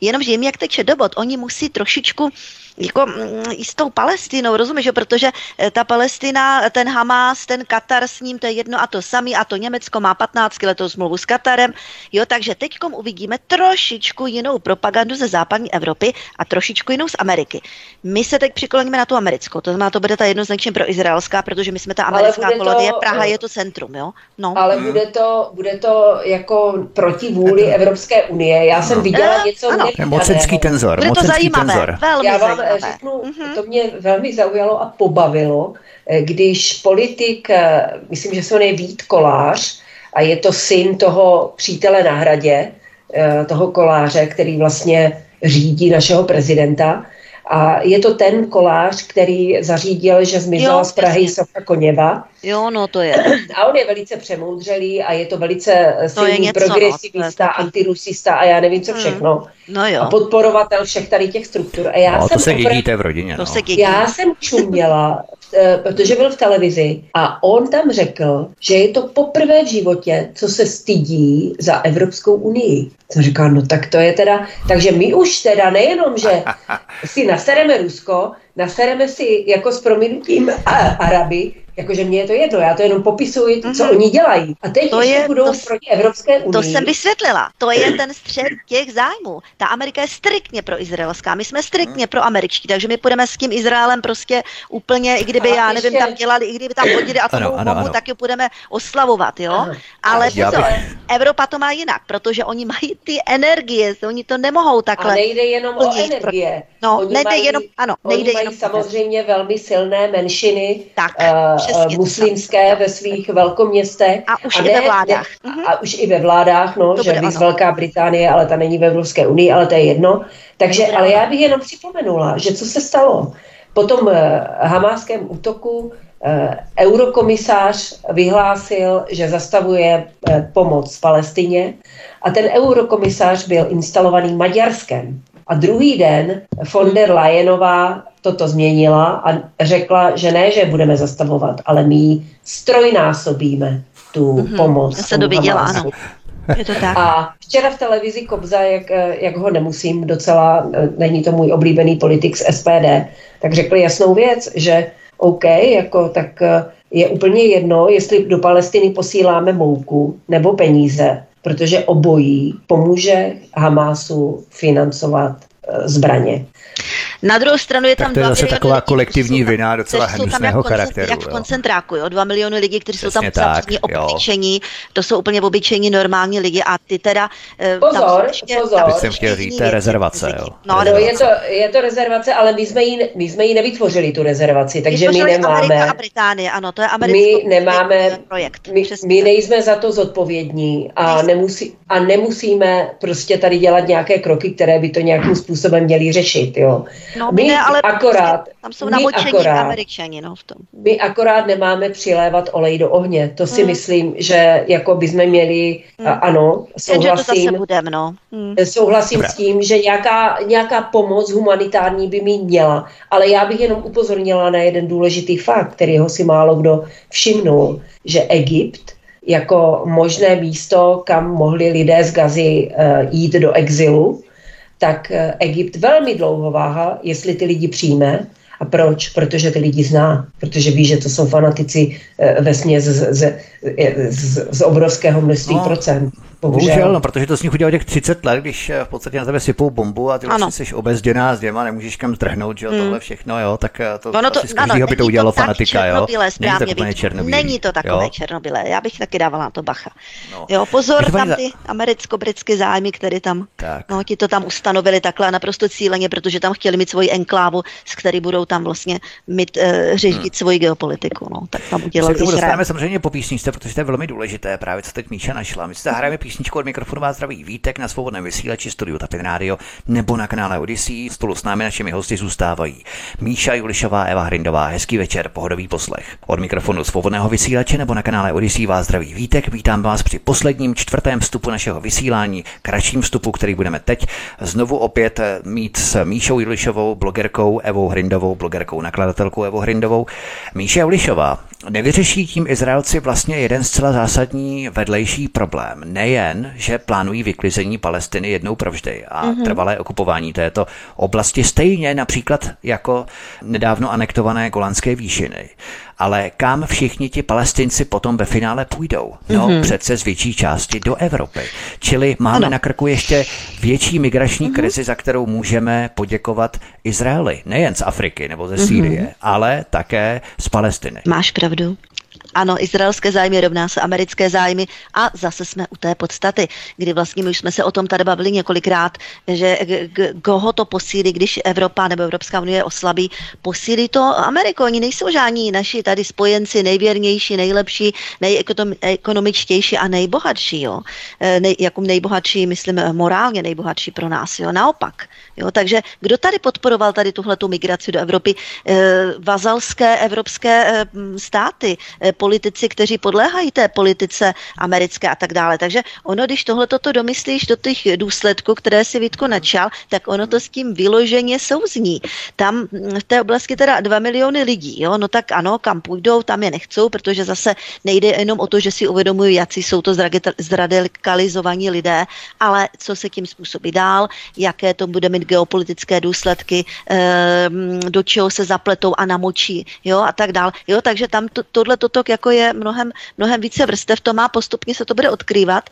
jenomže jim jak teče do bod, oni musí trošičku jako mm, i s tou Palestinou, rozumíš, jo? protože eh, ta Palestina, ten Hamas, ten Katar s ním, to je jedno a to samý a to Německo má 15 letou smlouvu s Katarem, jo, takže teďkom uvidíme trošičku jinou propagandu ze západní Evropy a trošičku jinou z Ameriky. My se teď přikloníme na tu americkou, to znamená, to bude ta jednoznačně pro izraelská, protože my jsme ta americká bude to- kolonie, Praha je to centrum, jo? No. Ale bude to, bude to jako proti vůli Evropské unie. Já jsem viděla Eh, něco ano. Mocenský tenzor, Bude to mocenský zajímavé, tenzor. velmi Já vám řeknu, Mhm. to mě velmi zaujalo a pobavilo, eh, když politik, eh, myslím, že se jmenuje Vít Kolář, a je to syn toho přítele na hradě, eh, toho koláře, který vlastně řídí našeho prezidenta. A je to ten kolář, který zařídil, že zmizela Jo, z Prahy jasně. Socha Koněva. Jo, no to je. A on je velice přemoudřelý a je to velice eh, silný něco, no, progresivista, taky. antirusista a já nevím co Hmm. všechno. No A jo, podporovatel všech tady těch struktur. A já No, jsem to se opravdu- dědíte v rodině. to No. se dědí. já jsem čuměla, protože byl v televizi a on tam řekl, že je to poprvé v životě, co se stydí za Evropskou unii. Jsem říkala, no tak to je teda, takže my už teda nejenom, že [LAUGHS] si nasereme Rusko, nasereme si jako s prominutím Araby, jakože mně je to jedno, já to jenom popisuji, co Mhm. oni dělají. A teď To ještě je- budou to proti Evropské unii. To jsem vysvětlila. To je ten střed těch zájmů. Ta Amerika je striktně pro izraelská, my jsme striktně pro američtí, takže my půjdeme s tím Izraelem prostě úplně, i kdyby, A já ještě- nevím, tam dělali, i kdyby tam hodili [CLEARS THROAT] atomovou ano, bombu, ano. tak ji budeme oslavovat, jo? Ano. Ale Já pozor, bych- Evropa to má jinak, protože oni mají ty energie, oni to nemohou A takhle. nejde jenom o energie. No, Oni nejde mají- jenom, ano, Oni nejde mají jenom. samozřejmě velmi silné menšiny Tak, eh, přesně muslimské tak. ve svých velkoměstech. A už a i ve vládách. Ne, Mhm. a už i ve vládách, no, To že víc. Velká Británie, ale ta není ve Evropské unii, ale to je jedno. Takže, ale já bych jenom připomenula, že co se stalo po tom eh, hamáském útoku, eh, eurokomisář vyhlásil, že zastavuje eh, pomoc Palestině a ten eurokomisář byl instalovaný Maďarskem. A druhý den von der Leyenová toto změnila a řekla, že ne, že budeme zastavovat, ale my ji strojnásobíme tu Mhm, pomoc. já se Hamasu. ano. Je to tak. A včera v televizi Kobza, jak, jak ho nemusím docela, není to můj oblíbený politik z SPD, tak řekl jasnou věc, že OK, jako tak je úplně jedno, jestli do Palestiny posíláme mouku nebo peníze, protože obojí pomůže Hamásu financovat eh, zbraně. Na druhou stranu je tam Tak to je dva zase taková lidí, kolektivní tam- vina docela tam hnusného jak, koncent- charakteru, Jak v koncentráku, jo. Dva miliony lidí, kteří jsou tam tak, obyčejní, to jsou úplně obyčejní normální lidi a ty teda... eh, tam Pozor, jsou ještě- pozor. tam jsem chtěl říct, to je věci rezervace, jo. No, ale Rezervace. je to, je to rezervace, ale my jsme, ji, my jsme ji nevytvořili, tu rezervaci, takže my Vytvořili Amerika nemáme... a Británie, ano, to je americký My nemáme, projekt. my, my nejsme za to zodpovědní a, nemusí, a nemusíme prostě tady dělat nějaké kroky, které by to nějakým způsobem měly řešit. Jo. No, my ne, ale akorát- prostě tam jsou my namočení akorát- američani, no, v tom. My akorát nemáme přilévat olej do ohně. To si Hmm. myslím, že jako bychom měli, Hmm. a, ano, Jenže to zase souhlasím, budem, no. Hm. Souhlasím Dobrá. s tím, že nějaká, nějaká pomoc humanitární by mít měla, ale já bych jenom upozornila na jeden důležitý fakt, kterýho si málo kdo všimnul, že Egypt jako možné místo, kam mohli lidé z Gazy uh, jít do exilu, tak eh, Egypt velmi dlouho váhá, jestli ty lidi přijme. A proč? Protože ty lidi zná, protože ví, že to jsou fanatici ve směs z, z, z, z obrovského množství No, procent. Bohužel, no, protože to z nich udělal těch 30 let, když eh, v podstatě na tebe sypou bombu a ty Ano. vlastně jsi obezděná s děma, nemůžeš kam zdrhnout, že jo, Mm. tohle všechno, jo, tak eh, to Ono to, asi z ano, by to udělalo tak fanatika, jo. černobílé, Není to správně tak úplně Vítku. černobílý. Není to takové jo. černobílé, já bych taky dávala na to bacha. No. Jo, pozor, Každopádně tam ty americko-britské zájmy, které tam, Tak. no, ti to tam ustanovili takhle naprosto cíleně, protože tam chtěli mít svoji enklávu, z který budou tam vlastně mít, uh, řídit hmm. svoji geopolitiku. No. Tak tam udělali Se k tomu dostaneme samozřejmě po písničce, protože to je velmi důležité, právě co teď Míša našla. My si zahrajeme písničku od mikrofonu vás zdraví Vítek na svobodném vysílači studiu Tapin Radio nebo na kanále Odyssey. Spolu s námi našimi hosty zůstávají Míša Julišová, Eva Hrindová. Hezký večer, pohodový poslech. Od mikrofonu svobodného vysílače nebo na kanále Odyssey vás zdraví Vítek. Vítám vás při posledním čtvrtém vstupu našeho vysílání, kratším vstupu, který budeme teď znovu opět mít s Míšou Julišovou, blogerkou Evou Hrindovou, blogerkou nakladatelkou Evou Hrindovou. Míša Julišová, nevyřeší tím Izraelci vlastně jeden zcela zásadní vedlejší problém. Nejen, že plánují vyklizení Palestiny jednou provždy a mm-hmm. trvalé okupování této oblasti, stejně například jako nedávno anektované Golanské výšiny, ale kam všichni ti palestinci potom ve finále půjdou? No mm-hmm. přece z větší části do Evropy. Čili máme ano. na krku ještě větší migrační mm-hmm. krizi, za kterou můžeme poděkovat Izraeli. Nejen z Afriky nebo ze Sýrie, mm-hmm. ale také z Palestiny. Máš pravdu. Ano, izraelské zájmy rovná se americké zájmy a zase jsme u té podstaty, kdy vlastně my už jsme se o tom tady bavili několikrát, že koho to posílí, když Evropa nebo Evropská unie oslabí, posílí to Ameriku. Oni nejsou žádní naši tady spojenci nejvěrnější, nejlepší, nejekonomičtější a nejbohatší. Jo. E, nej, jako nejbohatší, myslím, morálně nejbohatší pro nás. Jo. Naopak. Jo. Takže kdo tady podporoval tady tuhletu migraci do Evropy? E, vazalské evropské e, státy, politici, kteří podléhají té politice americké a tak dále. Takže ono, když tohle toto domyslíš do těch důsledků, které si Vítko načal, tak ono to s tím vyloženě souzní. Tam v té oblasti teda 2 miliony lidí, jo, no tak ano, kam půjdou, tam je nechcou, protože zase nejde jenom o to, že si uvědomují, jak jsou to zradikalizovaní lidé, ale co se tím způsobí dál, jaké to bude mít geopolitické důsledky, ehm, do čeho se zapletou a namočí, jo, a tak dál. Jo, takže tam to, tohle toto jako je mnohem, mnohem více vrstev, to má postupně se to bude odkrývat.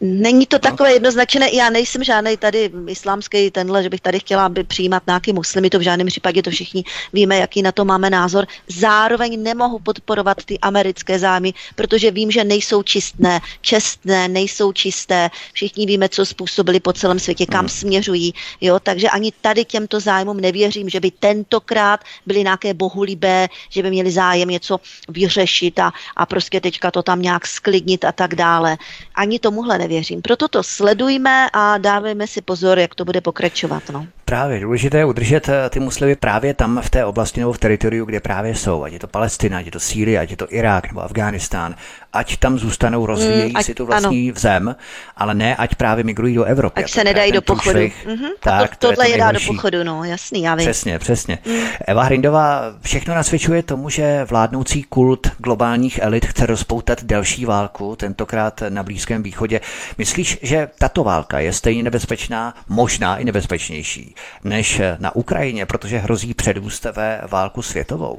Není to takové jednoznačné, já nejsem žádný tady islámský tenhle, že bych tady chtěla aby přijímat nějaký muslimy, to v žádném případě to všichni víme, jaký na to máme názor. Zároveň nemohu podporovat ty americké zájmy, protože vím, že nejsou čistné, čestné, nejsou čisté. Všichni víme, co způsobili po celém světě, kam hmm. směřují. Jo? Takže ani tady těmto zájmům nevěřím, že by tentokrát byly nějaké bohulibé, že by měli zájem něco vyřešit a, a prostě teďka to tam nějak sklidnit a tak dále. Ani tomuhle nevěřím. Proto to sledujme a dávejme si pozor, jak to bude pokračovat. No. Právě důležité je udržet eh, ty muslimy právě tam v té oblasti nebo v teritoriu, kde právě jsou. Ať je to Palestina, ať je to Sýrie, ať je to Irák nebo Afghánistán. Ať tam zůstanou, rozvíjejí mm, ať, si tu vlastní ano. zem, ale ne, ať právě migrují do Evropy. Ať se nedají do pochodu. Mm-hmm. Tak, to, tohle to je dá do pochodu, no jasný, já vím. Přesně, přesně. Mm. Eva Hrindová všechno nasvědčuje tomu, že vládnoucí kult globálních elit chce rozpoutat další válku, tentokrát na Blízkém východě. Myslíš, že tato válka je stejně nebezpečná, možná i nebezpečnější? Než na Ukrajině, protože hrozí předůst ve válku světovou?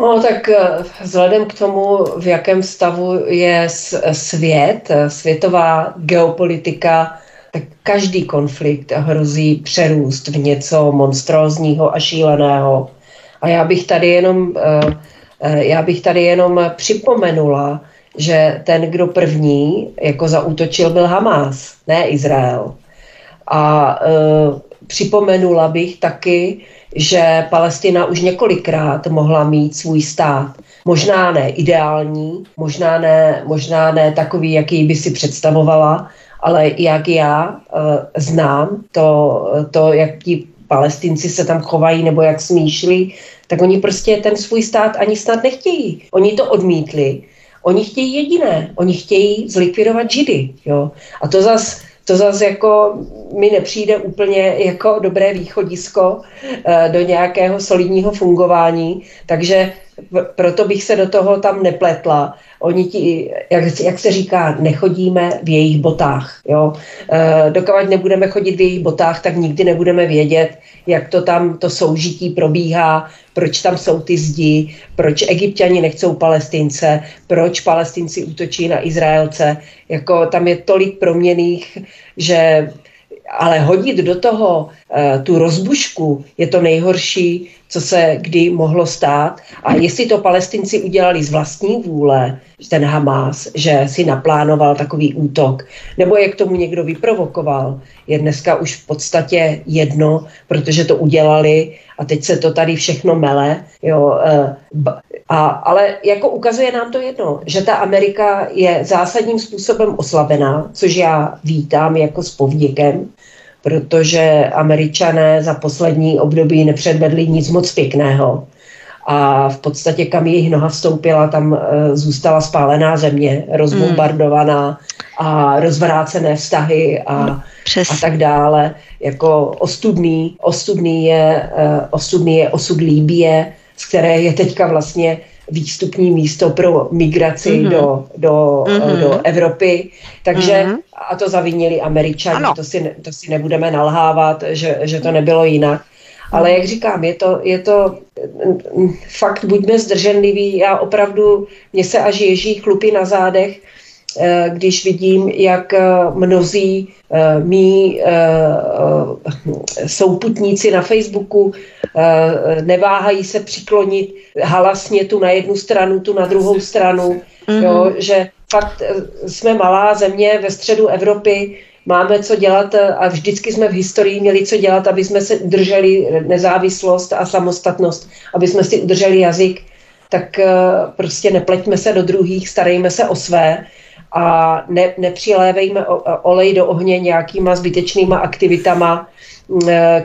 No, tak eh, vzhledem k tomu, v jakém stavu je svět, eh, světová geopolitika, tak každý konflikt hrozí přerůst v něco monstrózního a šíleného. A já bych tady jenom, eh, já bych tady jenom připomenula, že ten, kdo první jako zaútočil, byl Hamás, ne Izrael. A e, připomenula bych taky, že Palestina už několikrát mohla mít svůj stát. Možná ne ideální, možná ne, možná ne takový, jaký by si představovala, ale jak já e, znám to, to, jak ti palestinci se tam chovají nebo jak smýšlí, tak oni prostě ten svůj stát ani snad nechtějí. Oni to odmítli. Oni chtějí jediné. Oni chtějí zlikvidovat židy. Jo? A to zase to zase jako mi nepřijde úplně jako dobré východisko eh, do nějakého solidního fungování, takže proto bych se do toho tam nepletla. Oni ti, jak, jak se říká, nechodíme v jejich botách. Jo? E, dokud nebudeme chodit v jejich botách, tak nikdy nebudeme vědět, jak to tam to soužití probíhá, proč tam jsou ty zdi, proč egyptiani nechcou palestince, proč palestinci útočí na Izraelce. Jako tam je tolik proměných, že ale hodit do toho uh, tu rozbušku je to nejhorší, co se kdy mohlo stát. A jestli to palestinci udělali z vlastní vůle, ten Hamas, že si naplánoval takový útok, nebo je k tomu někdo vyprovokoval, je dneska už v podstatě jedno, protože to udělali a teď se to tady všechno mele. Jo, eh, a, ale jako ukazuje nám to jedno, že ta Amerika je zásadním způsobem oslabená, což já vítám jako s povděkem, protože američané za poslední období nepředvedli nic moc pěkného. A v podstatě, kam jejich noha vstoupila, tam uh, zůstala spálená země, rozbombardovaná a rozvrácené vztahy a, no, a tak dále. Jako ostudný, ostudný je, uh, ostudný je osud Líbie, z které je teďka vlastně výstupní místo pro migraci mm-hmm. do, do, mm-hmm. do Evropy. Takže, mm-hmm. a to zavinili američani, to si, to si nebudeme nalhávat, že, že to nebylo jinak. Ale jak říkám, je to, je to fakt, buďme zdrženliví, já opravdu, mě se až ježí chlupy na zádech, když vidím, jak eh, mnozí eh, mý souputníci na Facebooku neváhají se přiklonit halasně tu na jednu stranu, tu na druhou stranu, mm-hmm. jo, že fakt jsme malá země ve středu Evropy, máme co dělat a vždycky jsme v historii měli co dělat, aby jsme se udrželi nezávislost a samostatnost, aby jsme si udrželi jazyk, tak eh, prostě nepleťme se do druhých, starejme se o své a ne, nepřilévejme olej do ohně nějakýma zbytečnýma aktivitama,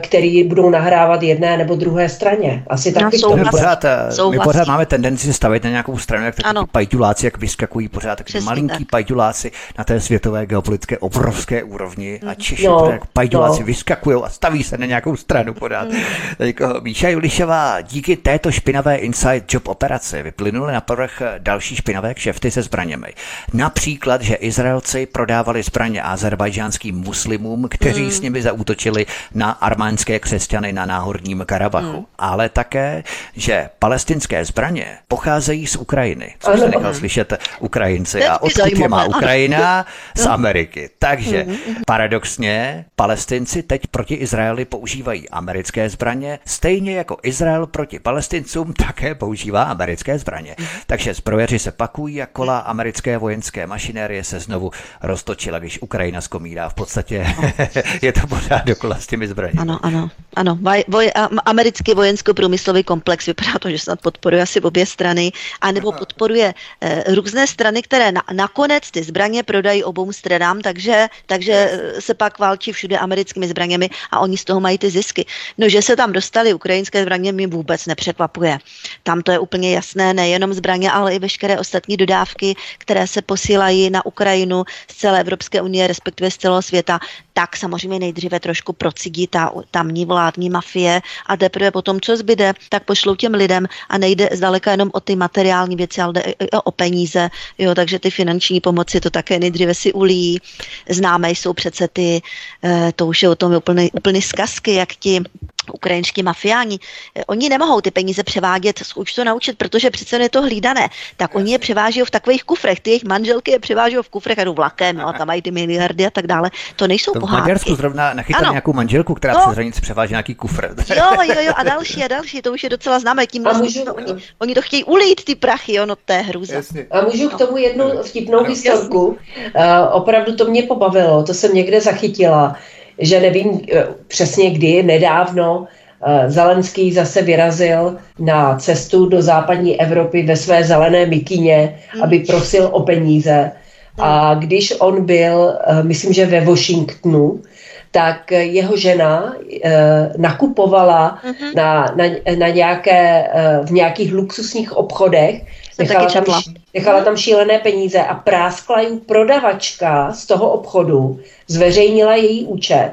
který budou nahrávat jedné nebo druhé straně. Asi tak no, my, pořád, eh, my pořád máme tendenci stavit na nějakou stranu, jak takový pajďuláci, jak vyskakují pořád takový malinký tak. pajďuláci na té světové geopolitické obrovské úrovni a Češi no, jak pajďuláci no. vyskakují a staví se na nějakou stranu pořád. Mm. Jako Míša Julišová, díky této špinavé inside job operaci vyplynuly na povrch další špinavé kšefty se zbraněmi. Například, že Izraelci prodávali zbraně azerbajdžánským muslimům, kteří mm. s nimi zaútočili na armánské křesťany na náhorním Karabachu, hmm. ale také, že palestinské zbraně pocházejí z Ukrajiny, Co jste nechal slyšet Ukrajinci. A odkud je má Ukrajina? [LAUGHS] Z Ameriky. Takže hmm, hmm, paradoxně palestinci teď proti Izraeli používají americké zbraně, stejně jako Izrael proti palestincům také používá americké zbraně. Takže zbrojeři se pakují a kola americké vojenské mašinérie se znovu roztočila, když Ukrajina skomírá. V podstatě [LAUGHS] je to pořád dokola s těmi zbraněmi. Ano, ano, ano. Vaj, voj, americký vojensko-průmyslový komplex vypadá to, že snad podporuje asi obě strany, anebo podporuje eh, různé strany, které na, nakonec ty zbraně prodají obou stranám, takže, takže eh, se pak válčí všude americkými zbraněmi a oni z toho mají ty zisky. No, že se tam dostali ukrajinské zbraně, mi vůbec nepřekvapuje. Tam to je úplně jasné, nejenom zbraně, ale i veškeré ostatní dodávky, které se posílají na Ukrajinu z celé Evropské unie, respektive z celého světa, tak samozřejmě nejdříve trošku procidí ta tamní vládní mafie a teprve potom, co zbyde, tak pošlou těm lidem a nejde zdaleka jenom o ty materiální věci, ale jde i o peníze, jo, takže ty finanční pomoci to také nejdříve si ulí. Známé jsou přece ty, eh, to už je o tom úplný, úplný zkazky, jak ti ukrajinští mafiáni, eh, oni nemohou ty peníze převádět už to naučit, protože přece je to hlídané. Tak oni je převáží v takových kufrech, ty jejich manželky je převáží v kufrech a jdou vlakem, no, a tam mají ty miliardy a tak dále. To nejsou to pohádky. V Maďarsku zrovna nachytali nějakou manželku, která no. přes hranici převáží nějaký kufr. Jo, jo, jo, a další a další, to už je docela známé. Tím vlastně můžu, to, oni, oni, to chtějí ulít, ty prachy, jo, no to je hrůza. A můžu k tomu jednu vtipnou historku. Uh, opravdu to mě pobavilo, to jsem někde zachytila, že nevím uh, přesně kdy, nedávno, Eh, Zelenský zase vyrazil na cestu do západní Evropy ve své zelené mikině, aby prosil o peníze. A když on byl, eh, myslím, že ve Washingtonu, tak jeho žena eh, nakupovala uh-huh. na, na, na nějaké, eh, v nějakých luxusních obchodech, nechala tam, nechala tam šílené peníze a práskla jí prodavačka z toho obchodu, zveřejnila její účet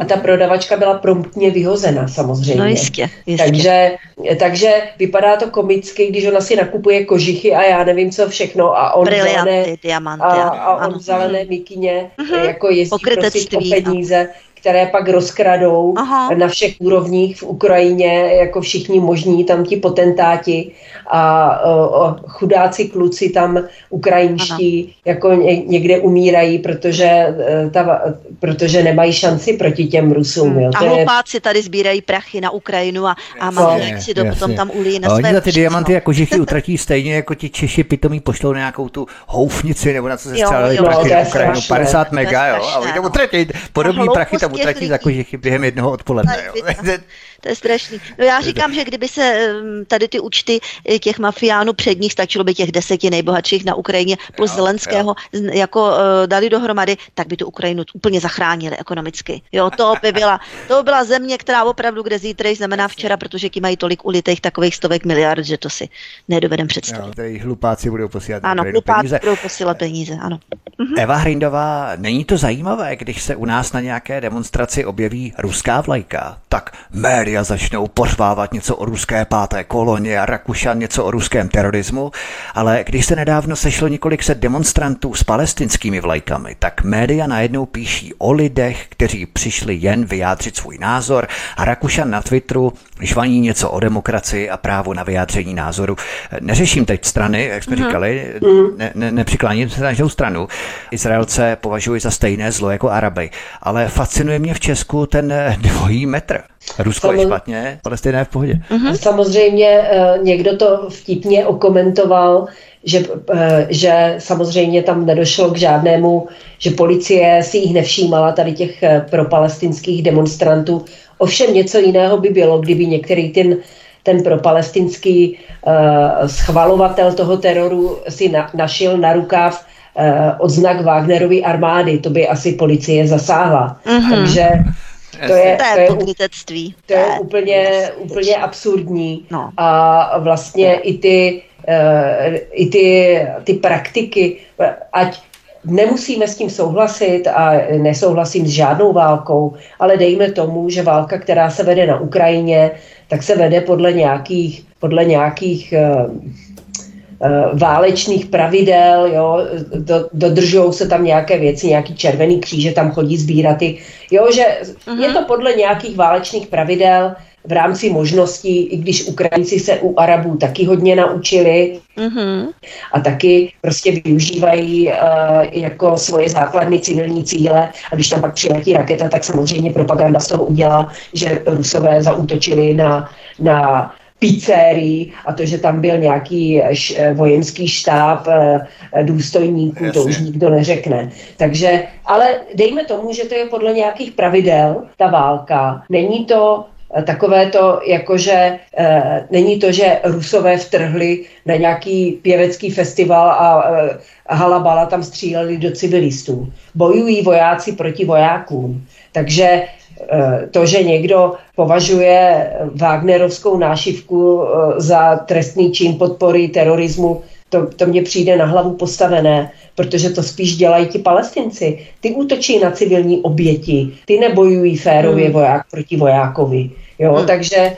a ta prodavačka byla promptně vyhozena samozřejmě. No jistě, jistě. Takže, takže vypadá to komicky, když ona si nakupuje kožichy a já nevím co všechno a on zelené, diamanty, a, a on ano. zelené mikině mm-hmm. jako jezdí prosit o peníze, které pak rozkradou Aha. na všech úrovních v Ukrajině, jako všichni možní, tam ti potentáti a o, o, chudáci kluci tam ukrajinští ano. jako ně, někde umírají, protože, e, ta, protože nemají šanci proti těm Rusům. Hmm. Jo. A hlupáci tady sbírají prachy na Ukrajinu a, a mafiáci si do, potom tam ulí na své Oni za ty diamanty jako žichy utratí stejně jako ti Češi pitomí pošlou nějakou tu houfnici nebo na co se střelili prachy na Ukrajinu. 50 mega, jo. A oni tam utratí podobný prachy tam utratí za kožichy během jednoho odpoledne. Jo. [LAUGHS] To je strašný. No já říkám, že kdyby se tady ty účty eh, těch mafiánů před nich stačilo by těch deseti nejbohatších na Ukrajině plus jo, Zelenského jo. jako uh, dali dohromady, tak by tu Ukrajinu úplně zachránili ekonomicky. Jo, to by byla, to by byla země, která opravdu, kde zítra znamená včera, protože ti mají tolik ulitých takových stovek miliard, že to si nedovedem představit. Jo, tady hlupáci budou posílat ano, hlupáci peníze. budou posílat peníze, ano. Mhm. Eva Hrindová, není to zajímavé, když se u nás na nějaké demonstraci objeví ruská vlajka, tak média začnou pořvávat něco o ruské páté koloně a Rakušan něco o ruském terorismu, ale když se nedávno sešlo několik set demonstrantů s palestinskými vlajkami, tak média najednou píší o lidech, kteří přišli jen vyjádřit svůj názor a Rakušan na Twitteru žvaní něco o demokracii a právo na vyjádření názoru. Neřeším teď strany, jak jsme mm. říkali, mhm. ne, ne, nepřikláním se na žádnou stranu. Izraelce považuji za stejné zlo jako Araby, ale fascinuje mě v Česku ten dvojí metr. Rusko Samoz... je špatně, Palestina je v pohodě. Mm-hmm. Samozřejmě eh, někdo to vtipně okomentoval, že, eh, že samozřejmě tam nedošlo k žádnému, že policie si jich nevšímala tady těch eh, propalestinských demonstrantů. Ovšem něco jiného by bylo, kdyby některý ten, ten propalestinský uh, schvalovatel toho teroru si na, našil na rukáv uh, odznak Wagnerovy armády. To by asi policie zasáhla. Mm-hmm. Takže to je, to je, pokrytectví. To je úplně, úplně absurdní. No. A vlastně i ty, uh, i ty, ty praktiky, ať nemusíme s tím souhlasit a nesouhlasím s žádnou válkou, ale dejme tomu, že válka, která se vede na Ukrajině, tak se vede podle nějakých, podle nějakých uh, válečných pravidel, jo, do, dodržují se tam nějaké věci, nějaký červený kříže tam chodí sbírat ty, jo, že uh-huh. je to podle nějakých válečných pravidel, v rámci možností, i když Ukrajinci se u Arabů taky hodně naučili mm-hmm. a taky prostě využívají uh, jako svoje základny civilní cíle a když tam pak přiletí raketa, tak samozřejmě propaganda z toho udělá, že Rusové zaútočili na, na pizzerii a to, že tam byl nějaký š, vojenský štáb e, důstojníků, Jasně. to už nikdo neřekne. Takže, ale dejme tomu, že to je podle nějakých pravidel, ta válka. Není to Eh, takové to, jakože e, není to, že Rusové vtrhli na nějaký pěvecký festival a e, halabala tam stříleli do civilistů. Bojují vojáci proti vojákům. Takže to, že někdo považuje Wagnerovskou nášivku e, za trestný čin podpory terorismu, to, to mně přijde na hlavu postavené, protože to spíš dělají ti palestinci. Ty útočí na civilní oběti, ty nebojují férově hmm. voják proti vojákovi. Jo, hmm. takže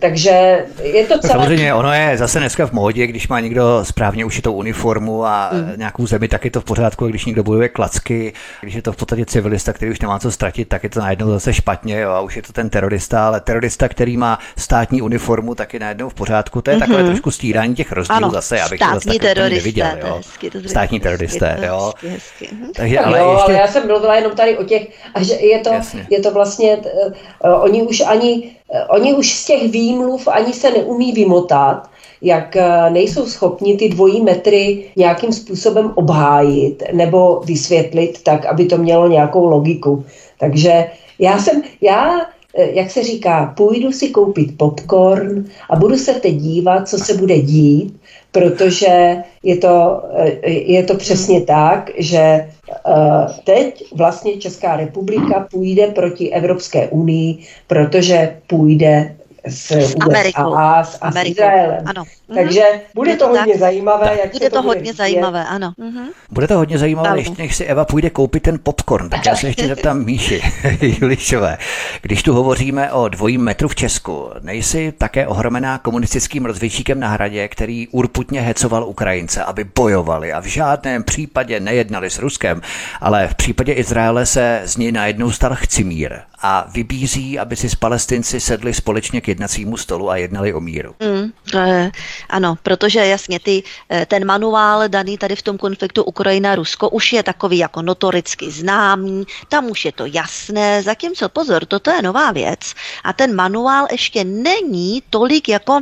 takže je to celé... Samozřejmě ono je zase dneska v módě, když má někdo správně ušitou uniformu a mm. nějakou zemi, tak je to v pořádku, když někdo bojuje klacky, když je to v podstatě civilista, který už nemá co ztratit, tak je to najednou zase špatně jo, a už je to ten terorista, ale terorista, který má státní uniformu, tak je najednou v pořádku. To je mm-hmm. takové mhm. trošku stírání těch rozdílů ano, zase, abych to zase neviděl. Jo. Hezky, to státní teroristé, hezky, jo. Hezky, hezky. Mhm. Takže, ale, jo, ještě... ale já jsem mluvila jenom tady o těch, a že je to, je to vlastně, uh, oni už ani Eh, oni už z těch výmluv ani se neumí vymotat, jak eh, nejsou schopni ty dvojí metry nějakým způsobem obhájit nebo vysvětlit tak, aby to mělo nějakou logiku. Takže já jsem, já eh, jak se říká, půjdu si koupit popcorn a budu se teď dívat, co se bude dít, protože je to, je to přesně tak, že Eh, teď vlastně Česká republika půjde proti Evropské unii, protože půjde s, s Amerikou. A s, a s Izraelem. Ano. Mhm. Takže bude to hodně tak. zajímavé. Jak bude to, to bude hodně zajímavé, ano. Mhm. Bude to hodně zajímavé, ještě než si Eva půjde koupit ten popcorn, tak já se ještě zeptám [LAUGHS] Míši [LAUGHS] Julišové. Když tu hovoříme o dvojím metru v Česku, nejsi také ohromená komunistickým rozvědčíkem na hradě, který urputně hecoval Ukrajince, aby bojovali a v žádném případě nejednali s Ruskem, ale v případě Izraele se z něj najednou stal chcimír a vybízí, aby si s palestinci sedli společně k jednacímu stolu a jednali o míru. Mm, e, ano, protože jasně ty, eh, ten manuál daný tady v tom konfliktu Ukrajina-Rusko už je takový jako notoricky známý, tam už je to jasné, zatímco pozor, toto je nová věc a ten manuál ještě není tolik jako,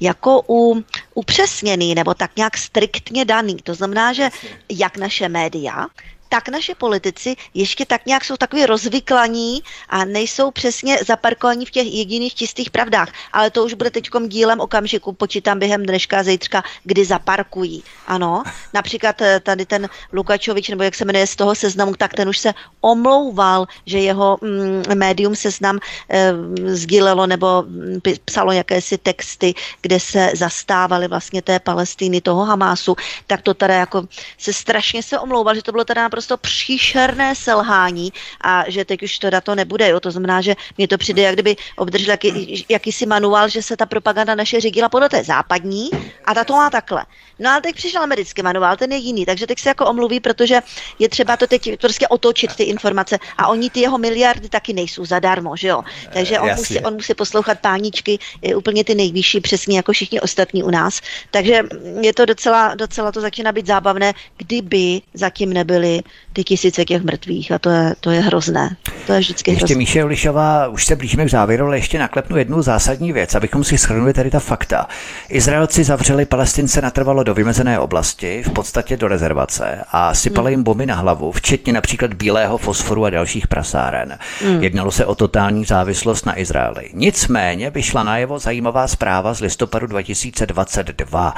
jako u, upřesněný nebo tak nějak striktně daný. To znamená, že jak naše média, tak naše politici ještě tak nějak jsou takový rozvyklaní a nejsou přesně zaparkovaní v těch jediných čistých pravdách. Ale to už bude teď dílem okamžiku, počítám během dneška a zítřka, kdy zaparkují. Ano, například eh, tady ten Lukačovič, nebo jak se jmenuje z toho seznamu, tak ten už se omlouval, že jeho mm, médium seznam e, sdílelo nebo mm, psalo jakési texty, kde se zastávali vlastně té Palestiny, toho Hamásu, tak to teda jako se strašně se omlouval, že to bylo teda naprosto příšerné selhání a že teď už teda to nebude. Jo? To znamená, že mě to přijde, jak kdyby obdržel jaký, jakýsi manuál, že se ta propaganda naše řídila podle té západní a ta to má takhle. No a teď přišel americký manuál, ten je jiný, takže teď se jako omluví, protože je třeba to teď prostě otočit ty informace a oni ty jeho miliardy taky nejsou zadarmo, že jo. Takže on, musí, on musí poslouchat páničky, je úplně ty nejvyšší, přesně jako všichni ostatní u nás. Takže je to docela, docela to začíná být zábavné, kdyby zatím nebyly ty tisíce těch mrtvých a to je, to je hrozné. To je vždycky Ještě Míše Ulišová, už se blížíme k závěru, ale ještě naklepnu jednu zásadní věc, abychom si shrnuli tady ta fakta. Izraelci zavřeli Palestince natrvalo do vymezené oblasti, v podstatě do rezervace a sypali jim bomby na hlavu, včetně například bílého fosforu a dalších prasáren. Hmm. Jednalo se o totální závislost na Izraeli. Nicméně vyšla najevo zajímavá zpráva z listopadu 2022.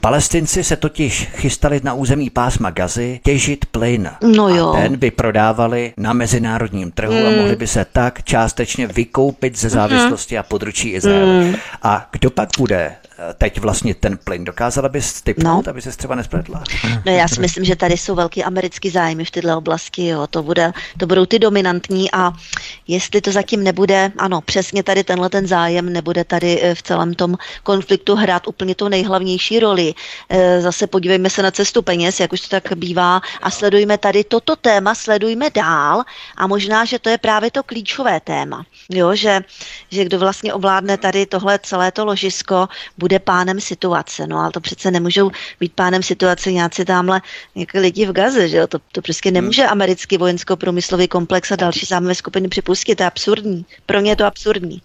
Palestinci se totiž chystali na území pásma Gazy těžit plyn. No jo. A ten by prodávali na mezinárodním trhu mm. a mohli by se tak částečně vykoupit ze závislosti mm. a područí Izraele. Mm. A kdo pak bude teď vlastně ten plyn. Dokázala bys typnout, no. aby se třeba nespletla? No já si myslím, že tady jsou velký americký zájmy v této oblasti. Jo. To, bude, to budou ty dominantní a jestli to zatím nebude, ano, přesně tady tenhle ten zájem nebude tady eh, v celém tom konfliktu hrát úplně tu nejhlavnější roli. Eh, zase podívejme se na cestu peněz, jak už to tak bývá a sledujme tady toto téma, sledujme dál a možná, že to je právě to klíčové téma. Jo, že, že kdo vlastně ovládne tady tohle celé to ložisko, bude pánem situace. No ale to přece nemůžou být pánem situace nějací tamhle jako lidi v Gaze, že jo? To, to prostě nemůže hmm. americký vojensko-průmyslový komplex a další zájmové skupiny připustit. To je absurdní. Pro ně je to absurdní.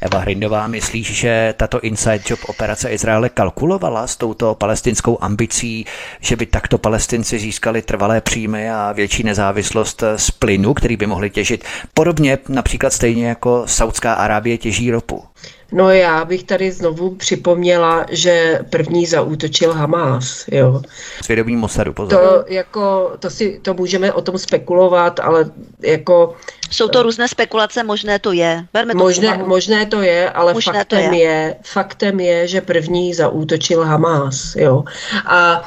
Eva Hrindová, myslíš, že tato inside job operace Izraele kalkulovala s touto palestinskou ambicí, že by takto palestinci získali trvalé příjmy a větší nezávislost z plynu, který by mohli těžit? Podobně například stejně jako Saudská Arábie těží ropu. No já bych tady znovu připomněla, že první zaútočil Hamás, jo. Svědomí Mossadu, pozor. To, jako, to, si, to můžeme o tom spekulovat, ale jako... Jsou to různé spekulace, možné to je. Berme to možné, možné to je, ale možné faktem je. je. faktem je, že první zaútočil Hamás, jo. A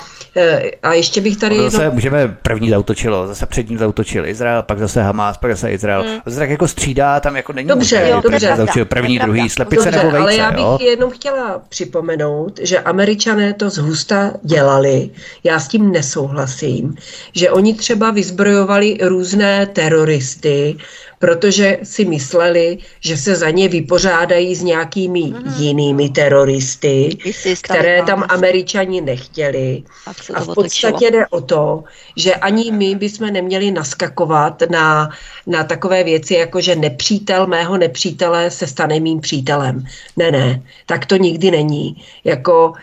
a ještě bych tady... zase jedno... můžeme, první zautočilo, zase před ním zautočil Izrael, pak zase Hamas, pak zase Izrael. Hmm. To se tak jako střídá, tam jako není dobře, možné, jo, dobře. Zautočil první, druhý, slepice dobře, nebo vejce. Ale já bych jo? jenom chtěla připomenout, že američané to zhusta dělali, já s tím nesouhlasím, že oni třeba vyzbrojovali různé teroristy, protože si mysleli, že se za ně vypořádají s nějakými mm. jinými teroristy, které tam američani nechtěli. A v podstatě jde o to, že ani my bychom neměli naskakovat na, na takové věci, jako že nepřítel mého nepřítele se stane mým přítelem. Ne, ne, tak to nikdy není. Jako,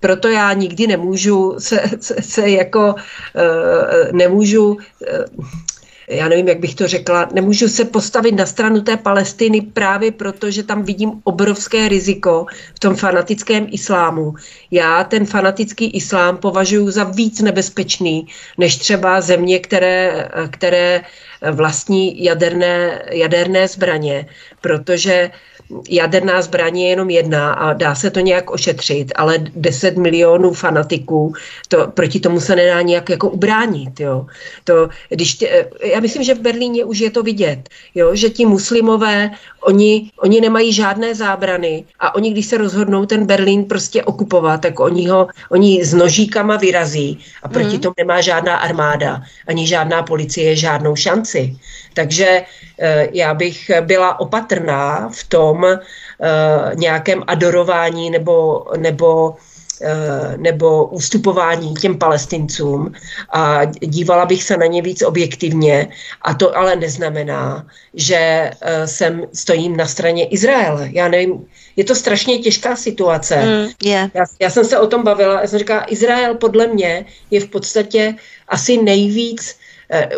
proto já nikdy nemůžu se, se, se jako uh, nemůžu uh, já nevím, jak bych to řekla, nemůžu se postavit na stranu té Palestiny právě proto, že tam vidím obrovské riziko v tom fanatickém islámu. Já ten fanatický islám považuji za víc nebezpečný, než třeba země, které, které vlastní jaderné, jaderné zbraně, protože jaderná zbraně je jenom jedna a dá se to nějak ošetřit, ale 10 milionů fanatiků, to, proti tomu se nedá nějak jako ubránit. Jo. To, když tě, já myslím, že v Berlíně už je to vidět, jo, že ti muslimové, oni, oni nemají žádné zábrany a oni, když se rozhodnou ten Berlín prostě okupovat, tak oni ho oni s nožíkama vyrazí a proti mm. tomu nemá žádná armáda, ani žádná policie, žádnou šanci. Takže eh, já bych byla opatrná v tom eh, nějakém adorování nebo, nebo eh, nebo ústupování těm palestincům a dívala bych se na ně víc objektivně a to ale neznamená, že jsem stojím na straně Izraele. Já nevím, je to strašně těžká situace. Mm, yeah. já, já jsem se o tom bavila, já jsem říkala, Izrael podle mě je v podstatě asi nejvíc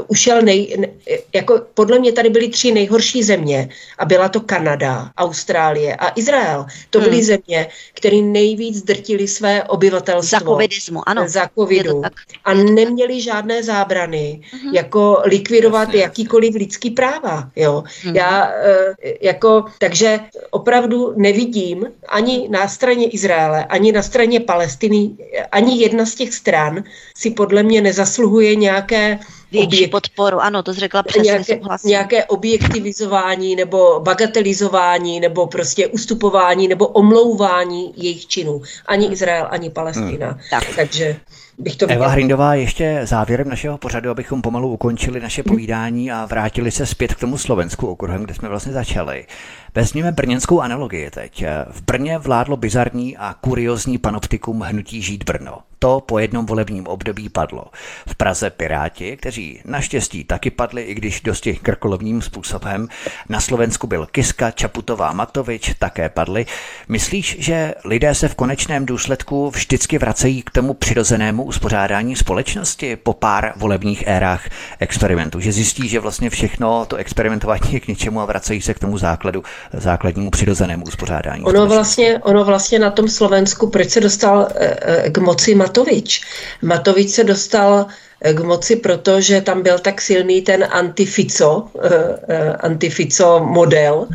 ušel nej, ne, jako podle mě tady byly tři nejhorší země a byla to Kanada, Austrálie a Izrael. To byly hmm. země, které nejvíc drtili své obyvatelstvo. Za covidismu, ano. Za covidu. A neměli žádné zábrany, hmm. jako likvidovat Jasně. jakýkoliv lidský práva. Jo. Hmm. Já uh, jako, takže opravdu nevidím ani na straně Izraele, ani na straně Palestiny, ani jedna z těch stran si podle mě nezasluhuje nějaké Větší objekt, podporu, ano, to řekla přesně, nějaké, nějaké objektivizování nebo bagatelizování nebo prostě ustupování nebo omlouvání jejich činů. Ani Izrael, ani Palestina. Hmm. Tak. Takže bych to Eva Hrindová, ještě závěrem našeho pořadu, abychom pomalu ukončili naše povídání a vrátili se zpět k tomu Slovensku okruhem, kde jsme vlastně začali. Vezměme brněnskou analogii teď. V Brně vládlo bizarní a kuriozní panoptikum hnutí Žít Brno. To po jednom volebním období padlo. V Praze Piráti, kteří naštěstí taky padli, i když dosti krkolovním způsobem. Na Slovensku byl Kiska, Čaputová, Matovič, také padli. Myslíš, že lidé se v konečném důsledku vždycky vracejí k tomu přirozenému uspořádání společnosti po pár volebních érách experimentu? Že zjistí, že vlastně všechno to experimentování je k ničemu a vracejí se k tomu základu základnímu přirozenému uspořádání. Ono vlastně, ono vlastně na tom Slovensku, proč se dostal eh, eh, k moci Matovič? Matovič se dostal eh, k moci, protože tam byl tak silný ten antifico, antifico model,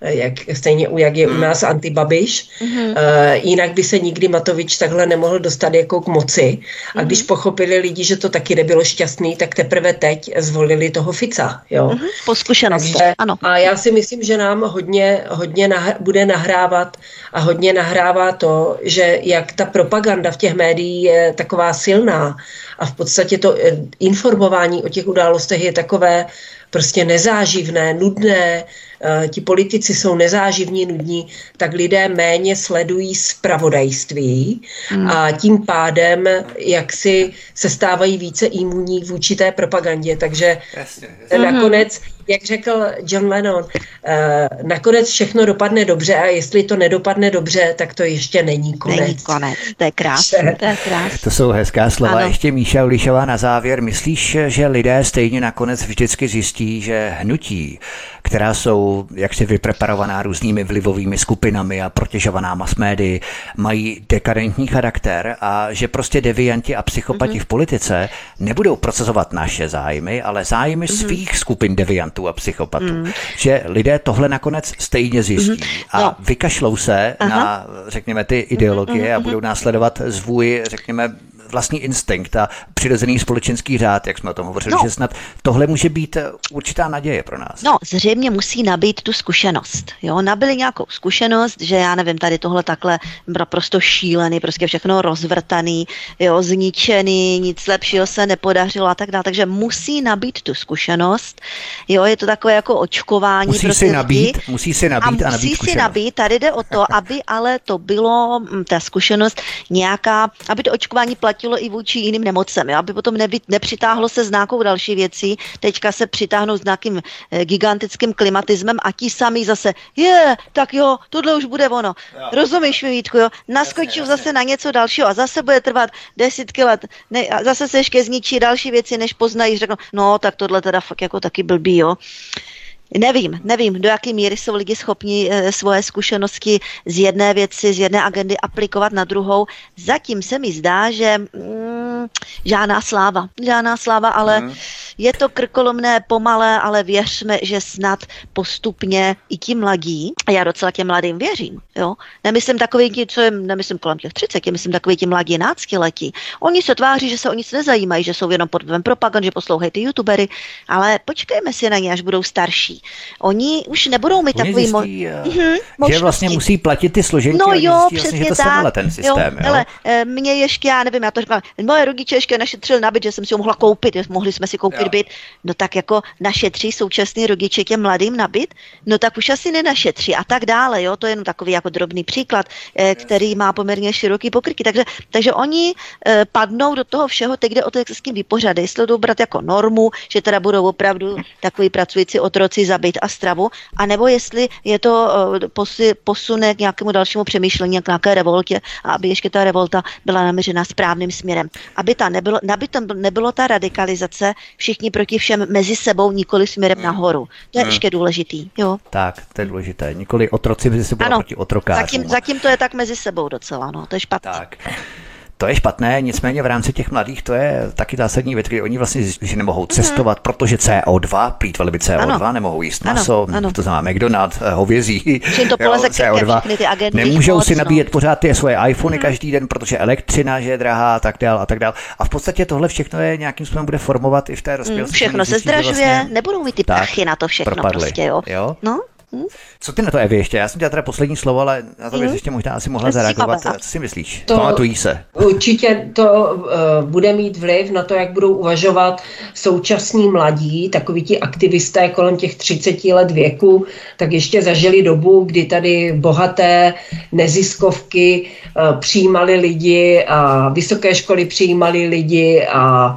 jak, stejně jak je u hmm. nás antibabiš. Mm-hmm. Uh, jinak by se nikdy Matovič takhle nemohl dostat jako k moci. A když mm-hmm. pochopili lidi, že to taky nebylo šťastný, tak teprve teď zvolili toho Fica. Jo? Mm-hmm. Po zkušenosti, ano. A já si myslím, že nám hodně, hodně nah- bude nahrávat a hodně nahrává to, že jak ta propaganda v těch médiích je taková silná a v podstatě to eh, informování o těch událostech je takové prostě nezáživné, nudné, Eh, ti politici jsou nezáživní, nudní, tak lidé méně sledují spravodajství hmm. a tím pádem jak si se stávají více imunní vůči té propagandě. Takže jasně, jasně. nakonec, jak řekl John Lennon, eh, nakonec všechno dopadne dobře a jestli to nedopadne dobře, tak to ještě není konec. Není konec, to je krásné. To, je krásné. to jsou hezká slova. Ano. Ještě Míša Ulišová na závěr. Myslíš, že lidé stejně nakonec vždycky zjistí, že hnutí, která jsou jaksi vypreparovaná různými vlivovými skupinami a protěžovaná mass médii, mají dekadentní charakter a že prostě devianti a psychopati mm-hmm. v politice nebudou procesovat naše zájmy, ale zájmy mm-hmm. svých skupin deviantů a psychopatů. Mm. Že lidé tohle nakonec stejně zjistí mm-hmm. a no. vykašlou se Aha. na, řekněme, ty ideologie mm-hmm. a budou následovat zvůj, řekněme, vlastní instinkt a přirozený společenský řád, jak jsme o tom hovořili, no. že snad tohle může být eh, určitá naděje pro nás. No, zřejmě musí nabít tu zkušenost. Jo, nabili nějakou zkušenost, že já nevím, tady tohle takhle naprosto šílený, prostě všechno rozvrtaný, jo, zničený, nic lepšího se nepodařilo a tak dále. Takže musí nabít tu zkušenost. Jo, je to takové jako očkování. Musí prostě si nabít, musí si nabít a, a nabít musí si nabít, tady jde o to, aby ale to bylo, mm, ta zkušenost nějaká, aby to očkování platilo platilo i vůči jiným nemocem, jo? aby potom neby, nepřitáhlo se s nějakou další věcí, teďka se přitáhnou s nějakým e, gigantickým klimatismem a ti sami zase, je, tak jo, tohle už bude ono. Jo. Rozumíš mi, Vítku, jo? Naskočím zase na něco dalšího a zase bude trvat desítky let ne, a zase se ještě zničí další věci, než poznají, řeknou, no, tak tohle teda fakt jako taky blbý, jo. Nevím, nevím, do jaké míry jsou lidi schopni e, svoje zkušenosti z jedné věci, z jedné agendy aplikovat na druhou. Zatím se mi zdá, že mm, žádná sláva, žádná sláva, ale mm. je to krkolomné, pomalé, ale věřme, že snad postupně i ti mladí, a já docela těm mladým věřím, jo, nemyslím takový ti, co je, nemyslím kolem těch 30, myslím takový ti mladí náctiletí. Oni se tváří, že se o nic nezajímají, že jsou jenom pod vlivem propagand, že poslouchají ty youtubery, ale počkejme si na ně, až budou starší. Oni už nebudou mít takový mo- mm-hmm, že vlastně musí platit ty složenky no jo, zjistí, přesně vlastně, že to tak. ten systém. Jo, jo? Hele, eh, mě ještě, já nevím, já to říkám, moje rodiče ještě našetřili na byt, že jsem si ho mohla koupit, mohli jsme si koupit jo. byt. No tak jako našetří současný rodiče těm mladým na byt, no tak už asi nenašetří a tak dále, jo, to je jenom takový jako drobný příklad, eh, který má poměrně široký pokryky, takže, takže oni eh, padnou do toho všeho, teď jde o to, jak se s tím vypořádají, jestli to brát jako normu, že teda budou opravdu takový pracující otroci zabít a stravu, anebo jestli je to posune k nějakému dalšímu přemýšlení, k nějaké revoltě a aby ještě ta revolta byla naměřena správným směrem. Aby, ta nebylo, aby tam nebylo ta radikalizace všichni proti všem mezi sebou, nikoli směrem hmm. nahoru. To je hmm. ještě důležitý. Jo. Tak, to je důležité. Nikoli otroci mezi sebou ano, proti otrokářům. Zatím, zatím to je tak mezi sebou docela, no, to je špatné. Tak. To je špatné, nicméně v rámci těch mladých to je taky zásadní věc, kdy oni vlastně že nemohou mhm. cestovat, mm-hmm. protože CO2, plýtvali by CO2, ano. nemohou jíst maso, ano, ano. to znamená McDonald's, eh, hovězí, to poleze CO2. Ty Nemůžou moc, si nabíjet no. pořád ty svoje iPhony mm-hmm. každý den, protože elektřina že je drahá a tak dál a tak dál. A v podstatě tohle všechno je nějakým způsobem bude formovat i v té rozpělosti. Mm, všechno se zdražuje, vlastně nebudou mít ty prachy na to všechno propadly. prostě, jo. jo? No, Hm? Co ty na to, Evi, ještě? Já jsem dělala teda poslední slovo, ale na to bys hm? ještě možná asi mohla zareagovat. Co si myslíš? To, Pamatují se. Určitě to uh, bude mít vliv na to, jak budou uvažovat současní mladí, takoví ti aktivisté kolem těch 30 let věku, tak ještě zažili dobu, kdy tady bohaté neziskovky uh, přijímali lidi a vysoké školy přijímali lidi a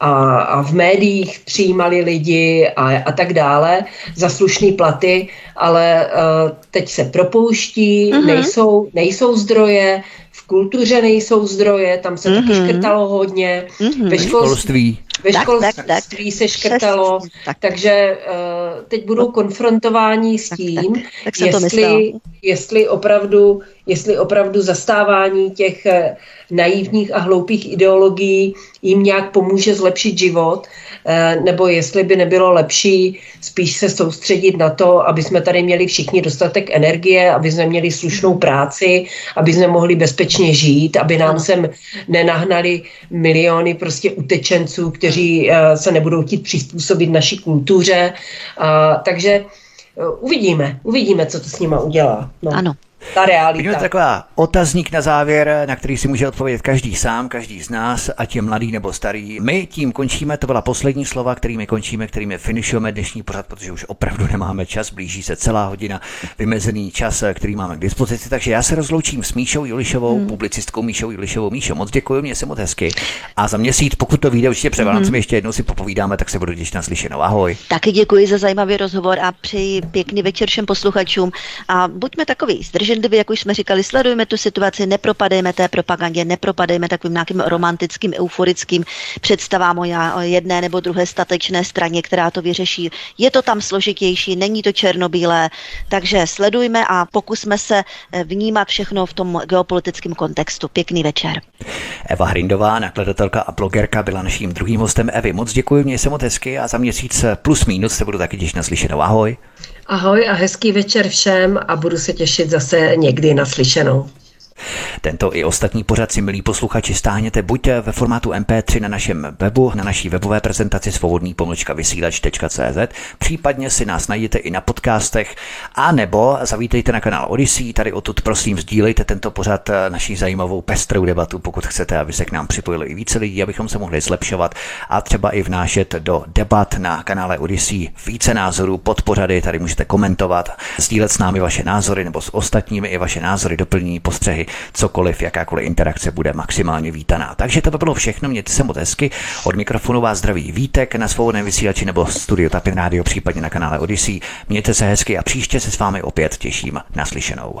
a, a v médiích přijímali lidi a, a tak dále za slušné platy, ale uh, teď se propouští, mm-hmm. nejsou, nejsou zdroje, v kultuře nejsou zdroje, tam se mm-hmm. taky mhm. škrtalo hodně, mm-hmm. ve školství. Ve školství tak, tak, tak. se škrtalo, tak. takže uh, teď budou konfrontováni s tím, tak, tak. Tak jestli, jestli, opravdu, jestli opravdu zastávání těch uh, naivních a hloupých ideologií jim nějak pomůže zlepšit život, uh, nebo jestli by nebylo lepší spíš se soustředit na to, aby jsme tady měli všichni dostatek energie, aby jsme měli slušnou práci, aby jsme mohli bezpečně žít, aby nám sem nenahnali miliony prostě utečenců, kteří kteří eh, se nebudou chtít přizpůsobit naší kultuře. Takže eh, uvidíme, uvidíme, co to s nima udělá. No. Ano ta realita. Je taková otazník na závěr, na který si může odpovědět každý sám, každý z nás, ať je mladý nebo starý. My tím končíme, to byla poslední slova, kterými končíme, kterými finišujeme dnešní pořad, protože už opravdu nemáme čas, blíží se celá hodina, vymezený čas, který máme k dispozici. Takže já se rozloučím s Míšou Julišovou, hmm. publicistkou Míšou Julišovou. Míšo, moc děkuji, mě se moc hezky. A za měsíc, pokud to vyjde určitě před hmm. ještě jednou si popovídáme, tak se budu těšit na slyšenou. Ahoj. Taky děkuji za zajímavý rozhovor a přeji pěkný večer všem posluchačům. A buďme takový zdrženliví, jak už jsme říkali, sledujme tu situaci, nepropadejme té propagandě, nepropadejme takovým nějakým romantickým, euforickým představám o jedné nebo druhé statečné straně, která to vyřeší. Je to tam složitější, není to černobílé, takže sledujme a pokusme se eh, vnímat všechno v tom geopolitickém kontextu. Pěkný večer. Eva Hrindová, nakladatelka a blogerka, byla naším druhým hostem. Evi, moc děkuji, mě se moc hezky a za měsíc plus minus se budu taky těšit na slyšenou. Ahoj. Ahoj a hezký večer všem a budu se těšit zase někdy na slyšenou. Tento i ostatní pořad si, milí posluchači, stáhněte buď ve formátu MP3 na našem webu, na naší webové prezentaci svobodný pomlčka vysílač.cz, případně si nás najdete i na podcastech, a nebo zavítejte na kanál Odyssey, tady odtud prosím sdílejte tento pořad eh, naší zajímavou pestrou debatu, pokud chcete, aby se k nám připojili i více lidí, abychom se mohli zlepšovat a třeba i vnášet do debat na kanále Odyssey více názorů pod pořady, tady můžete komentovat, sdílet s námi vaše názory nebo s ostatními i vaše názory, doplní postřehy cokoliv, jakákoliv interakce bude maximálně vítaná. Takže to by bylo všechno, mějte se moc hezky. Od mikrofonu vás zdraví Vítek na svobodném vysílači nebo studio Tapin Radio, případně na kanále Odyssey. Mějte se hezky a příště se s vámi opět těším naslyšenou.